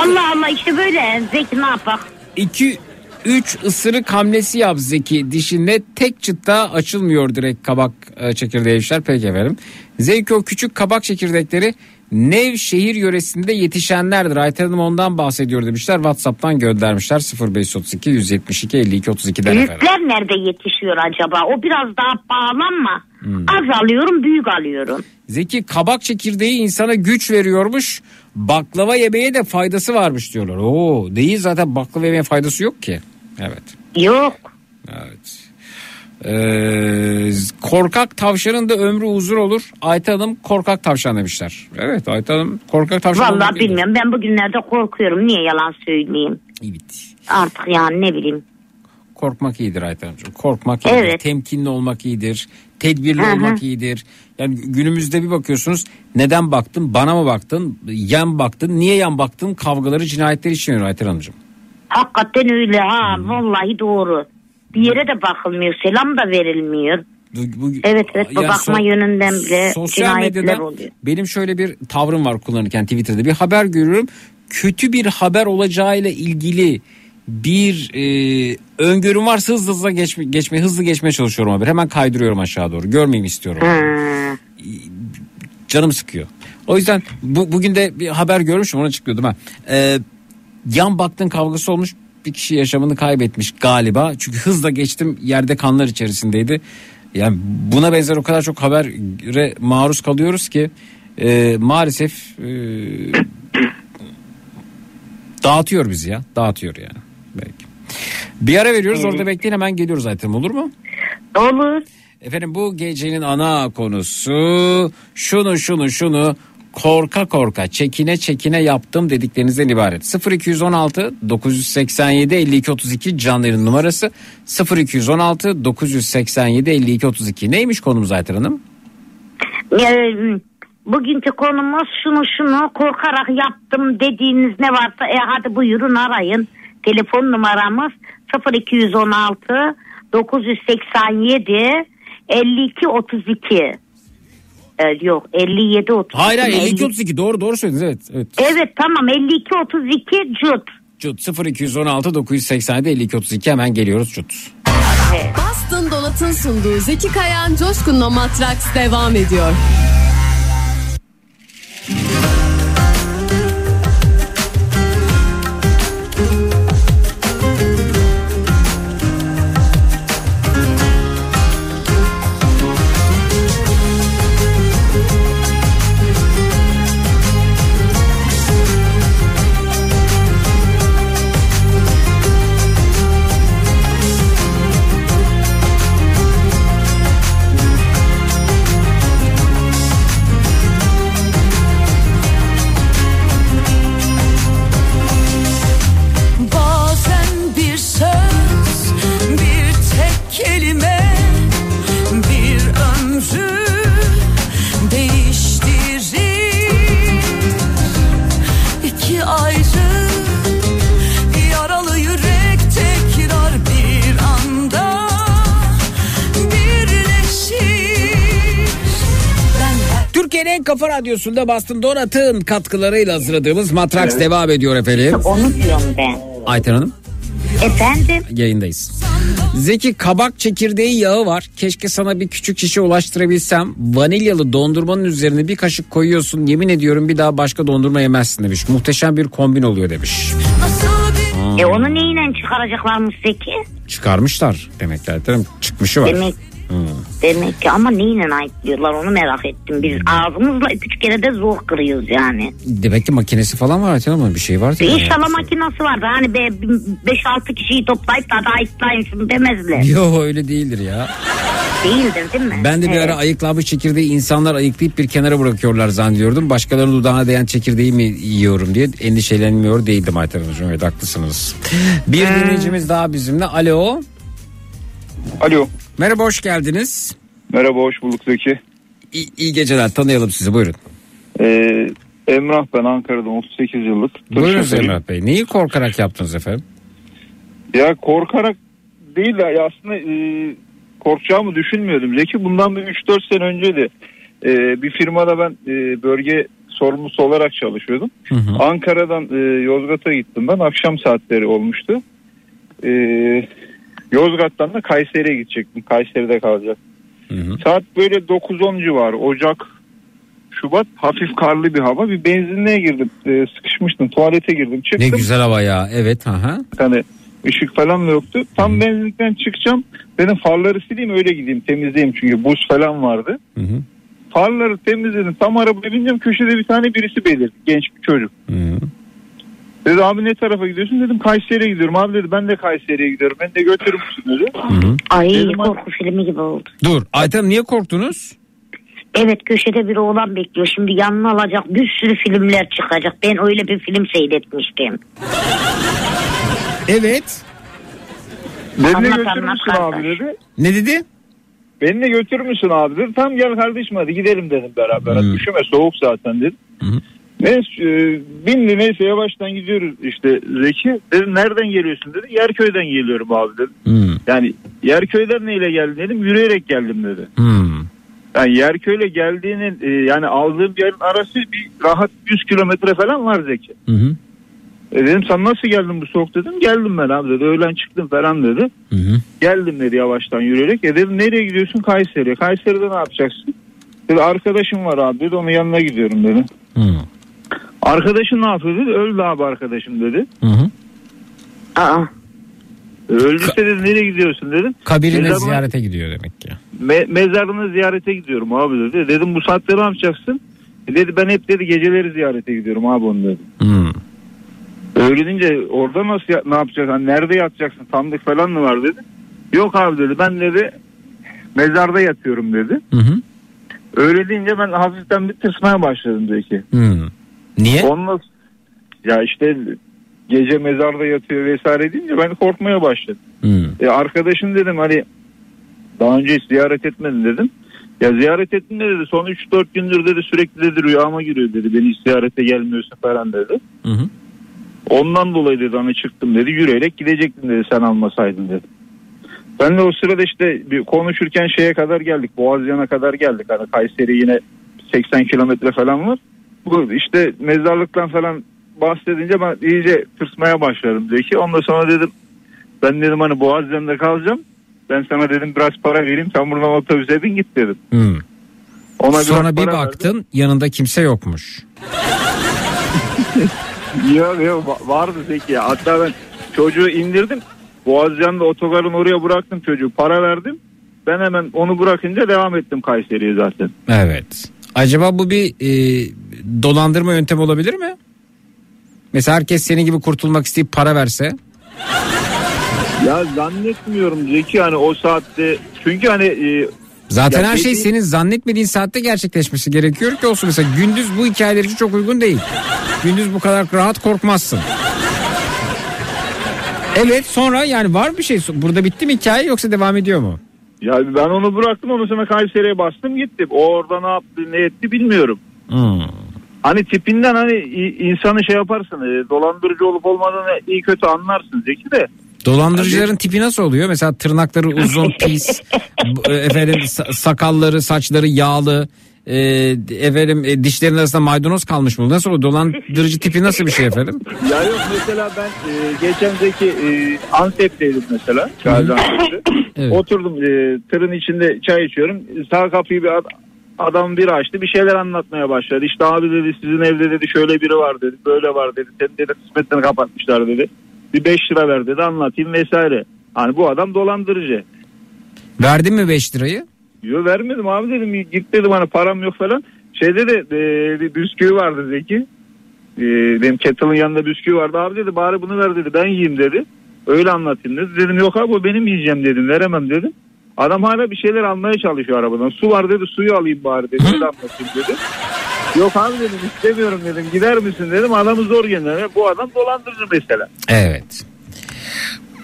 Allah Allah işte böyle Zeki ne yapak? 2 3 ısırık hamlesi yap Zeki dişinde tek çıtta açılmıyor direkt kabak e, çekirdeği işler peki efendim. Zeki o küçük kabak çekirdekleri Nevşehir yöresinde yetişenlerdir. Ayten Hanım ondan bahsediyor demişler. Whatsapp'tan göndermişler 0532 172 52 32'den efendim. Büyükler nerede yetişiyor acaba? O biraz daha pahalı ama Hmm. az alıyorum büyük alıyorum. Zeki kabak çekirdeği insana güç veriyormuş. Baklava yemeye de faydası varmış diyorlar. Oo değil zaten baklava yemeye faydası yok ki. Evet. Yok. Evet. Ee, korkak tavşanın da ömrü uzun olur. Ayten Hanım korkak tavşan demişler. Evet Ayten Hanım korkak tavşan. İyidir. bilmiyorum ben bugünlerde korkuyorum. Niye yalan söyleyeyim? Evet. Artık yani ne bileyim. Korkmak iyidir Ayten Hanımcığım. Korkmak iyidir. Evet. Temkinli olmak iyidir. Tedbirli Hı hı. olmak iyidir. Yani günümüzde bir bakıyorsunuz neden baktın bana mı baktın yan baktın niye yan baktın kavgaları cinayetleri işleniyor Ayten Hanımcığım. Hakikaten öyle ha Hmm. vallahi doğru. Bir yere de bakılmıyor selam da verilmiyor. Bu- bu- Evet evet bu Yani bakma so- yönünden bile Sosyal medyada oluyor. benim şöyle bir tavrım var kullanırken Twitter'da bir haber görüyorum. Kötü bir haber olacağıyla ilgili bir e, öngörüm varsa hızlı hızlı geçme, geçme hızlı geçmeye çalışıyorum haber. Hemen kaydırıyorum aşağı doğru. Görmeyeyim istiyorum. Canım sıkıyor. O yüzden bu, bugün de bir haber görmüşüm ona açıklıyordum ha. Ee, yan baktın kavgası olmuş bir kişi yaşamını kaybetmiş galiba. Çünkü hızla geçtim yerde kanlar içerisindeydi. Yani buna benzer o kadar çok habere maruz kalıyoruz ki e, maalesef e, dağıtıyor bizi ya dağıtıyor yani. Belki. Bir ara veriyoruz orada bekleyin hemen geliyoruz zaten olur mu? Olur. Efendim bu gecenin ana konusu şunu şunu şunu korka korka çekine çekine yaptım dediklerinizden ibaret. 0216 987 52 32 canlı yayın numarası 0216 987 52 32 neymiş konumuz Ayten Hanım? Ee, bugünkü konumuz şunu şunu korkarak yaptım dediğiniz ne varsa e hadi buyurun arayın. Telefon numaramız 0216 987 52 32. Ee, yok 57 32. Hayır hayır 52 52 32 doğru doğru söylediniz evet. evet. Evet tamam 52 32 cut. Cut 0216 987 52 32 hemen geliyoruz Cut. Boston Donat'ın sunduğu Zeki Kayan Coşkun'la Matraks devam ediyor. Kafa radyosunda Bastın Donat'ın katkılarıyla hazırladığımız Matraks Evet. devam ediyor efendim. Onu diyorum ben. Ayten Hanım Efendim yayındayız. Zeki kabak çekirdeği yağı var. Keşke sana bir küçük şişe ulaştırabilsem. Vanilyalı dondurmanın üzerine bir kaşık koyuyorsun. Yemin ediyorum bir daha başka dondurma yemezsin demiş. Muhteşem bir kombin oluyor demiş. e onu neyle çıkaracaklarmış Zeki? Çıkarmışlar demek ki Ayten Hanım. Çıkmışı var. Demek Hmm. Demek ki ama neyle ayıklıyorlar onu merak ettim. Biz ağzımızla üç kere de zor kırıyoruz yani. Demek ki makinesi falan var Ayten Hanım. Bir şey var. Bir inşallah makinası vardı. Hani be 5-6 kişiyi toplayıp da hadi ayıklayın şunu demezler. Yok öyle değildir ya. Değildir değil mi? Ben de bir Evet. ara ayıklanmış çekirdeği insanlar ayıklayıp bir kenara bırakıyorlar zannediyordum. Başkalarının dudağına değen çekirdeği mi yiyorum diye endişelenmiyor değildim Ayten Hanımcığım. Evet haklısınız. Bir Hmm. dinleyicimiz daha bizimle. Alo. Alo. Merhaba hoş geldiniz. Merhaba hoş bulduk Zeki. İyi, iyi geceler tanıyalım sizi buyurun. Ee, Emrah ben Ankara'dan 38 yıllık. tır Buyurun şoförüyüm. Emrah Bey. Neyi korkarak yaptınız efendim? Ya korkarak değil de ya aslında e, korkacağımı düşünmüyordum. Zeki bundan bir 3-4 sene önce de e, bir firmada ben e, bölge sorumlusu olarak çalışıyordum. Ankara'dan e, Yozgat'a gittim ben. Akşam saatleri olmuştu. E, Yozgat'tan da Kayseri'ye gidecektim. Kayseri'de kalacak. Saat böyle 9-10 civarı. Ocak, Şubat hafif karlı bir hava. Bir benzinliğe girdim. E, sıkışmıştım. Tuvalete girdim. Çıktım. Ne güzel hava ya. Evet. Aha. Hani ışık falan da yoktu. Tam benzinlikten çıkacağım. Dedim farları sileyim öyle gideyim temizleyeyim çünkü buz falan vardı. Farları temizledim. Tam arabaya bineceğim köşede bir tane birisi belirdi. Genç bir çocuk. Dedi abi ne tarafa gidiyorsun? Dedim Kayseri'ye gidiyorum. Abi dedi ben de Kayseri'ye gidiyorum. Ben de götürür müsün dedi. Ay Dedim, korku filmi gibi oldu. Dur. Ayten niye korktunuz? Evet köşede bir oğlan bekliyor. Şimdi yanına alacak bir sürü filmler çıkacak. Ben öyle bir film seyretmiştim. Evet. Beni de Anlat, götürür anlat müsün abi dedi. Ne dedi? Beni de götürür müsün abi dedi. Tamam gel kardeşim hadi gidelim dedim beraber. Hadi Üşüme soğuk zaten dedim. Neyse e, bindi neyse yavaştan gidiyoruz işte Zeki. Dedim nereden geliyorsun dedi. Yerköy'den geliyorum abi dedim. Yani Yerköy'den neyle geldin dedim. Yürüyerek geldim dedi. Yani Yerköy'le geldiğinin e, yani aldığım yerin arası bir rahat 100 kilometre falan var Zeki. E dedim sen nasıl geldin bu soğuk dedim. Geldim ben abi dedi. Öğlen çıktım falan dedi. Geldim dedi yavaştan yürüyerek. E dedim nereye gidiyorsun Kayseri'ye. Kayseri'de ne yapacaksın? Dedi arkadaşım var abi dedi. Onun yanına gidiyorum dedi. Arkadaşın ne yapıyor dedi. Öldü abi arkadaşım dedi. Aa. E, Öldüyse dedi nereye gidiyorsun dedim. Kabirine Mezarına- ziyarete gidiyor demek ki. Me- mezarını ziyarete gidiyorum abi dedi. Dedim bu saatte ne yapacaksın? E dedi ben hep dedi geceleri ziyarete gidiyorum abi onu dedi. Öyle deyince orada nasıl ne yapacaksın? Hani nerede yatacaksın? Tanıdık falan mı var dedi. Yok abi dedi ben dedi mezarda yatıyorum dedi. Öyle deyince ben hafiften bir tırsmaya başladım Zeki. Niye? Onunla ya işte gece mezarda yatıyor vesaire deyince ben korkmaya başladım. E arkadaşım dedim hani daha önce hiç ziyaret etmedin dedim. Ya ziyaret ettin de dedi son 3-4 gündür dedi sürekli dedi rüyama giriyor dedi. Beni hiç ziyarete gelmiyorsun falan dedi. Ondan dolayı dedi hani çıktım dedi yürüyerek gidecektim dedi sen almasaydın dedi. Ben de o sırada işte bir konuşurken şeye kadar geldik. Boğaziyan'a kadar geldik. Hani Kayseri yine 80 kilometre falan var. Bu işte mezarlıktan falan bahsedince ben iyice tırsmaya başladım Zeki. Ondan sonra dedim ben dedim hani Boğaziyan'da kalacağım. Ben sana dedim biraz para vereyim sen buradan otobüse bin git dedim. Ona biraz Sonra bir baktın yanında kimse yokmuş. Yok yok va- vardı Zeki ya. Hatta ben çocuğu indirdim. Boğaziyan'da otogarın oraya bıraktım çocuğu. Para verdim. Ben hemen onu bırakınca devam ettim Kayseri'ye zaten. Evet. Acaba bu bir e, dolandırma yöntemi olabilir mi? Mesela herkes senin gibi kurtulmak isteyip para verse. Ya zannetmiyorum Zeki hani o saatte çünkü hani e, Zaten ya her şey senin zannetmediğin saatte gerçekleşmesi gerekiyor ki olsun. Mesela gündüz bu hikayeler için çok uygun değil. Gündüz bu kadar rahat korkmazsın. Evet sonra yani var bir şey. Burada bitti mi hikaye yoksa devam ediyor mu? Ya ben onu bıraktım ondan sonra Kayseri'ye bastım gittim. O orada ne yaptı ne etti bilmiyorum. Hani tipinden hani insanı şey yaparsın e, dolandırıcı olup olmadığını iyi kötü anlarsın Zeki de. Dolandırıcıların tipi nasıl oluyor? Mesela tırnakları uzun, pis, e, efendim sa- sakalları, saçları yağlı, e, efendim e, dişlerin arasında maydanoz kalmış mı? Nasıl o dolandırıcı tipi nasıl bir şey efendim? Ya yok mesela ben e, geçen Zeki e, Antep'teydim mesela. Gaziantep'te. Evet. Oturdum e, tırın içinde çay içiyorum. Sağ kapıyı bir ad- adam biri açtı bir şeyler anlatmaya başladı. İşte abi dedi sizin evde dedi şöyle biri var dedi böyle var dedi. Senin dedi kısmetlerini kapatmışlar dedi. Bir 5 lira ver dedi anlatayım vesaire. Hani bu adam dolandırıcı. Verdin mi 5 lirayı? Yo vermedim abi dedim git dedim hani param yok falan. Şeyde de e, bir bisküvi vardı Zeki. E, benim kettle'ın yanında bisküvi vardı. Abi dedi bari bunu ver dedi ben yiyeyim dedi. Öyle anlatayım dedi. Dedim yok abi o benim yiyeceğim dedim veremem dedim. Adam hala bir şeyler almaya çalışıyor arabadan. Su var dedi suyu alayım bari dedi. Öyle anlatayım dedi. Yok abi dedim istemiyorum dedim. Gider misin dedim. Adamı zor gönder. Bu adam dolandırıcı mesela. Evet.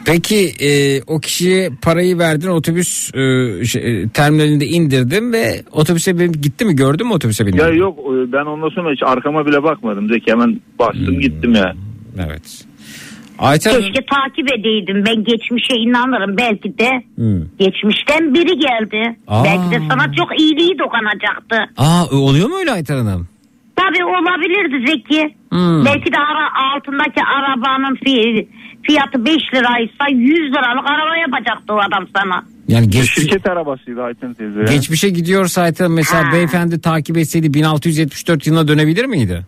Peki e, o kişiye parayı verdin otobüs e, şey, e, terminalinde indirdim ve otobüse binip gitti mi gördün mü otobüse binip? Ya yok e, ben ondan sonra hiç arkama bile bakmadım. Zeki hemen bastım gittim ya. Evet. Ayten Keşke takip edeydim. Ben geçmişe inanırım. Belki de Hmm. geçmişten biri geldi. Aa. Belki de sana çok iyiliği dokanacaktı. Aa oluyor mu öyle Ayten Hanım? Tabii olabilirdi Zeki. Hmm. Belki de ara, altındaki arabanın fi- fiyatı 5 liraysa 100 liralık araba yapacaktı o adam sana. Yani geç, Şirket arabasıydı Ayten teyze. ya. geçmişe gidiyorsa Ayten mesela Ha. beyefendi takip etseydi 1674 yılına dönebilir miydi?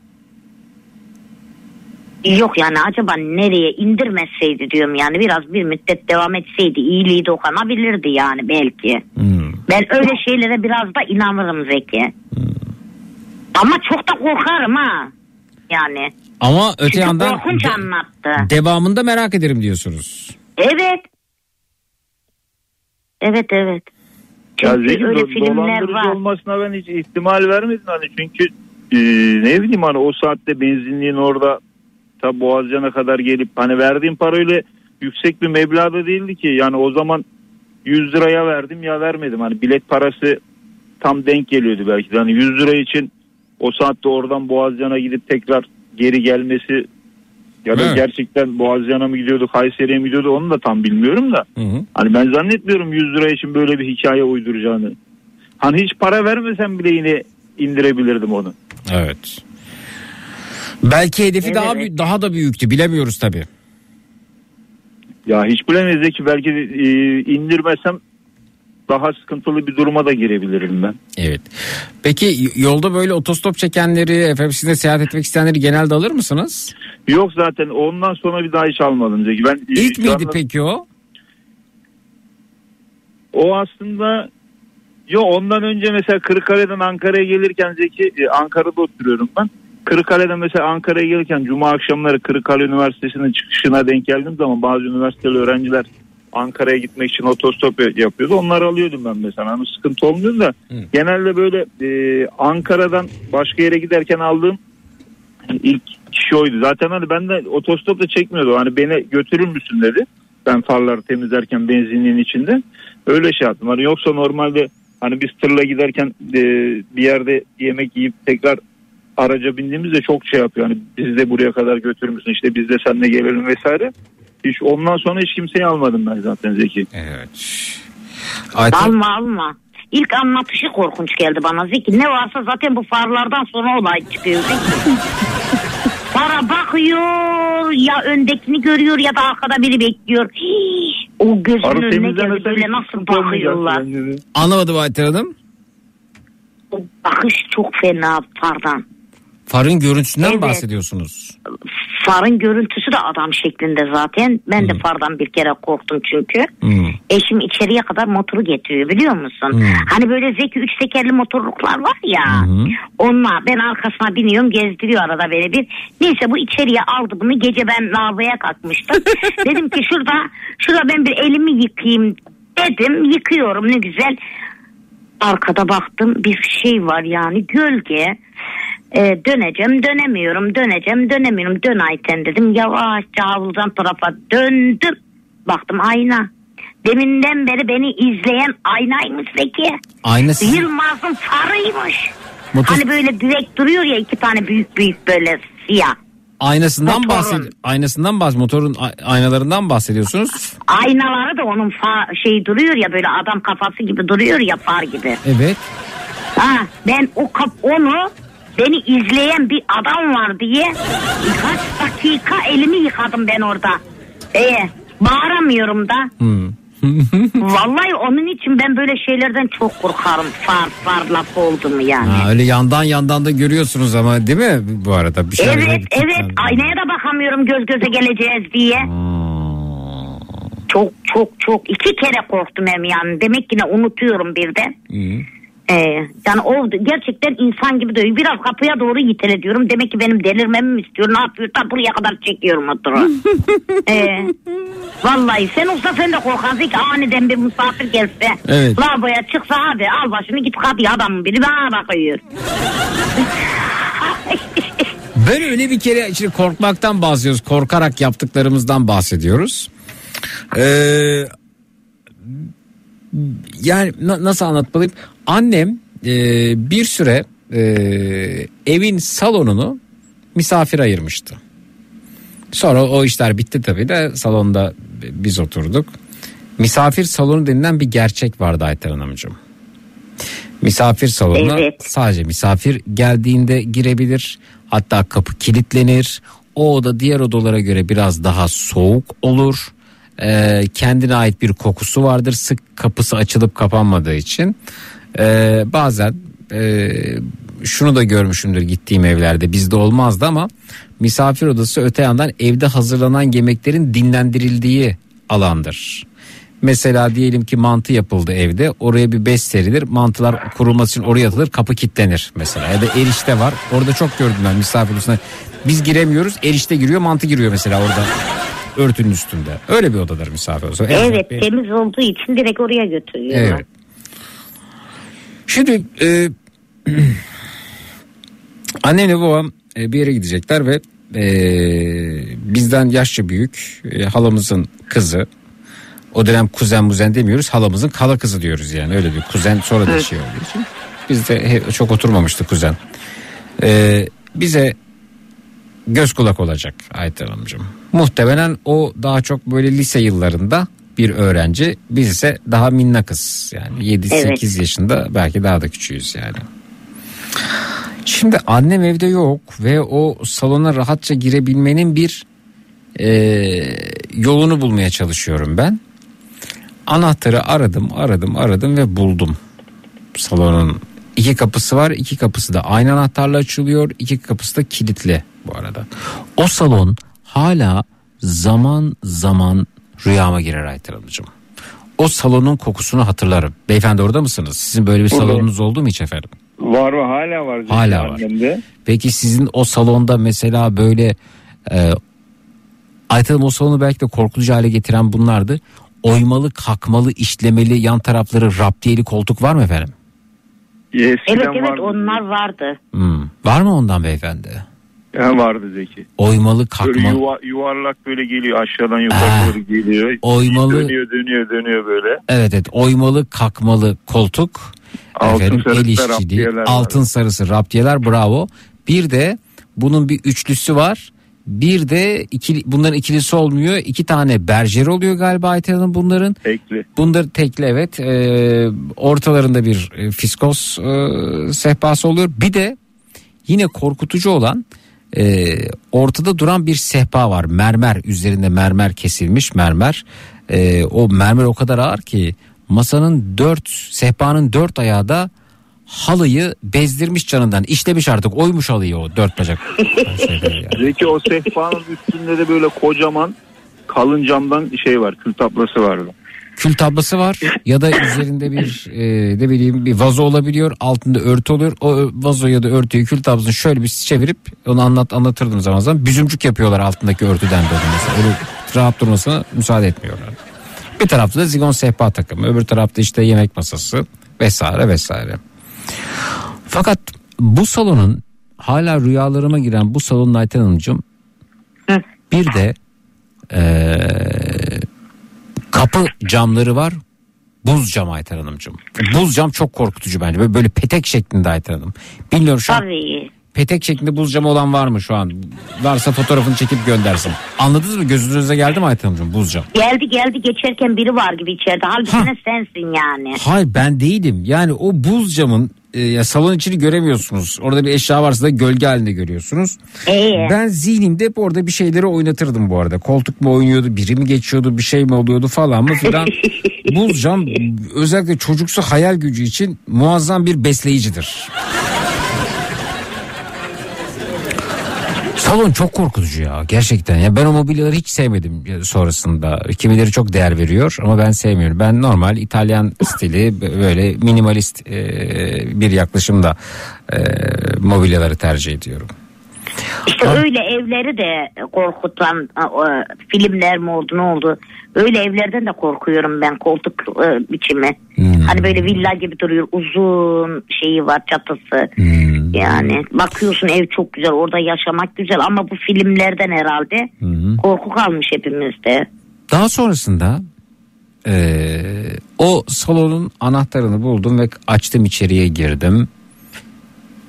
Yok yani acaba nereye indirmeseydi diyorum yani biraz bir müddet devam etseydi iyiliği dokanabilirdi yani belki. Hmm. Ben öyle şeylere biraz da inanırım Zeki. Ama çok da korkarım ha. Yani. Ama öte Çünkü yandan korkunç de- anlattı. devamında merak ederim diyorsunuz. Evet. Evet evet. Ya Çünkü Zeki öyle do- filmler var. olmasına ben hiç ihtimal vermedim hani çünkü e, ne bileyim hani o saatte benzinliğin orada ta Boğazcan'a kadar gelip hani verdiğim para öyle yüksek bir meblağda değildi ki yani o zaman 100 liraya verdim ya vermedim hani bilet parası tam denk geliyordu belki de hani 100 lira için o saatte oradan Boğazcan'a gidip tekrar geri gelmesi ya da Evet. gerçekten Boğazcan'a mı gidiyordu Kayseri'ye mi gidiyordu onu da tam bilmiyorum da Hı hı. Hani ben zannetmiyorum 100 lira için böyle bir hikaye uyduracağını. Hani hiç para vermesem bile yine indirebilirdim onu. Evet. Belki hedefi Evet, daha büyük, daha da büyüktü bilemiyoruz tabii. Ya hiç bilemeyiz ki belki e, indirmesem daha sıkıntılı bir duruma da girebilirim ben. Evet. Peki yolda böyle otostop çekenleri, efendim sizinle seyahat etmek isteyenleri genelde alır mısınız? Yok zaten ondan sonra bir daha hiç almadım. Ben e, İlk miydi anda- peki o? O aslında Yo ondan önce mesela Kırıkkale'den Ankara'ya gelirken Zeki e, Ankara'da oturuyorum ben. Kırıkkale'den mesela Ankara'ya gelirken Cuma akşamları Kırıkkale Üniversitesi'nin çıkışına denk geldiğim zaman bazı üniversiteli öğrenciler Ankara'ya gitmek için otostop ya- yapıyordu. Onları alıyordum ben mesela. Hani sıkıntı olmuyor da genelde böyle e, Ankara'dan başka yere giderken aldığım ilk kişi oydu. Zaten hani ben de otostop da çekmiyordu. Hani beni götürür müsün dedi. Ben farları temizlerken benzinliğin içinde. Öyle şey yaptım. Hani yoksa normalde hani biz tırla giderken e, bir yerde yemek yiyip tekrar araca bindiğimizde çok şey yapıyor. Hani biz de buraya kadar götürür müsün? İşte biz de seninle gelelim vesaire. Hiç ondan sonra hiç kimseyi almadım ben zaten Zeki. Evet. Ayten, Alma alma. İlk anlatışı korkunç geldi bana Zeki. Ne varsa zaten bu farlardan sonra olay çıkıyor Zeki. Fara bakıyor ya öndekini görüyor ya da arkada biri bekliyor. Hii, o gözünün Arı önüne geldi böyle nasıl bakıyorlar. anlamadım Ayten Hanım. O bakış çok fena fardan. Farın görüntüsünden Evet. bahsediyorsunuz? Farın görüntüsü de adam şeklinde zaten. Ben de fardan bir kere korktum çünkü. Hmm. Eşim içeriye kadar motoru getiriyor biliyor musun? Hmm. Hani böyle zeki üç tekerli motorluklar var ya. Hı. Onunla ben arkasına biniyorum gezdiriyor arada böyle bir. Neyse bu içeriye aldı bunu. Gece ben lavaboya kalkmıştım. dedim ki şurada şurada ben bir elimi yıkayayım dedim. Yıkıyorum ne güzel. Arkada baktım bir şey var yani gölge. Ee, döneceğim dönemiyorum döneceğim dönemiyorum. Dön Ayten dedim. Yavaşça havludan tarafa döndüm. Baktım ayna. Deminden beri beni izleyen aynaymış Zeki. Aynı sizin. Yılmaz'ın farıymış Motor- hani böyle direkt duruyor ya iki tane büyük büyük böyle siyah. Aynasından bahsed aynasından bahs motorun aynalarından bahsediyorsunuz. aynaları da onun fa- şey duruyor ya böyle adam kafası gibi duruyor ya far gibi. Evet. Ha, ben o kap onu beni izleyen bir adam var diye kaç dakika elimi yıkadım ben orada. Ee, bağıramıyorum da. Hmm. Vallahi onun için ben böyle şeylerden çok korkarım. Far far laf oldu mu yani. Ha, öyle yandan yandan da görüyorsunuz ama değil mi bu arada? Bir şey evet evet aynaya da bakamıyorum göz göze geleceğiz diye. Hmm. Çok çok çok iki kere korktum hem yani. Demek ki ne unutuyorum birden. Ee, yani o gerçekten insan gibi değil. Biraz kapıya doğru yitele diyorum. Demek ki benim delirmemi mi istiyor? Ne yapıyor? Tam buraya kadar çekiyorum motoru. ee, vallahi sen olsa sen de korkarsın ki aniden bir misafir gelse. Evet. Lavaboya çıksa hadi al başını git kapıya adamın biri bana bakıyor. Ben öyle bir kere şimdi korkmaktan bahsediyoruz. Korkarak yaptıklarımızdan bahsediyoruz. Ee, yani na- nasıl anlatmalıyım? Annem e, bir süre e, evin salonunu misafir ayırmıştı. Sonra o işler bitti tabii de salonda biz oturduk. Misafir salonu denilen bir gerçek vardı Ayten Hanımcığım. Misafir salonuna Evet. sadece misafir geldiğinde girebilir. Hatta kapı kilitlenir. O oda diğer odalara göre biraz daha soğuk olur. Ee, kendine ait bir kokusu vardır. Sık kapısı açılıp kapanmadığı için. Ee, bazen e, şunu da görmüşümdür gittiğim evlerde. Bizde olmazdı ama misafir odası öte yandan evde hazırlanan yemeklerin dinlendirildiği alandır. Mesela diyelim ki mantı yapıldı evde. Oraya bir bez serilir. Mantılar kurulması için oraya atılır kapı kilitlenir mesela. Ya da erişte var. Orada çok gördüm ben misafir odasına. Biz giremiyoruz erişte giriyor mantı giriyor mesela orada örtünün üstünde öyle bir odadır misafir azından Evet benim- temiz olduğu için direkt oraya götürüyorlar. Evet. Şimdi e, annemle babam e, bir yere gidecekler ve e, bizden yaşça büyük e, halamızın kızı o dönem kuzen muzen demiyoruz halamızın kala kızı diyoruz yani öyle bir kuzen sonra da Evet. şey olduğu için biz de he- çok oturmamıştı kuzen E, bize göz kulak olacak Ayten Hanımcığım. Muhtemelen o daha çok böyle lise yıllarında bir öğrenci. Biz ise daha minnakız. Yani 7-8 Evet. yaşında belki daha da küçüğüz yani. Şimdi annem evde yok ve o salona rahatça girebilmenin bir e, yolunu bulmaya çalışıyorum ben. Anahtarı aradım aradım aradım ve buldum. Salonun iki kapısı var iki kapısı da aynı anahtarla açılıyor iki kapısı da kilitli bu arada. O salon hala zaman zaman rüyama girer Ayten Hanımcığım. O salonun kokusunu hatırlarım. Beyefendi orada mısınız? Sizin böyle bir salonunuz oldu mu hiç efendim? Var var hala var. Hala var. annemde. Peki sizin o salonda mesela böyle e, Ayten Hanım o salonu belki de korkutucu hale getiren bunlardı. Oymalı, kalkmalı, işlemeli, yan tarafları raptiyeli koltuk var mı efendim? Evet evet onlar vardı. Hmm. Var mı ondan beyefendi? Vardı Zeki. Oymalı, Böyle kalkmalı. yuva- yuvarlak böyle geliyor aşağıdan yukarı doğru geliyor. oymalı- Dönüyor dönüyor dönüyor böyle. Evet evet oymalı, kalkmalı koltuk. Altın Efendim, sarısı raptiyeler var. altın sarısı raptiyeler bravo. Bir de bunun bir üçlüsü var. Bir de ikili, bunların ikilisi olmuyor. İki tane berjer oluyor galiba Ayten Hanım bunların. Tekli. Bunlar tekli evet. Ee, ortalarında bir e, fiskos e, sehpası oluyor. Bir de yine korkutucu olan e, ortada duran bir sehpa var. Mermer üzerinde mermer kesilmiş mermer. E, o mermer o kadar ağır ki masanın dört sehpanın dört ayağı da halıyı bezdirmiş canından. İşlemiş artık oymuş halıyı o dört bacak. Zeki o sehpanın üstünde de böyle kocaman kalın camdan şey var kül tablası vardı. Kül tablası var ya da üzerinde bir e, ne bileyim bir vazo olabiliyor altında örtü oluyor o vazo ya da örtüyü kül tablasını şöyle bir çevirip onu anlat anlatırdım zaman zaman büzümcük yapıyorlar altındaki örtüden böyle mesela öyle rahat durmasına müsaade etmiyorlar. Bir tarafta da zigon sehpa takımı öbür tarafta işte yemek masası vesaire vesaire. Fakat bu salonun hala rüyalarıma giren bu salonun Ayten Hanımcığım bir de eee, kapı camları var. Buz cam Ayten Hanımcığım. Buz cam çok korkutucu bence. Böyle, böyle petek şeklinde Ayten Hanım. Bilmiyorum şu an Tabii. Petek şeklinde buz camı olan var mı şu an? Varsa fotoğrafını çekip göndersin. Anladınız mı? Gözünüze geldi mi Ayten Hanımcığım buz cam? Geldi geldi geçerken biri var gibi içeride. Halbuki ne sensin yani. Hayır ben değilim. Yani o buz camın e, ya salon içini göremiyorsunuz. Orada bir eşya varsa da gölge halinde görüyorsunuz. Ee? Ben zihnimde hep orada bir şeyleri oynatırdım bu arada. Koltuk mu oynuyordu, biri mi geçiyordu, bir şey mi oluyordu falan mı filan. buz cam özellikle çocuksu hayal gücü için muazzam bir besleyicidir. Salon çok korkutucu ya gerçekten. Ya ben o mobilyaları hiç sevmedim sonrasında. Kimileri çok değer veriyor ama ben sevmiyorum. Ben normal İtalyan stili böyle minimalist bir yaklaşımda mobilyaları tercih ediyorum. İşte öyle evleri de korkutan filmler mi oldu ne oldu? Öyle evlerden de korkuyorum ben koltuk e, biçimi. Hani böyle villa gibi duruyor uzun şeyi var çatısı. Yani bakıyorsun ev çok güzel orada yaşamak güzel ama bu filmlerden herhalde korku kalmış hepimizde. Daha sonrasında e, o salonun anahtarını buldum ve açtım içeriye girdim.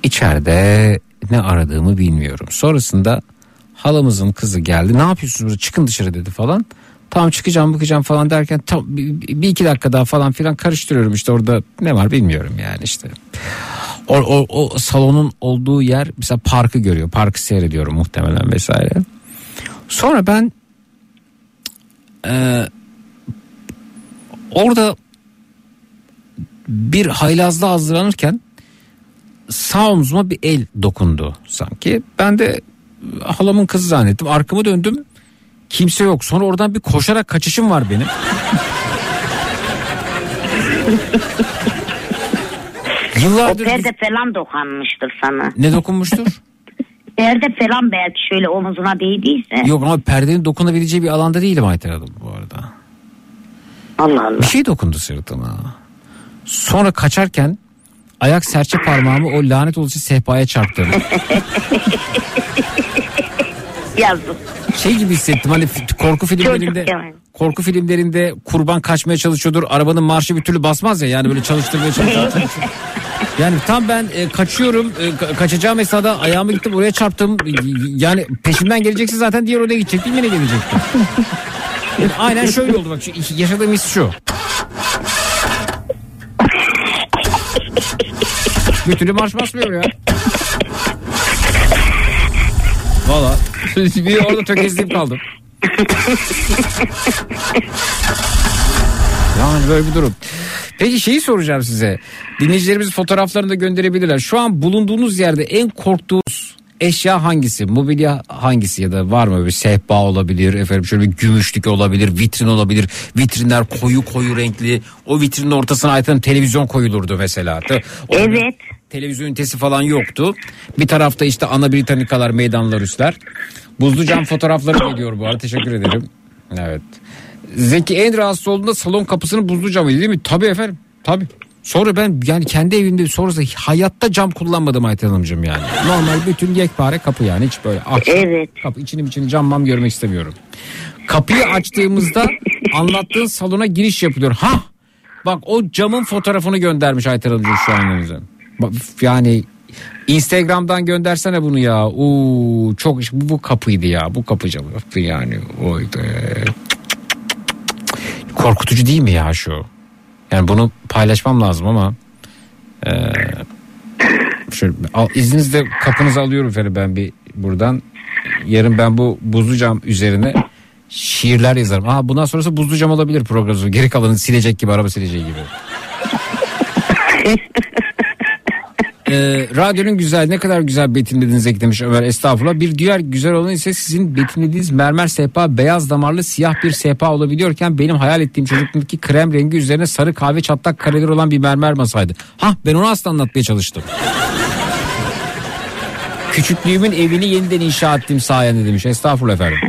İçeride ne aradığımı bilmiyorum. Sonrasında Halamızın kızı geldi. Ne yapıyorsunuz burada? Çıkın dışarı dedi falan. Tamam çıkacağım bakacağım falan derken tam bir, iki dakika daha falan filan karıştırıyorum işte orada ne var bilmiyorum yani işte. O, o, o salonun olduğu yer mesela parkı görüyor. Parkı seyrediyorum muhtemelen vesaire. Sonra ben e, orada bir haylazda hazırlanırken sağ omzuma bir el dokundu sanki. Ben de halamın kızı zannettim. Arkamı döndüm. Kimse yok. Sonra oradan bir koşarak kaçışım var benim. O Yıllardır perde falan dokanmıştır sana. ne dokunmuştur? Perde falan belki şöyle omuzuna değdiyse. Yok ama perdenin dokunabileceği bir alanda değilim Ayten Hanım bu arada. Allah Allah. Bir şey dokundu sırtıma. Sonra kaçarken ayak serçe parmağımı o lanet olası sehpaya çarptırdım. Yazık. Şey gibi hissettim hani korku filmlerinde yani. korku filmlerinde kurban kaçmaya çalışıyordur. Arabanın marşı bir türlü basmaz ya yani böyle çalıştırmaya çalışıyor. Yani tam ben e, kaçıyorum e, ka- kaçacağım esnada ayağımı gittim oraya çarptım. Yani peşimden geleceksin zaten diğer odaya gidecektim yine gelecektim. Yani aynen şöyle oldu bak şu- yaşadığım his şu. Bir türlü marş basmıyor ya. Valla bir orada tökezleyip kaldım. Yani böyle bir durum. Peki şeyi soracağım size. Dinleyicilerimiz fotoğraflarını da gönderebilirler. Şu an bulunduğunuz yerde en korktuğunuz eşya hangisi? Mobilya hangisi ya da var mı bir sehpa olabilir efendim şöyle bir gümüşlük olabilir, vitrin olabilir. Vitrinler koyu koyu renkli. O vitrinin ortasına ait televizyon koyulurdu mesela. Te- orada bir Evet. Televizyon ünitesi falan yoktu. Bir tarafta işte ana Britanikalar, meydanlar, üsler. Buzlu cam fotoğrafları geliyor bu arada. Teşekkür ederim. Evet. Zeki en rahatsız olduğunda salon kapısının buzlu camıydı değil mi? Tabii efendim. Tabii. Sonra ben yani kendi evimde sonrası hayatta cam kullanmadım Ayten Hanımcığım yani. Normal bütün yekpare kapı yani hiç böyle aç. Evet. Kapı içini içini cam mam görmek istemiyorum. Kapıyı açtığımızda anlattığın salona giriş yapılıyor. Ha bak o camın fotoğrafını göndermiş Ayten Hanımcığım şu an önümüze. Yani Instagram'dan göndersene bunu ya. Oo, çok bu, bu kapıydı ya. Bu kapı camı yani. Oydu. Korkutucu değil mi ya şu? Yani bunu paylaşmam lazım ama e, şöyle, al, izninizle kapınızı alıyorum efendim ben bir buradan. Yarın ben bu buzlu cam üzerine şiirler yazarım. Aha bundan sonrası buzlu cam olabilir programı. Geri kalanı silecek gibi araba sileceği gibi. Ee, radyonun güzel ne kadar güzel betimlediniz eklemiş Ömer estağfurullah. Bir diğer güzel olan ise sizin betimlediğiniz mermer sehpa beyaz damarlı siyah bir sehpa olabiliyorken benim hayal ettiğim çocukluğumdaki krem rengi üzerine sarı kahve çatlak kareler olan bir mermer masaydı. Ha ben onu aslında anlatmaya çalıştım. Küçüklüğümün evini yeniden inşa ettiğim sayende demiş. Estağfurullah efendim.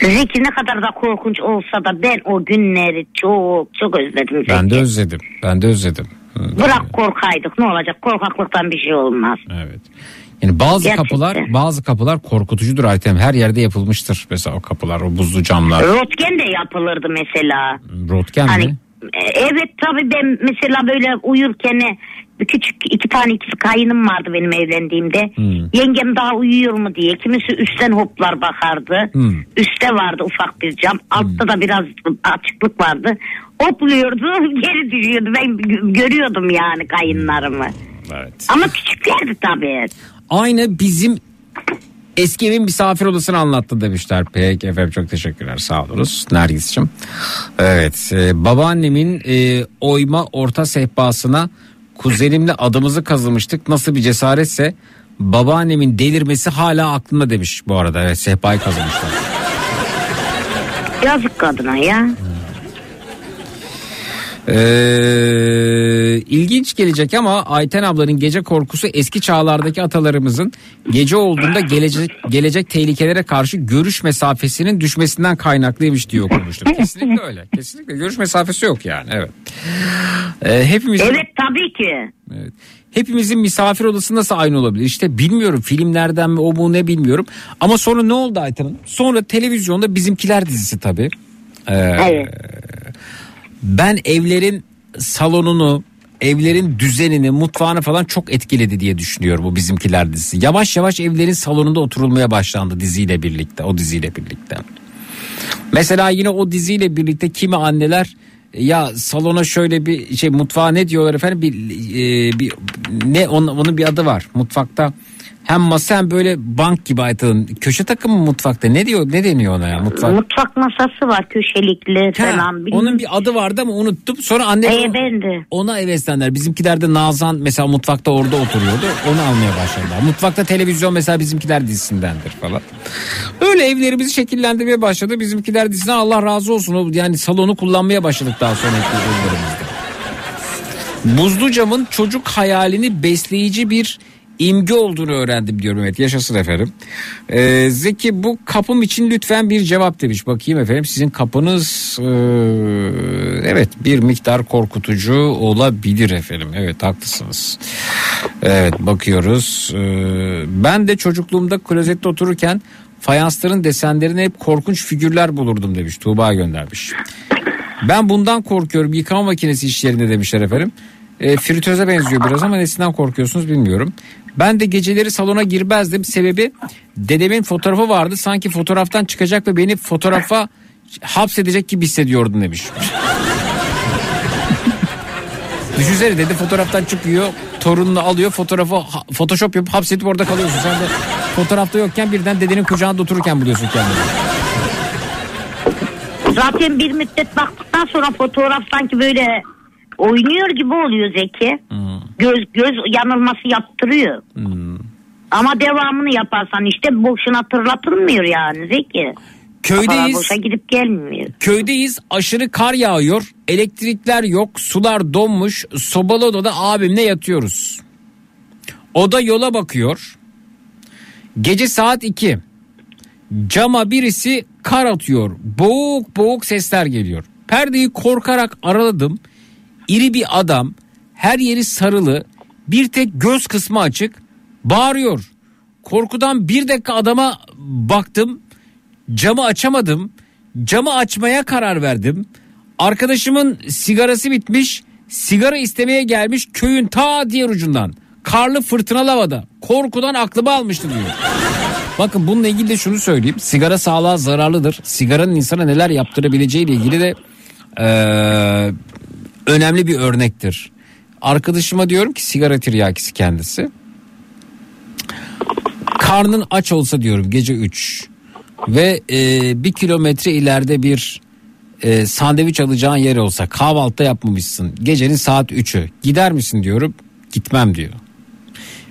Zeki ne kadar da korkunç olsa da ben o günleri çok çok özledim Zeki. Ben de özledim. Ben de özledim. Bırak korkaydık ne olacak korkaklıktan bir şey olmaz. Evet. Yani bazı Gerçekten. kapılar bazı kapılar korkutucudur Aytem. Her yerde yapılmıştır mesela o kapılar, o buzlu camlar. Röntgen de yapılırdı mesela. Rotgen Hani mi? e, evet tabii ben mesela böyle uyurken bir küçük iki tane ikiz kayınım vardı benim evlendiğimde. Hmm. Yengem daha uyuyor mu diye. Kimisi üstten hoplar bakardı. Hmm. Üste vardı ufak bir cam. Altta da biraz açıklık vardı. Hopluyordu geri düşüyordu. Ben gö- görüyordum yani kayınlarımı. Evet. Ama küçüklerdi tabii. Aynı bizim eski evin misafir odasını anlattı demişler. Peki efendim çok teşekkürler sağ olunuz Nergis'cim. Evet e, babaannemin e, oyma orta sehpasına kuzenimle adımızı kazımıştık. Nasıl bir cesaretse babaannemin delirmesi hala aklımda demiş bu arada. Evet sehpayı kazımışlar. Yazık kadına ya. Ee, ilginç gelecek ama Ayten ablanın gece korkusu eski çağlardaki atalarımızın gece olduğunda gelecek gelecek tehlikelere karşı görüş mesafesinin düşmesinden kaynaklıymış diye okumuştum. Kesinlikle öyle. Kesinlikle görüş mesafesi yok yani. Evet. Ee, hepimizin Evet tabii ki. Evet. Hepimizin misafir odası nasıl aynı olabilir? İşte bilmiyorum filmlerden mi o bu ne bilmiyorum. Ama sonra ne oldu Ayten Hanım? Sonra televizyonda Bizimkiler dizisi tabii. Ee, Evet. Ben evlerin salonunu evlerin düzenini, mutfağını falan çok etkiledi diye düşünüyorum bu bizimkiler dizisi. Yavaş yavaş evlerin salonunda oturulmaya başlandı diziyle birlikte, o diziyle birlikte. Mesela yine o diziyle birlikte kimi anneler ya salona şöyle bir şey mutfağa ne diyorlar efendim bir, e, bir ne onun, onun bir adı var mutfakta hem masa hem böyle bank gibi ayıtılın köşe takımı mutfakta ne diyor ne deniyor ona ya mutfak Mutfak masası var köşelikli Ha, falan. bilmem. onun bir adı vardı ama unuttum. Sonra anne Ee, ben de. ona heveslendiler. Bizimkiler de Nazan mesela mutfakta orada oturuyordu. Onu almaya başladılar. Mutfakta televizyon mesela bizimkiler dizisindendir falan. Öyle evlerimizi şekillendirmeye başladı. Bizimkiler dizisinden Allah razı olsun. Yani salonu kullanmaya başladık daha sonraki evlerimizde. Buzlu camın çocuk hayalini besleyici bir imge olduğunu öğrendim diyorum. Evet yaşasın efendim. Ee, Zeki bu kapım için lütfen bir cevap demiş. Bakayım efendim sizin kapınız ee, evet bir miktar korkutucu olabilir efendim. Evet haklısınız. Evet bakıyoruz. Ee, ben de çocukluğumda klozette otururken fayansların desenlerine hep korkunç figürler bulurdum demiş. Tuğba göndermiş. Ben bundan korkuyorum yıkama makinesi iş yerinde demişler efendim. E, fritöze benziyor biraz ama nesinden korkuyorsunuz bilmiyorum. Ben de geceleri salona girmezdim. Sebebi dedemin fotoğrafı vardı. Sanki fotoğraftan çıkacak ve beni fotoğrafa hapsedecek gibi hissediyordum demiş. Düşünsene dede fotoğraftan çıkıyor. Torununu alıyor fotoğrafı photoshop yapıp hapsedip orada kalıyorsun. Sen de fotoğrafta yokken birden dedenin kucağında otururken buluyorsun kendini. Zaten bir müddet baktıktan sonra fotoğraf sanki böyle oynuyor gibi oluyor Zeki. Göz göz yanılması yaptırıyor. Ama devamını yaparsan işte boşuna hatırlatılmıyor yani Zeki. Köydeyiz. Boşa gidip gelmiyor. Köydeyiz aşırı kar yağıyor. Elektrikler yok sular donmuş. Sobalı odada abimle yatıyoruz. Oda yola bakıyor. Gece saat 2. Cama birisi kar atıyor. Boğuk boğuk sesler geliyor. Perdeyi korkarak araladım. İri bir adam her yeri sarılı bir tek göz kısmı açık bağırıyor. Korkudan bir dakika adama baktım camı açamadım. Camı açmaya karar verdim. Arkadaşımın sigarası bitmiş. Sigara istemeye gelmiş köyün ta diğer ucundan. Karlı fırtınalı havada. Korkudan aklımı almıştı diyor. Bakın bununla ilgili de şunu söyleyeyim. Sigara sağlığa zararlıdır. Sigaranın insana neler yaptırabileceği ile ilgili de eee, önemli bir örnektir. Arkadaşıma diyorum ki sigara tiryakisi kendisi. Karnın aç olsa diyorum gece 3 ve e, bir kilometre ileride bir e, sandviç alacağın yer olsa kahvaltıda yapmamışsın gecenin saat 3'ü gider misin diyorum gitmem diyor.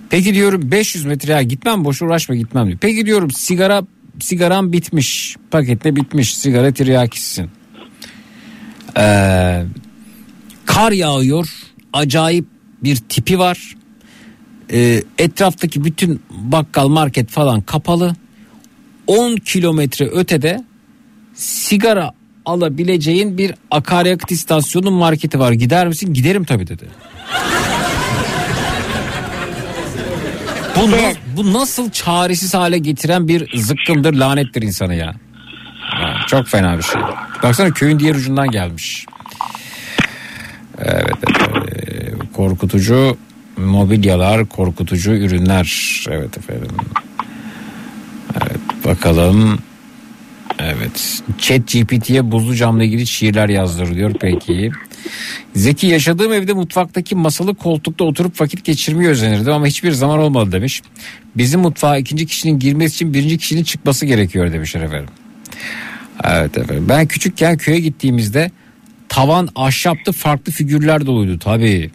Peki diyorum 500 metre ya gitmem boş uğraşma gitmem diyor. Peki diyorum sigara sigaram bitmiş pakette bitmiş sigara tiryakisisin. Ee, kar yağıyor acayip bir tipi var. Ee, etraftaki bütün bakkal market falan kapalı. 10 kilometre ötede sigara alabileceğin bir akaryakıt istasyonu marketi var. Gider misin? Giderim tabii dedi. Bu, na- bu nasıl çaresiz hale getiren bir zıkkımdır lanettir insanı ya. Ha, çok fena bir şey. Baksana köyün diğer ucundan gelmiş. Evet, evet. korkutucu mobilyalar, korkutucu ürünler. Evet efendim. Evet bakalım. Evet. Chat GPT'ye buzlu camla ilgili şiirler yazdır peki. Zeki yaşadığım evde mutfaktaki masalı koltukta oturup vakit geçirmeyi özenirdim ama hiçbir zaman olmadı demiş. Bizim mutfağa ikinci kişinin girmesi için birinci kişinin çıkması gerekiyor demişler efendim. Evet efendim. Ben küçükken köye gittiğimizde tavan ahşaptı farklı figürler doluydu tabii.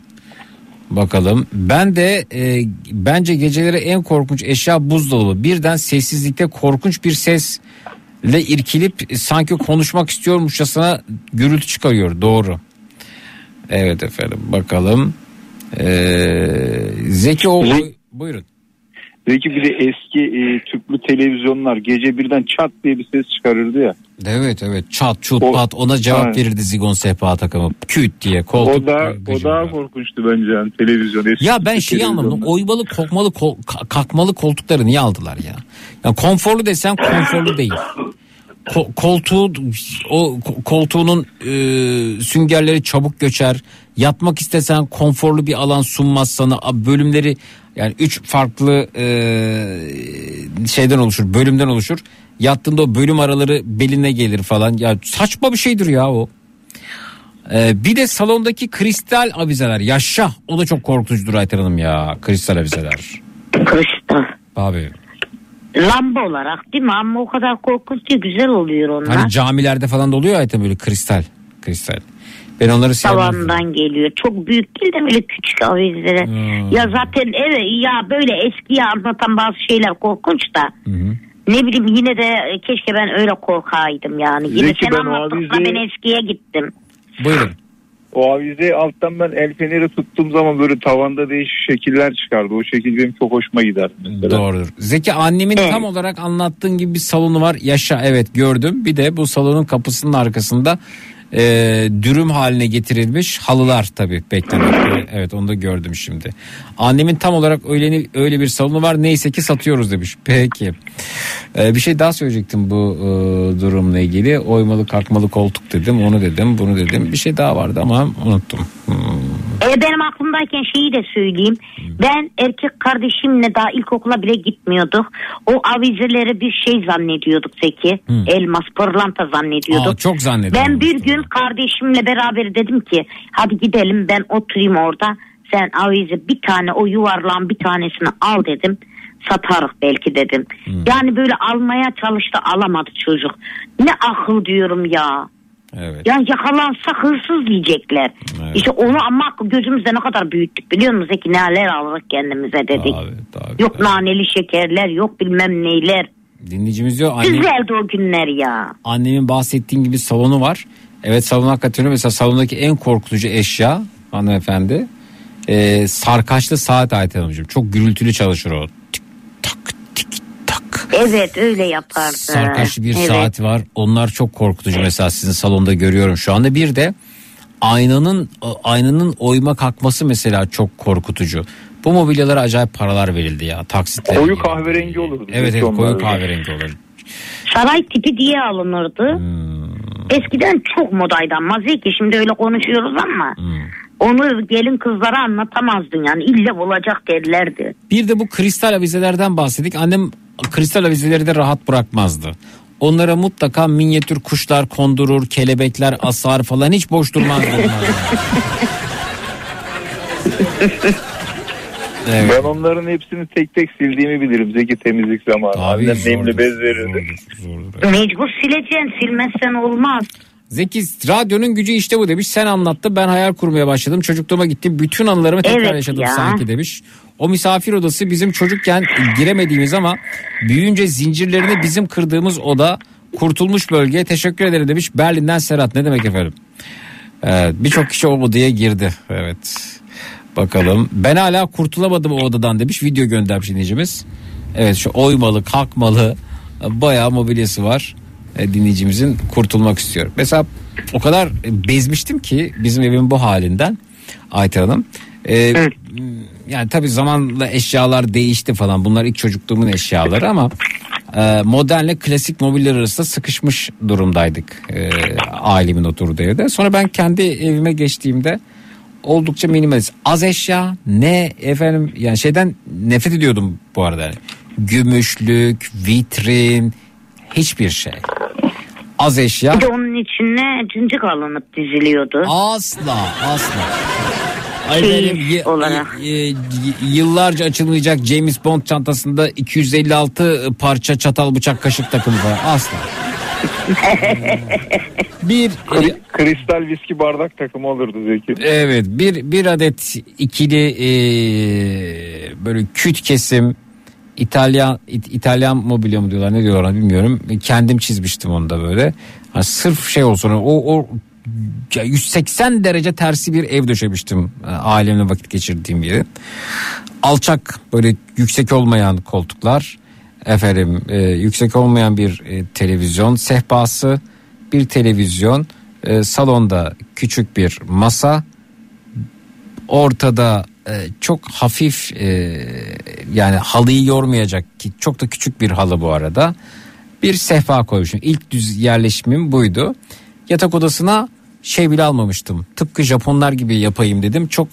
Bakalım. Ben de e, bence geceleri en korkunç eşya buzdolabı. Birden sessizlikte korkunç bir sesle irkilip sanki konuşmak istiyormuşçasına gürültü çıkarıyor. Doğru. Evet efendim bakalım. Ee, Zeki o buyurun. Belki bir de eski e, tüplü televizyonlar gece birden çat diye bir ses çıkarırdı ya. Evet evet çat çut O- pat ona cevap Aynen. verirdi zigon sehpa takımı. Küt diye koltuk. o da o daha korkunçtu bence yani televizyon. Eski Ya ben şeyi anlamadım. Oymalı kokmalı kol- ka- kalkmalı koltukları niye aldılar ya? Ya konforlu desen konforlu değil. Ko- koltuğu o ko- koltuğunun e, süngerleri çabuk göçer. Yatmak istesen konforlu bir alan sunmaz sana. Bölümleri yani üç farklı e, şeyden oluşur, bölümden oluşur. Yattığında o bölüm araları beline gelir falan. Ya saçma bir şeydir ya o. Ee, bir de salondaki kristal avizeler. Yaşa o da çok korkutucudur Ayten Hanım ya. Kristal avizeler. Kristal. Abi. Lamba olarak değil mi? Ama o kadar korkunç değil güzel oluyor onlar. Hani camilerde falan da oluyor ya böyle kristal. Kristal. Ben onları sevmem. Tavandan geliyor. Çok büyük değil de böyle küçük avizeler. Hmm. Ya zaten evet ya böyle eskiye anlatan bazı şeyler korkunç da. Ne bileyim yine de e, keşke ben öyle korkaydım yani. Yine Zeki, sen ben o anlattıkla avizeyi- ben eskiye gittim. Buyurun. O avizeyi alttan ben el feneri tuttuğum zaman böyle tavanda değişik şekiller çıkardı. O şekil benim çok hoşuma gider mesela. Doğrudur. Zeki annemin tam olarak anlattığın gibi bir salonu var. Yaşa evet gördüm. Bir de bu salonun kapısının arkasında e, dürüm haline getirilmiş halılar tabii beklemekte. Evet onu da gördüm şimdi. Annemin tam olarak öyle öyle bir salonu var. Neyse ki satıyoruz demiş. Peki. E, bir şey daha söyleyecektim bu e, durumla ilgili. Oymalı kalkmalı koltuk dedim. Onu dedim. Bunu dedim. Bir şey daha vardı ama unuttum. Hmm. E, benim aklımdayken şeyi de söyleyeyim. Ben erkek kardeşimle daha ilkokula bile gitmiyorduk. O avizeleri bir şey zannediyorduk Zeki. Elmas, pırlanta zannediyorduk. Aa, çok zannediyorum. Ben bir gün kardeşimle beraber dedim ki hadi gidelim ben oturayım orada. Sen avize bir tane o yuvarlağın bir tanesini al dedim. Satarız belki dedim. Yani böyle almaya çalıştı alamadı çocuk. Ne akıl diyorum ya. Evet. Ya yakalansa hırsız diyecekler. İşte onu ama gözümüzde ne kadar büyüttük biliyor musun Zeki neler aldık kendimize dedik. yok naneli şekerler yok bilmem neyler. Dinleyicimiz diyor annem, Güzeldi o günler ya. annemin bahsettiğin gibi salonu var. Evet salon hakikaten. Mesela salondaki en korkutucu eşya hanımefendi e, sarkaçlı saat Ayten Hanımcığım. Çok gürültülü çalışır o. Evet öyle yapardı. Sarkaçlı bir Evet. saat var. Onlar çok korkutucu mesela sizin salonda görüyorum şu anda. Bir de aynanın aynanın oyma kalkması mesela çok korkutucu. Bu mobilyalara acayip paralar verildi ya taksitle. Koyu kahverengi olurdu. Evet evet koyu kahverengi olur. Saray tipi diye alınırdı. Hmm. Eskiden çok modaydı ama Zeki şimdi öyle konuşuyoruz ama. Hmm. Onu gelin kızlara anlatamazdın yani illa olacak derlerdi. Bir de bu kristal avizelerden bahsettik. Annem kristal avizeleri de rahat bırakmazdı. Onlara mutlaka minyatür kuşlar kondurur, kelebekler asar falan hiç boş durmazdı onlar. Evet. Ben onların hepsini tek tek sildiğimi bilirim Zeki temizlik zamanı. Annem nemli bez verirdi. Mecbur sileceksin silmezsen olmaz. Zeki radyonun gücü işte bu demiş. Sen anlattı ben hayal kurmaya başladım. Çocukluğuma gittim. Bütün anılarımı tekrar Evet yaşadım ya. sanki demiş. O misafir odası bizim çocukken giremediğimiz ama büyüyünce zincirlerini bizim kırdığımız oda kurtulmuş bölge. Teşekkür ederim demiş. Berlin'den Serhat ne demek efendim? Evet, Birçok kişi o odaya girdi. Evet. Bakalım. Ben hala kurtulamadım o odadan demiş. Video göndermiş dinleyicimiz. Evet şu oymalı, kalkmalı bayağı mobilyası var. E, dinleyicimizin kurtulmak istiyor. Mesela o kadar bezmiştim ki bizim evin bu halinden Ayten Hanım. E, yani tabii zamanla eşyalar değişti falan. Bunlar ilk çocukluğumun eşyaları ama e, modernle klasik mobilyalar arasında sıkışmış durumdaydık. E, ailemin oturduğu evde. Sonra ben kendi evime geçtiğimde oldukça minimalist. Az eşya ne efendim yani şeyden nefret ediyordum bu arada. Gümüşlük, vitrin hiçbir şey. Az eşya. Bir de onun içine cincik alınıp diziliyordu. Asla asla. Ay benim y- olarak. y- yıllarca açılmayacak James Bond çantasında 256 parça çatal bıçak kaşık takımı var. Asla. bir Kri- kristal viski bardak takımı olurdu Zeki. Evet bir bir adet ikili e, böyle küt kesim İtalyan İ- İtalyan mobilya mı diyorlar ne diyorlar ona bilmiyorum. Kendim çizmiştim onu da böyle. Ha, sırf şey olsun o o ya 180 derece tersi bir ev döşemiştim e, ailemle vakit geçirdiğim yeri. Alçak böyle yüksek olmayan koltuklar efendim e, yüksek olmayan bir e, televizyon sehpası bir televizyon e, salonda küçük bir masa ortada e, çok hafif e, yani halıyı yormayacak ki çok da küçük bir halı bu arada bir sehpa koymuşum. İlk düz yerleşimim buydu. Yatak odasına şey bile almamıştım. Tıpkı Japonlar gibi yapayım dedim. Çok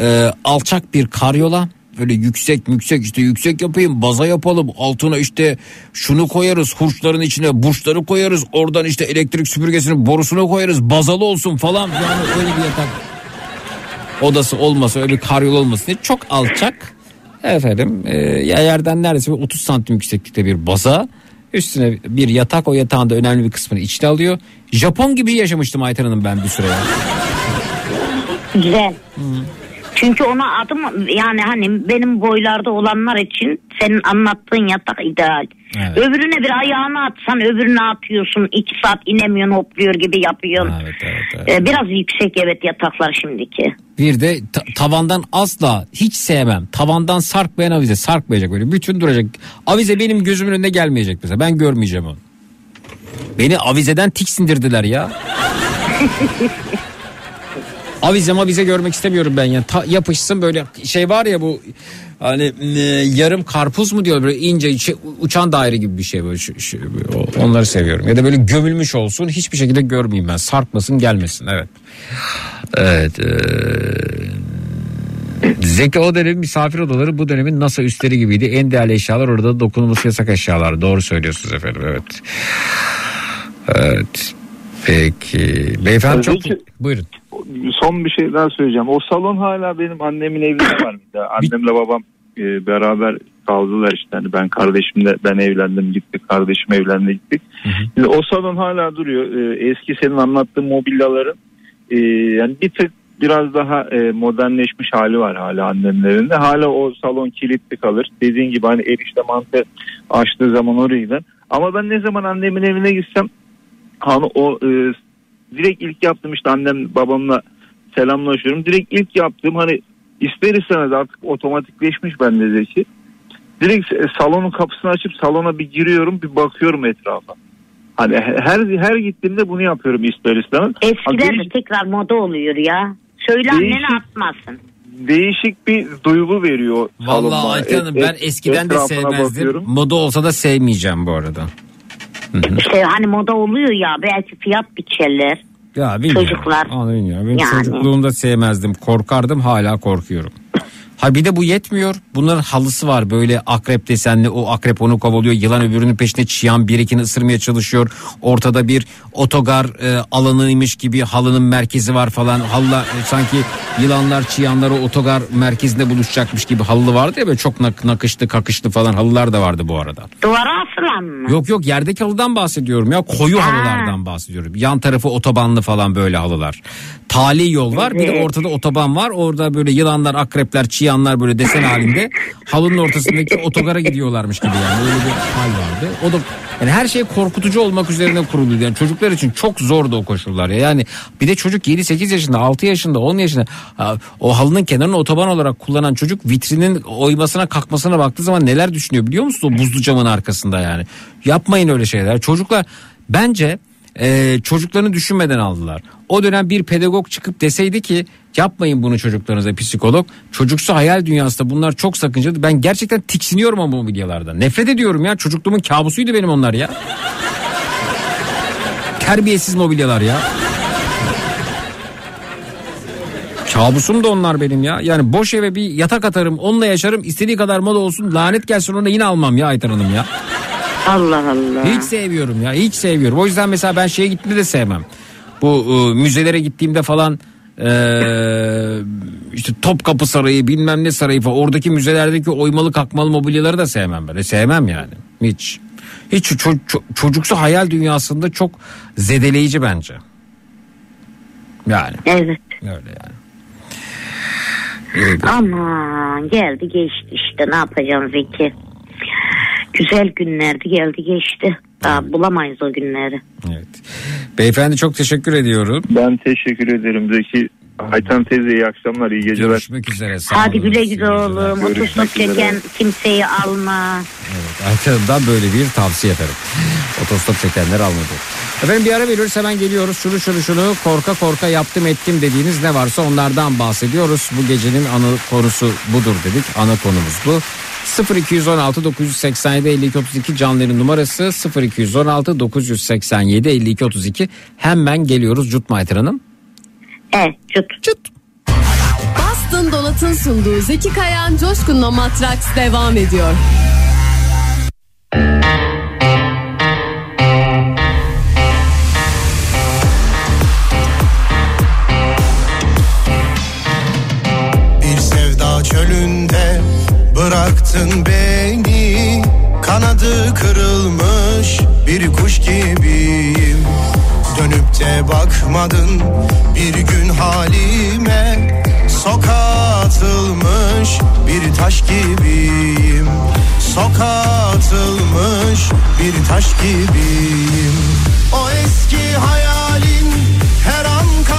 e, alçak bir karyola. Öyle yüksek yüksek işte yüksek yapayım baza yapalım altına işte şunu koyarız hurçların içine burçları koyarız oradan işte elektrik süpürgesinin borusunu koyarız bazalı olsun falan yani öyle bir yatak odası olmasa öyle bir karyola olmasın diye çok alçak efendim e, yerden neredeyse bir 30 santim yükseklikte bir baza üstüne bir yatak o yatağın da önemli bir kısmını içine alıyor Japon gibi yaşamıştım Ayten Hanım ben bir süre. Güzel. Çünkü ona adım yani hani benim boylarda olanlar için senin anlattığın yatak ideal. Evet. Öbürüne bir ayağını atsan öbürüne atıyorsun. iki saat inemiyorsun hopluyor gibi yapıyorsun. Ee, biraz yüksek evet yataklar şimdiki. Bir de ta- tavandan asla hiç sevmem. Tavandan sarkmayan avize sarkmayacak böyle. Bütün duracak. Avize benim gözümün önüne gelmeyecek mesela. Ben görmeyeceğim onu. Beni avizeden tiksindirdiler ya. avize mavize görmek istemiyorum ben ya. Ta- yapışsın böyle şey var ya bu hani e, yarım karpuz mu diyor böyle ince şey, uçan daire gibi bir şey böyle. Şu- şu- onları seviyorum. Ya da böyle gömülmüş olsun hiçbir şekilde görmeyeyim ben. Sarkmasın gelmesin evet. Evet. e, Zeki o dönemin misafir odaları bu dönemin NASA üstleri gibiydi. En değerli eşyalar orada dokunulması yasak eşyalar. Doğru söylüyorsunuz efendim evet. Evet. Peki. Beyefendi çok... Peki. Buyurun. Son bir şey daha söyleyeceğim. O salon hala benim annemin evinde var bir de. Annemle babam e, beraber kaldılar işte. Hani ben kardeşimle ben evlendim gittik. Kardeşim evlendi gittik. Şimdi o salon hala duruyor. E, eski senin anlattığın mobilyaların e, yani bir tık biraz daha e, modernleşmiş hali var hala annemin evinde. Hala o salon kilitli kalır. Dediğin gibi hani erişte mantı açtığı zaman oraya gider. Ama ben ne zaman annemin evine gitsem hani o e, direkt ilk yaptım işte annem babamla selamlaşıyorum. Direkt ilk yaptığım hani ister istemez artık otomatikleşmiş bende Zeki. Direkt e, salonun kapısını açıp salona bir giriyorum bir bakıyorum etrafa. Hani her her gittiğimde bunu yapıyorum ister istemez. Ha, Eskiler değiş- de tekrar moda oluyor ya. Söyle Değişik. annene atmasın. değişik bir duygu veriyor. Vallahi. Ayten Hanım Et- ben eskiden de sevmezdim. bakıyorum. Moda olsa da sevmeyeceğim bu arada. İşte hani moda oluyor ya belki fiyat biçerler. Ya bilmiyorum. Çocuklar. Onu bilmiyorum. Benim Yani. çocukluğumda sevmezdim. Korkardım hala korkuyorum. Ha bir de bu yetmiyor. Bunların halısı var böyle akrep desenli o akrep onu kovalıyor. Yılan öbürünün peşinde çiyan birikini ısırmaya çalışıyor. Ortada bir otogar e, alanıymış gibi halının merkezi var falan. Halılar e, sanki yılanlar çiyanlar o otogar merkezinde buluşacakmış gibi halı vardı ya böyle çok nak- nakışlı kakışlı falan halılar da vardı bu arada. Duvara asılan mı? Yok yok yerdeki halıdan bahsediyorum ya koyu halılardan bahsediyorum. Yan tarafı otobanlı falan böyle halılar. Tali yol var bir de ortada otoban var. Orada böyle yılanlar, akrepler, çiyanlar böyle desen halinde halının ortasındaki otogara gidiyorlarmış gibi yani öyle bir hal vardı. O da yani her şey korkutucu olmak üzerine kuruluydu. Yani çocuklar için çok zordu o koşullar ya. Yani bir de çocuk 7-8 yaşında, 6 yaşında, 10 yaşında o halının kenarını otoban olarak kullanan çocuk vitrinin oymasına kalkmasına baktığı zaman neler düşünüyor biliyor musunuz o buzlu camın arkasında yani. Yapmayın öyle şeyler. Çocuklar bence e, çocuklarını düşünmeden aldılar. O dönem bir pedagog çıkıp deseydi ki yapmayın bunu çocuklarınıza psikolog. Çocuksu hayal dünyasında bunlar çok sakıncalı. Ben gerçekten tiksiniyorum ama bu mobilyalardan. Nefret ediyorum ya çocukluğumun kabusuydu benim onlar ya. Terbiyesiz mobilyalar ya. Kabusum da onlar benim ya. Yani boş eve bir yatak atarım onunla yaşarım istediği kadar moda olsun lanet gelsin ona yine almam ya Aytan Hanım ya. Allah Allah. Hiç sevmiyorum ya hiç sevmiyorum. O yüzden mesela ben şeye gittiğimde de sevmem. Bu e, müzelere gittiğimde falan e, işte Topkapı Sarayı bilmem ne sarayı falan oradaki müzelerdeki oymalı kalkmalı mobilyaları da sevmem ben. Sevmem yani hiç. Hiç ço- ço- çocuksu hayal dünyasında çok zedeleyici bence. Yani. Evet. Öyle yani. Aman geldi geçti işte ne yapacağım Zeki. Güzel günlerdi geldi geçti. Daha bulamayız o günleri. Beyefendi çok teşekkür ediyorum. Ben teşekkür ederim Zeki. Ayten teyze iyi akşamlar iyi geceler. Görüşmek üzere. Sağ Hadi güle güle oğlum. Otostop çeken kimseyi alma. Aytan'dan böyle bir tavsiye ederim. Otostop çekenler almadı. Efendim bir ara veriyoruz hemen geliyoruz. Şunu şunu şunu korka korka yaptım ettim dediğiniz ne varsa onlardan bahsediyoruz. Bu gecenin ana konusu budur dedik. Ana konumuz bu. 0216 987 52 32 canların numarası 0216 987 52 32 hemen geliyoruz Cutmaytır Hanım. Evet cut. Cut. Bastın Donat'ın sunduğu Zeki Kayan Coşkun'la Matraks devam ediyor. Kırılmış bir kuş gibiyim. Dönüp de bakmadın bir gün halime. Sokağa atılmış bir taş gibiyim. Sokağa atılmış bir taş gibiyim. O eski hayalin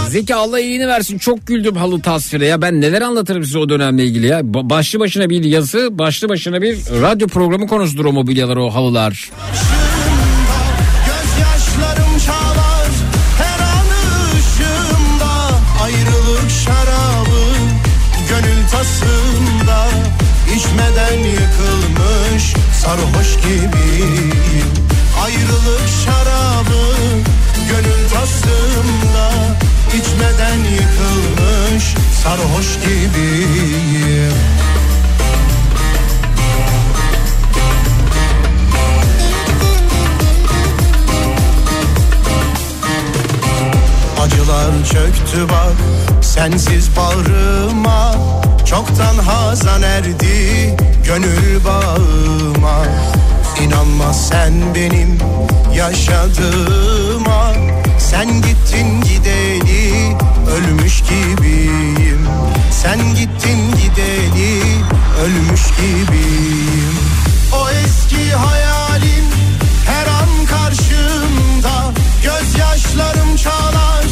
Zeki Allah iyiliğini versin. Çok güldüm halı tasvire. Ya ben neler anlatırım size o dönemle ilgili ya? Ba- başlı başına bir yazı başlı başına bir radyo programı konusudur o mobilyalar o halılar. Sarhoş gibiyim. Ayrılık şarabı gönül tasımda sarhoş gibiyim. Acılar çöktü bak sensiz bağrıma. Çoktan hazan erdi gönül bağıma. İnanma sen benim yaşadığıma. Sen gittin gideli ölmüş gibiyim. Sen gittin gideli ölmüş gibiyim. O eski hayalim her an karşımda. Gözyaşlarım çağlar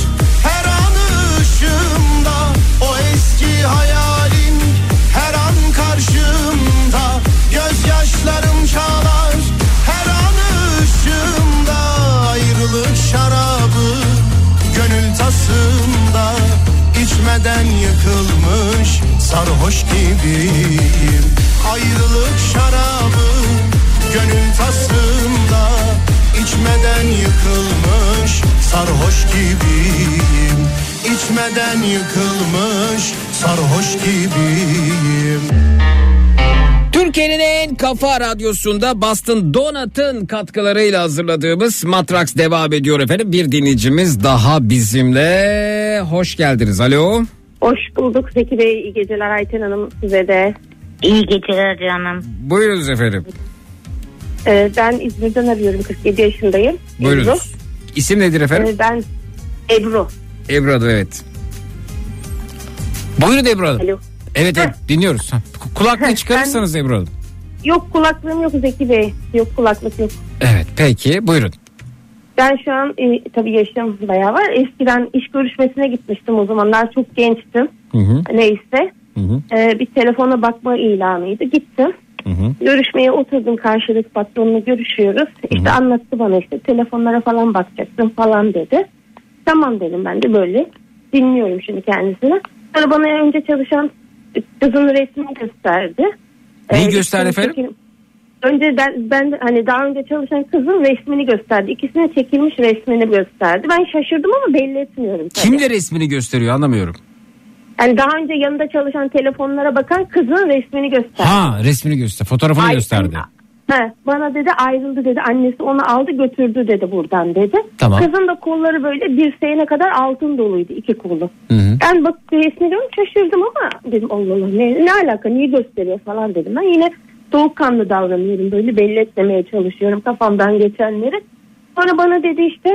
her an ışığımda. O eski hayalim her an karşımda. Gözyaşlarım içmeden yıkılmış sarhoş gibiyim. Ayrılık şarabı gönül tasımda içmeden yıkılmış sarhoş gibiyim. İçmeden yıkılmış sarhoş gibiyim Türkiye'nin en kafa radyosunda Boston Donat'ın katkılarıyla hazırladığımız Matrax devam ediyor efendim. Bir dinleyicimiz daha bizimle. Hoş geldiniz. Alo. Hoş bulduk Zeki Bey. İyi geceler Ayten Hanım size de. İyi geceler canım. Buyurunuz efendim. Ee, ben İzmir'den arıyorum. 47 yaşındayım. Ebru. Buyurunuz. İsim nedir efendim? Ee, ben Ebru. Ebru Hanım evet. Buyurun Ebru Hanım. Alo. Evet evet dinliyoruz. Kulaklığı çıkarırsanız Ebru Hanım. Yok kulaklığım yok Zeki Bey. Yok kulaklık yok. Evet peki buyurun. Ben şu an e, tabii yaşım bayağı var. Eskiden iş görüşmesine gitmiştim o zamanlar. Çok gençtim. Hı hı. Neyse. Hı hı. Ee, bir telefona bakma ilanıydı. Gittim. Hı hı. Görüşmeye oturdum karşılık patronla görüşüyoruz. İşte anlattı bana işte telefonlara falan bakacaksın falan dedi. Tamam dedim ben de böyle dinliyorum şimdi kendisini. Sonra bana önce çalışan kızın resmini gösterdi. Neyi Ee, gösterdi efendim? çekil- Önce ben, ben hani daha önce çalışan kızın resmini gösterdi. İkisine çekilmiş resmini gösterdi. Ben şaşırdım ama belli etmiyorum. tabii. Kimle resmini gösteriyor anlamıyorum. Yani daha önce yanında çalışan telefonlara bakan kızın resmini gösterdi. Ha resmini göster. Fotoğrafını Ay- gösterdi. He, bana dedi ayrıldı dedi annesi onu aldı götürdü dedi buradan dedi. Tamam. Kızın da kolları böyle dirseğine kadar altın doluydu iki kolu. Hı hı. Ben bak resmini gördüm şaşırdım ama dedim Allah Allah ne, ne alaka niye gösteriyor falan dedim. Ben yine soğukkanlı davranıyorum böyle belli etmemeye çalışıyorum kafamdan geçenleri. Sonra bana dedi işte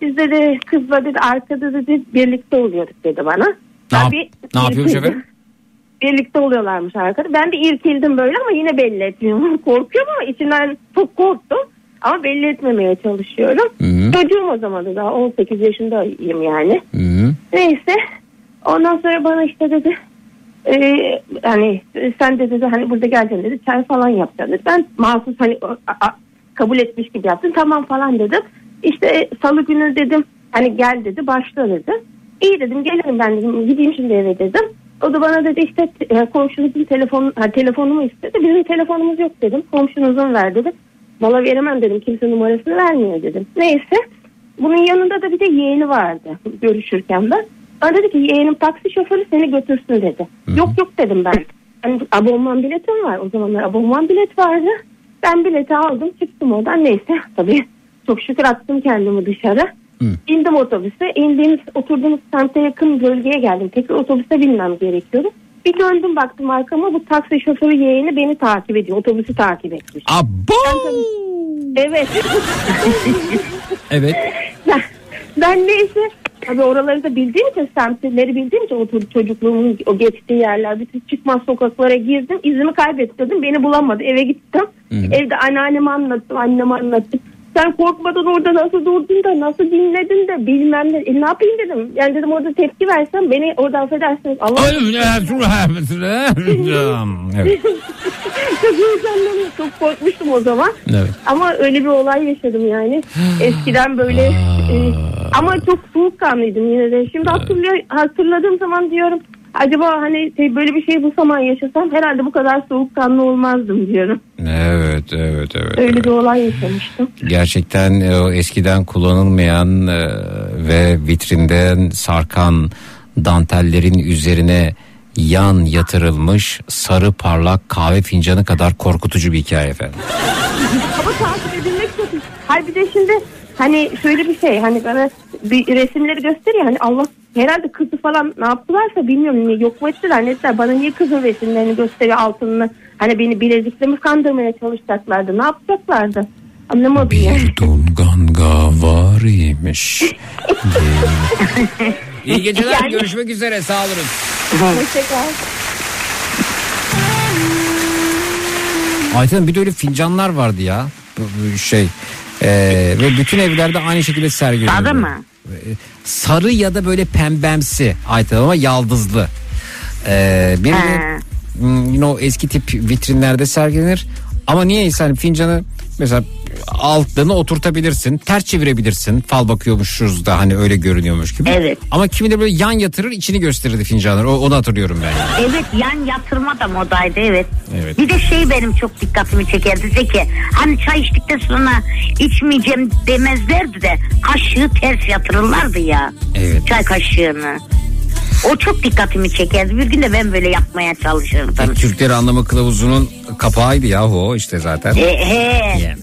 biz dedi kızla dedi arkada dedi birlikte oluyorduk dedi bana. Ne, yap- bir ne irkildim. efendim? Birlikte oluyorlarmış arkada. Ben de irkildim böyle ama yine belli etmiyorum. Korkuyorum ama içinden çok korktum. Ama belli etmemeye çalışıyorum. Hı. Çocuğum o zaman da daha 18 yaşındayım yani. Hı hı. Neyse. Ondan sonra bana işte dedi e, hani sen de dedi hani burada geleceksin dedi çay falan yapacaksın dedi. Ben mahsus hani a- a- kabul etmiş gibi yaptım tamam falan dedim. İşte salı günü dedim hani gel dedi başla dedi. İyi dedim gelirim ben dedim gideyim şimdi eve dedim. O da bana dedi işte e, komşunuzun telefon, ha, telefonumu istedi. Bizim telefonumuz yok dedim. Komşunuzun ver dedi. Valla veremem dedim. Kimse numarasını vermiyor dedim. Neyse. Bunun yanında da bir de yeğeni vardı görüşürken de. Bana dedi ki yeğenim taksi şoförü seni götürsün dedi. Yok yok dedim ben. Hani abonman biletim var. O zamanlar abonman bilet vardı. Ben bileti aldım çıktım oradan. Neyse tabii çok şükür attım kendimi dışarı. İndim otobüse. İndiğimiz oturduğumuz semte yakın bölgeye geldim. Tekrar otobüse binmem gerekiyordu. Bir döndüm baktım arkama bu taksi şoförü yeğeni beni takip ediyor. Otobüsü takip etmiş. Abo! Evet. Evet. ben, ben neyse tabii oraları da bildiğim için semtleri bildiğim için o ço- çocukluğumun o geçtiği yerler bütün çıkmaz sokaklara girdim izimi kaybettirdim beni bulamadı eve gittim evde anneanneme anlattım anneme anlattım sen korkmadan orada nasıl durdun da nasıl dinledin de bilmem ne. E, ne yapayım dedim. Yani dedim orada tepki versem beni orada affedersiniz. Allah evet. çok heyecanlandım. Çok korkmuştum o zaman. Evet. Ama öyle bir olay yaşadım yani. Eskiden böyle e, ama çok soğukkanlıydım yine de. Şimdi hatırlıyor, hatırladığım zaman diyorum acaba hani şey, böyle bir şey bu zaman yaşasam herhalde bu kadar soğukkanlı olmazdım diyorum. Evet, evet, evet. Öyle bir olay yaşamıştım. Gerçekten e, o eskiden kullanılmayan e, ve vitrinden sarkan dantellerin üzerine yan yatırılmış sarı parlak kahve fincanı kadar korkutucu bir hikaye efendim. Ama takip edilmek çok Hayır bir de şimdi hani şöyle bir şey hani bana bir resimleri gösteriyor hani Allah herhalde kızı falan ne yaptılarsa bilmiyorum niye yok mu ettiler ne ettiler bana niye kızın resimlerini gösteriyor altınını hani beni bilezikle mi kandırmaya çalışacaklardı ne yapacaklardı anlamadım yani. Ganga var imiş. İyi geceler görüşmek üzere sağ olun. Hoşçakal. Ayten bir de öyle fincanlar vardı ya şey Ee, ve bütün evlerde aynı şekilde sergileniyor. Sarı mı? Sarı ya da böyle pembemsi Ayten ama yaldızlı. Ee, bir de hmm, yine o eski tip vitrinlerde sergilenir. Ama niye insan fincanı mesela altlarını oturtabilirsin, ters çevirebilirsin. Fal bakıyormuşuz da hani öyle görünüyormuş gibi. Evet. Ama kimi de böyle yan yatırır içini gösterirdi fincanları. O, onu hatırlıyorum ben. Evet yan yatırma da modaydı evet. Evet. Bir de şey benim çok dikkatimi çekerdi Zeki. Hani çay içtikten sonra içmeyeceğim demezlerdi de kaşığı ters yatırırlardı ya. Evet. Çay kaşığını. O çok dikkatimi çekerdi. Bir gün de ben böyle yapmaya çalışırdım. Türkleri anlama kılavuzunun kapağıydı yahu o işte zaten. E, he.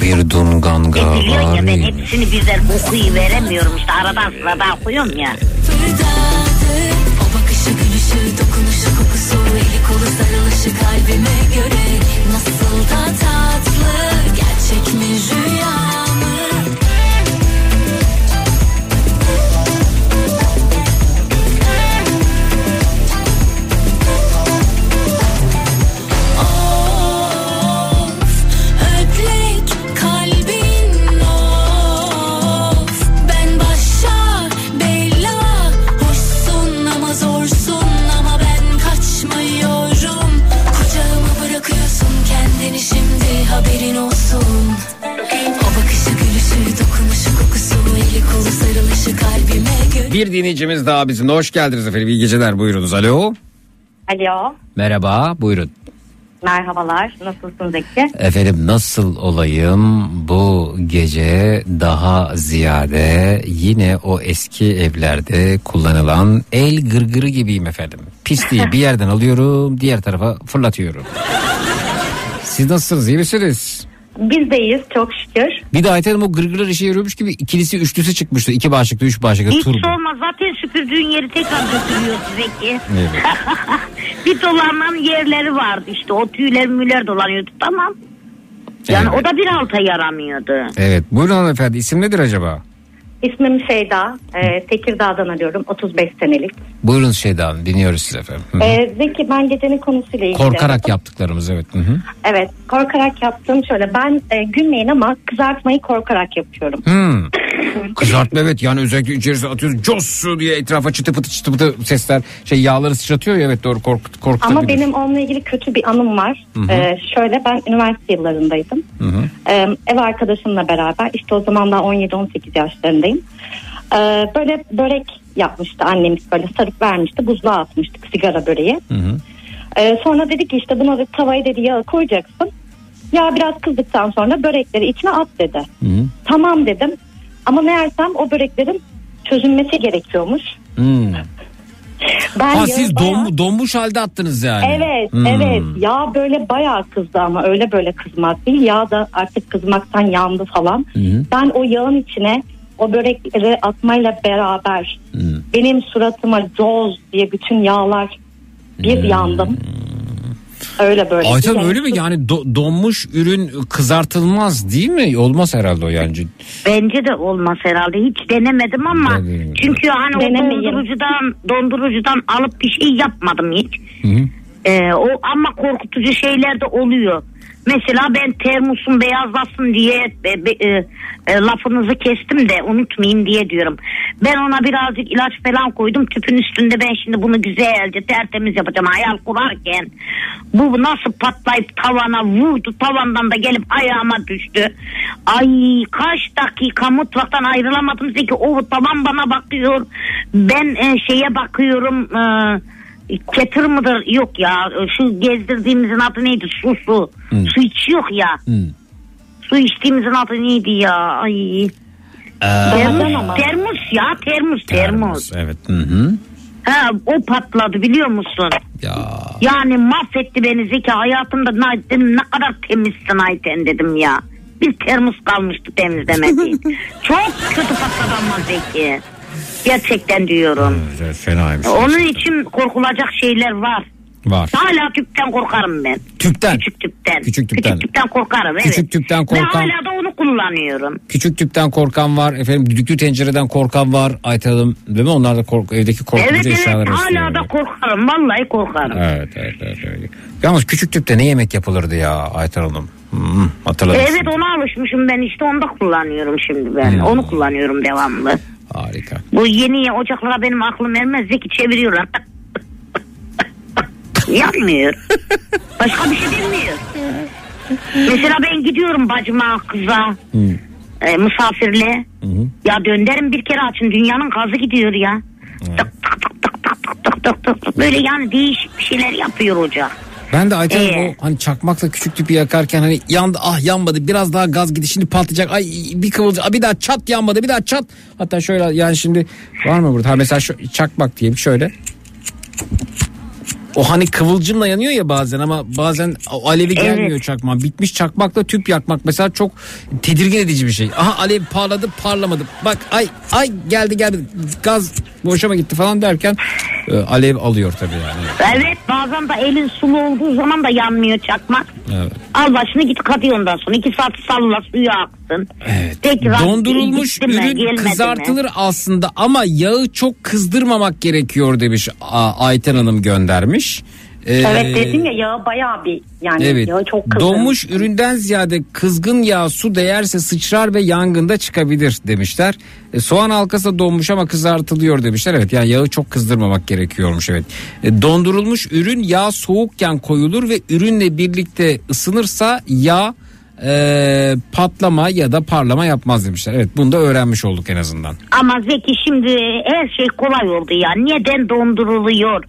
Bir dunganga E, biliyorsun var. ya ben hepsini birden okuyuveremiyorum işte aradan sırada okuyorum ya. O bakışı gülüşü dokunuşu kokusu eli kolu sarılışı kalbime göre Nasıl da tatlı gerçek mi rüya Bir dinleyicimiz daha bizim. Hoş geldiniz efendim. İyi geceler buyurunuz. Alo. Alo, Merhaba buyurun. merhabalar. Nasılsın Zeki? Efendim nasıl olayım bu gece daha ziyade yine o eski evlerde kullanılan el gırgırı gibiyim efendim. Pisliği bir yerden alıyorum diğer tarafa fırlatıyorum. Siz nasılsınız iyi misiniz? Biz deyiz çok şükür. Bir de Ayten o gırgırlar işe yarıyormuş gibi ikilisi üçlüsü çıkmıştı. İki başlıklı üç başlıklı Hiç turbo. sorma zaten süpürdüğün yeri tekrar götürüyorsun Zeki. Evet. bir dolanan yerleri vardı işte o tüyler müller dolanıyordu tamam. Yani o da bir alta yaramıyordu. Evet buyurun hanımefendi isim nedir acaba? İsmim Şeyda. Ee, Tekirdağ'dan arıyorum. 35 senelik. Buyurun Şeyda Hanım dinliyoruz sizi efendim. Hı. Ee, Zeki ben gecenin konusuyla ilgili. Korkarak yaptıklarımız evet. Hı hı. Evet korkarak yaptığım şöyle. Ben e, gülmeyin ama kızartmayı korkarak yapıyorum. Hmm. Kızartma evet yani özellikle içerisine atıyoruz cos diye etrafa çıtı pıtı çıtı pıtı sesler şey yağları sıçratıyor ya evet doğru korkut korkutabilir. Ama benim onunla ilgili kötü bir anım var. Hı hı. Ee, şöyle ben üniversite yıllarındaydım. Hı hı. Ee, ev arkadaşımla beraber işte o zaman daha 17-18 yaşlarındayım. Ee, böyle börek yapmıştı annemiz böyle sarıp vermişti buzluğa atmıştık sigara böreği. Ee, sonra dedi ki işte buna da tavayı dedi yağı koyacaksın. Yağ biraz kızdıktan sonra börekleri içine at dedi. Tamam dedim. Ama meğersem o böreklerin çözülmesi gerekiyormuş. Hmm. Ben ha siz bayağı- don, donmuş halde attınız yani. Evet Hmm. evet yağ böyle bayağı kızdı ama öyle böyle kızmak değil. Yağ da artık kızmaktan yandı falan. Ben o yağın içine o börekleri atmayla beraber benim suratıma coz diye bütün yağlar bir yandım. Öyle böyle. Ayten Yani öyle mi yani do- donmuş ürün kızartılmaz değil mi? Olmaz herhalde o yani. Bence de olmaz herhalde. Hiç denemedim ama çünkü hani Denemeyin. dondurucudan dondurucudan alıp bir şey yapmadım hiç. Ee, o ama korkutucu şeyler de oluyor. Mesela ben termosun beyazlasın diye e, e, e, lafınızı kestim de unutmayayım diye diyorum. Ben ona birazcık ilaç falan koydum. Tüpün üstünde ben şimdi bunu güzelce tertemiz yapacağım hayal kurarken. Bu nasıl patlayıp tavana vurdu. Tavandan da gelip ayağıma düştü. Ay kaç dakika mutfaktan ayrılamadım. Zeki o tavan bana bakıyor. Ben e, şeye bakıyorum. E, Ketır mıdır? Yok ya. Şu gezdirdiğimizin adı neydi? Su su. Su içiyor ya. Su içtiğimizin adı neydi ya? Ay. Termos, termos ya termos termos. Evet. Hı hı. Ha, o patladı biliyor musun? Ya. Yani mahvetti beni Zeki hayatımda ne, dedim, ne kadar temizsin Ayten dedim ya. Bir termos kalmıştı temizlemediğim. Çok kötü patladı ama Zeki. Gerçekten diyorum. Evet, fenaymış. Onun için korkulacak şeyler var. Var. Hala tüpten korkarım ben. Tüpten. Küçük tüpten. Küçük tüpten. Küçük tüpten korkarım evet. Küçük tüpten korkan- Ve hala da onu kullanıyorum. Küçük tüpten korkan var. Efendim düdüklü tencereden korkan var. Ayten Hanım değil mi? Onlar da kork evdeki korkutucu evet evet eşyalar arasında. hala da korkarım. Vallahi korkarım. Evet, evet, evet, evet. Yalnız küçük tüpte ne yemek yapılırdı ya Ayten Hanım? Hmm, hatırladım. Evet ona alışmışım ben işte onu da kullanıyorum şimdi ben. Hmm. Onu kullanıyorum devamlı. Harika. Bu yeni ocaklara benim aklım ermez. Zeki çeviriyorlar. Yanmıyor. Başka bir şey bilmiyor. Mesela ben gidiyorum bacıma kıza. Hmm. E, misafirle. Hmm. Ya dönderim bir kere açın dünyanın kazı gidiyor ya. Evet. Tık tık tık tık tık tık tık tık. Böyle yani değişik bir şeyler yapıyor hoca. Ben de Ayten Ee? o hani çakmakla küçük tüpü yakarken hani yandı ah yanmadı biraz daha gaz gitti şimdi patlayacak. Ay bir kıvılcım ah, bir daha çat yanmadı bir daha çat. Hatta şöyle yani şimdi var mı burada? Ha mesela şu çakmak diye bir şöyle o hani kıvılcımla yanıyor ya bazen ama bazen alevi Evet. gelmiyor çakmak. Bitmiş çakmakla tüp yakmak mesela çok tedirgin edici bir şey. Aha alev parladı parlamadı. Bak ay ay geldi geldi gaz boşa mı gitti falan derken e, alev alıyor tabii yani. Evet bazen de elin sulu olduğu zaman da yanmıyor çakmak. Evet. Al başını git katı ondan sonra. iki saat salla suyu aksın. Evet. Tekrar Dondurulmuş mi, ürün gelmedi mi? kızartılır aslında ama yağı çok kızdırmamak gerekiyor demiş Ayten Hanım göndermiş. Ee, Evet dedim ya yağı bayağı bir yani Evet. yağı çok kızdı. Donmuş üründen ziyade kızgın yağ su değerse sıçrar ve yangında çıkabilir demişler. E, soğan halkası da donmuş ama kızartılıyor demişler. Evet yani yağı çok kızdırmamak gerekiyormuş evet. E, dondurulmuş ürün yağ soğukken koyulur ve ürünle birlikte ısınırsa yağ e, patlama ya da parlama yapmaz demişler. Evet bunu da öğrenmiş olduk en azından. Ama Zeki şimdi her şey kolay oldu ya. Neden donduruluyor?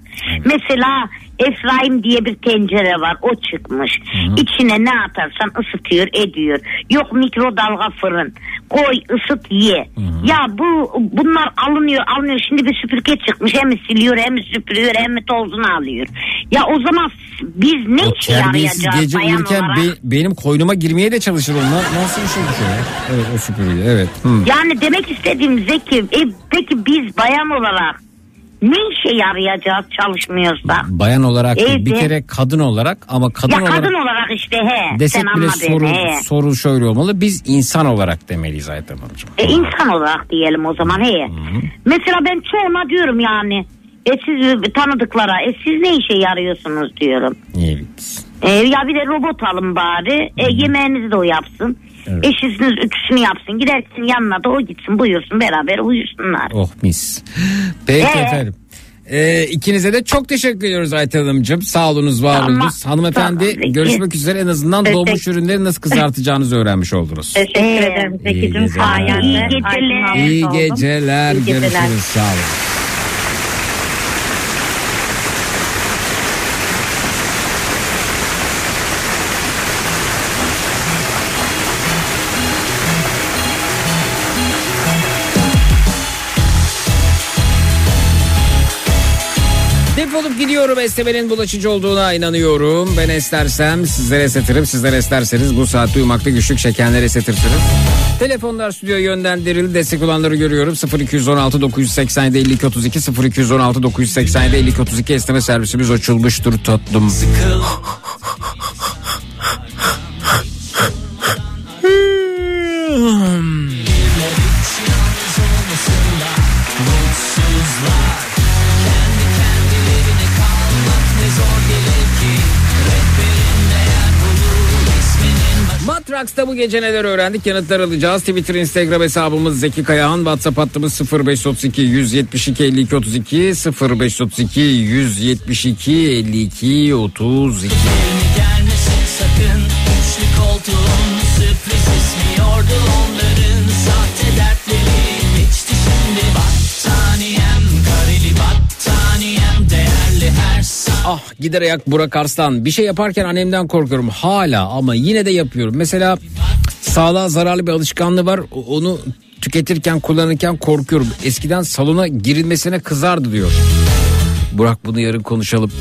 Mesela Efraim diye bir tencere var. O çıkmış. İçine ne atarsan ısıtıyor ediyor. Yok mikrodalga fırın. Koy ısıt ye. Ya bu bunlar alınıyor alınıyor. Şimdi bir süpürge çıkmış. Hem siliyor hem süpürüyor hem tozunu alıyor. Ya o zaman biz ne O işe yarayacağız gece uyurken olarak? be- benim koynuma girmeye de çalışır onlar. Nasıl bir şey bu şey ya? Evet o süpürge evet. Hı. Yani demek istediğim Zeki e, peki biz bayan olarak ne işe yarayacağız çalışmıyorsak? Bayan olarak değil, bir Evet. kere kadın olarak ama kadın ya olarak kadın olarak işte he. desek sen bile soru, beni he. soru şöyle olmalı. Biz insan olarak demeliyiz Ayten Hanımcığım. E, insan olarak diyelim o zaman he. Mesela ben çoğuna diyorum yani. E siz tanıdıklara e siz ne işe yarıyorsunuz diyorum. Evet. E, ya bir de robot alın bari. E, yemeğinizi de o yapsın. Evet. Eşiniz ütüsünü yapsın. Gidersin yanına da o gitsin buyursun beraber uyusunlar. Oh mis. Peki Ee? efendim. Ee, ikinize de çok teşekkür ediyoruz Ayten Hanımcığım. Sağ olunuz, var Tamam. Hanımefendi Tamam, peki. görüşmek üzere en azından Teşekkür- doğmuş ürünleri nasıl kızartacağınızı öğrenmiş oldunuz. Teşekkür ederim geceler. sayende. İyi geceler. İyi geceler. İyi geceler. Görüşürüz. Sağ olun. Defolup gidiyorum esnemenin bulaşıcı olduğuna inanıyorum. Ben esnersem sizlere esnetirim. Sizler esnerseniz bu saatte uyumakta güçlük çekenleri esnetirsiniz. Telefonlar stüdyoya yönlendirildi. Destek olanları görüyorum. 0216 987 52 32 0216 987 52 32 esneme servisimiz açılmıştır tatlım. Matrax'ta bu gece neler öğrendik yanıtlar alacağız. Twitter, Instagram hesabımız Zeki Kayağan. WhatsApp hattımız 0532 172 52 32 0532 172 52 32. Gelmesin sakın Üçlü koltuğun sürpriz ismiyordu Ah gider ayak Burak Arslan. Bir şey yaparken annemden korkuyorum hala ama yine de yapıyorum. Mesela sağlığa zararlı bir alışkanlığı var. Onu tüketirken kullanırken korkuyorum. Eskiden salona girilmesine kızardı diyor. Burak bunu yarın konuşalım.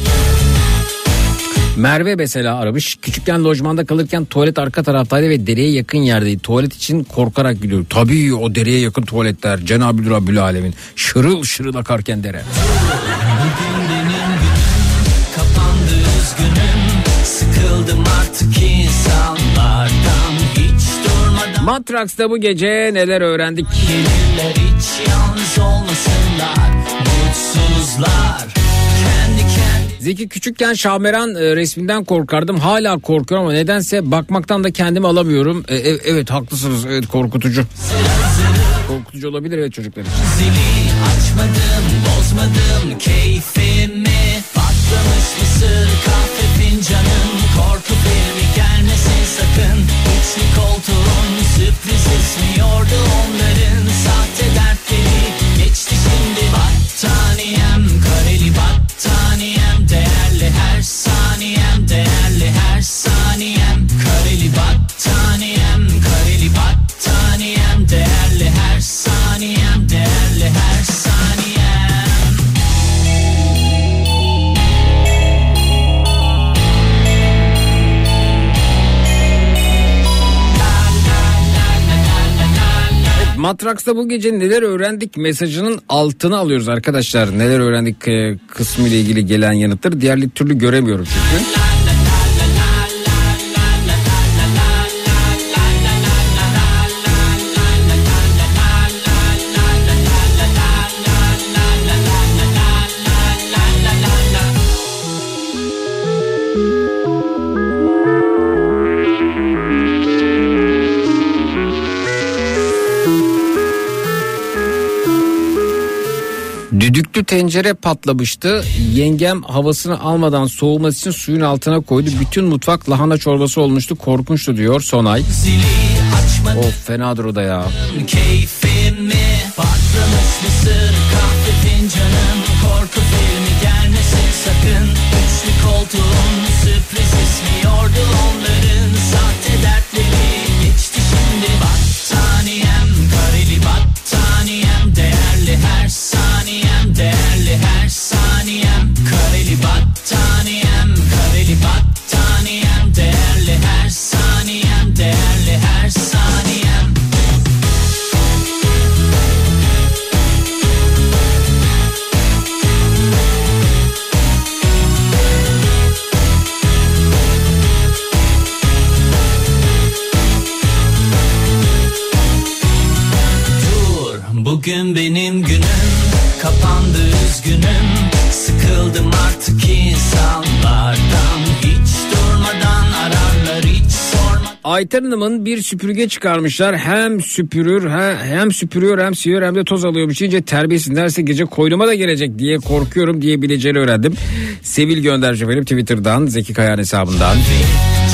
Merve mesela aramış. Küçükken lojmanda kalırken tuvalet arka taraftaydı ve dereye yakın yerdeydi. Tuvalet için korkarak gidiyor. Tabii o dereye yakın tuvaletler. Cenab-ı Rabbül Alemin. Şırıl şırıl akarken dere. Artık insanlardan Hiç durmadan Matrax'ta bu gece neler öğrendik? Gelirler hiç yalnız olmasınlar Mutsuzlar Zeki küçükken Şahmeran e, resminden korkardım. Hala korkuyorum ama nedense bakmaktan da kendimi alamıyorum. E, e, evet haklısınız. Evet korkutucu. Korkutucu olabilir evet çocuklar için. Zili açmadım bozmadım keyfimi Patlamış mısır kahve fincanım sürpriz ismiyordu onların Matraks'ta bu gece neler öğrendik mesajının altına alıyoruz arkadaşlar. Neler öğrendik e, kısmı ile ilgili gelen yanıtları diğer türlü göremiyorum çünkü. Düdüklü tencere patlamıştı. Yengem havasını almadan soğuması için suyun altına koydu. Bütün mutfak lahana çorbası olmuştu. Korkunçtu diyor Sonay. Of fenadır o da ya. keyfimi Patlamış mısır kahve fincanım Korku filmi gelmesin sakın Üçlü koltuğun sürpriz ismiyordu onların bugün benim günüm Kapandı üzgünüm Sıkıldım artık insanlardan Hiç durmadan ararlar hiç sormadan Ayten Hanım'ın bir süpürge çıkarmışlar. Hem süpürür he- hem süpürüyor hem siliyor hem de toz alıyormuş. İyice terbiyesiz derse gece koynuma da gelecek diye korkuyorum diyebileceğini öğrendim. Sevil gönderci efendim Twitter'dan Zeki Kayan hesabından.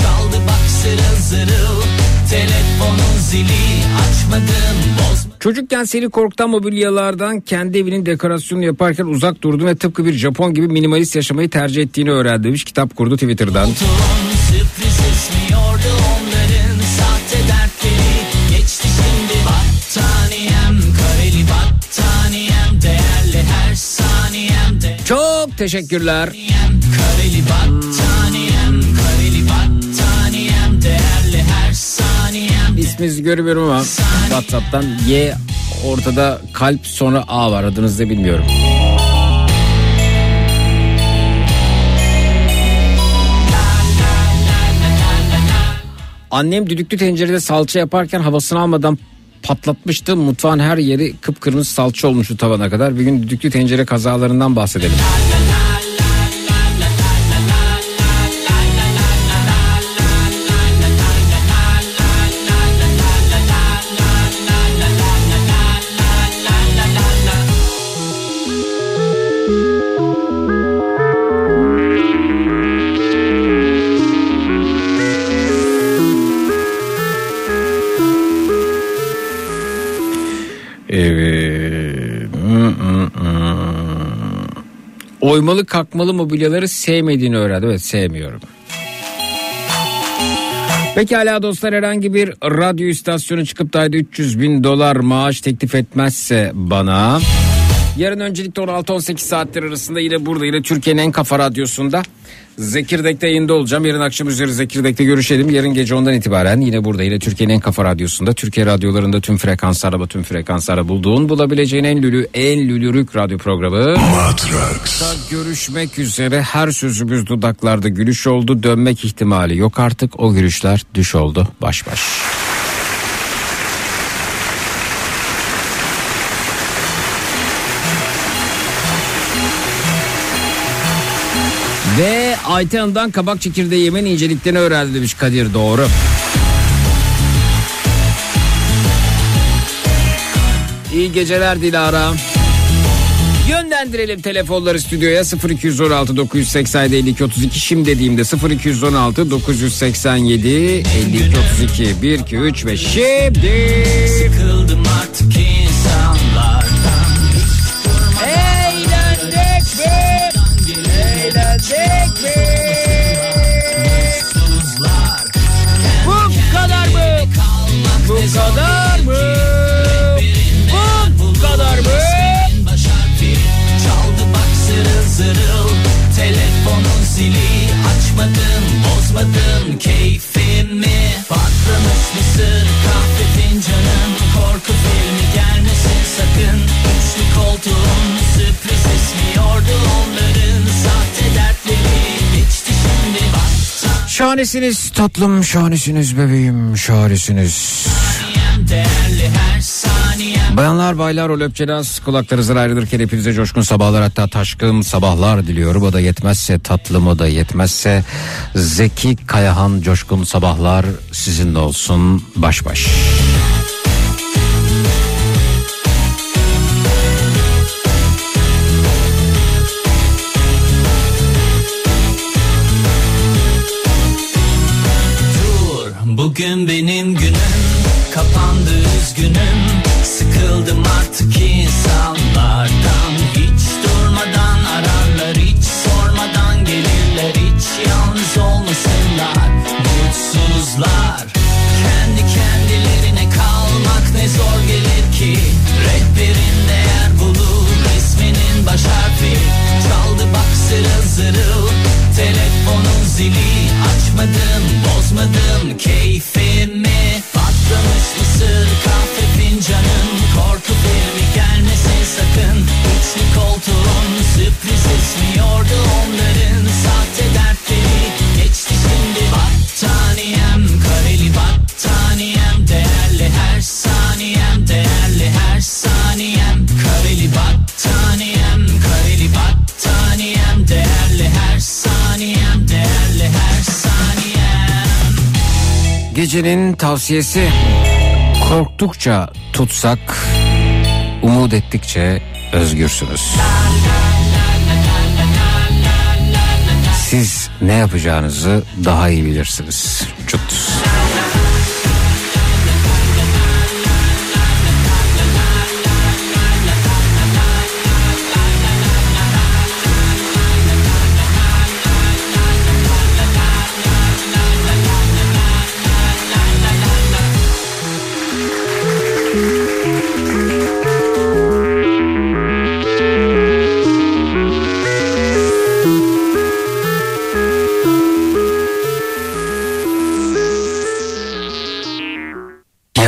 Çaldı bak zırıl zırıl Telefonun zili açmadım Çocukken seni korkutan mobilyalardan kendi evinin dekorasyonunu yaparken uzak durdun ve tıpkı bir Japon gibi minimalist yaşamayı tercih ettiğini öğrendi demiş. Kitap kurdu Twitter'dan. Çok teşekkürler. Saniyem. İsminizi görmüyorum ama WhatsApp'tan Y ortada kalp sonra A var adınızı bilmiyorum. Annem düdüklü tencerede salça yaparken havasını almadan patlatmıştı. Mutfağın her yeri kıpkırmızı salça olmuştu tavana kadar. Bir gün düdüklü tencere kazalarından bahsedelim. Evet. Hı, hı, hı. Oymalı kalkmalı mobilyaları sevmediğini öğrendim. Evet sevmiyorum. Pekala dostlar herhangi bir radyo istasyonu çıkıp da ayda 300 bin dolar maaş teklif etmezse bana... Yarın öncelikle 16-18 saatler arasında yine burada yine Türkiye'nin en kafa radyosunda Zekirdek'te yayında olacağım. Yarın akşam üzeri Zekirdek'te görüşelim. Yarın gece ondan itibaren yine burada yine Türkiye'nin en kafa radyosunda Türkiye radyolarında tüm frekanslarda tüm frekanslarda bulduğun bulabileceğin en lülü en lülürük radyo programı. Matrax. Görüşmek üzere her sözümüz dudaklarda gülüş oldu dönmek ihtimali yok artık o gülüşler düş oldu baş baş. Ayten Hanım'dan kabak çekirdeği yemenin inceliklerini öğrendi demiş Kadir doğru. İyi geceler Dilara. Yönlendirelim telefonları stüdyoya. 0216 987 52 32 şimdi dediğimde 0216 987 52 32 1 2 3 ve şimdi. Sıkıldım artık kadar mı? Bu kadar mı? Çaldı bak zırıl zırıl Telefonun zili. Açmadım bozmadım keyfimi. Patlamış mısır kahve fincanın. Korku filmi gelmesin sakın. Üçlü koltuğun sürpriz esmiyordu onların. Sahte bak Şahanesiniz tatlım, şahanesiniz bebeğim, şahanesiniz. Bayanlar baylar o löpçelas kulaklarınızdan ayrılırken hepinize coşkun sabahlar hatta taşkın sabahlar diliyorum. O da yetmezse tatlım o da yetmezse Zeki Kayahan coşkun sabahlar sizinle olsun baş baş. Dur bugün benim günüm Kapandı üzgünüm. Sıkıldım artık insanlardan zili açmadım bozmadım keyfimi. Patlamış mısır kahve fincanın Korku filmi gelmesin sakın. Üçlü koltuğun sürpriz esmiyordu onların. Sahte Gecenin tavsiyesi korktukça tutsak umut ettikçe özgürsünüz. Siz ne yapacağınızı daha iyi bilirsiniz. Çut.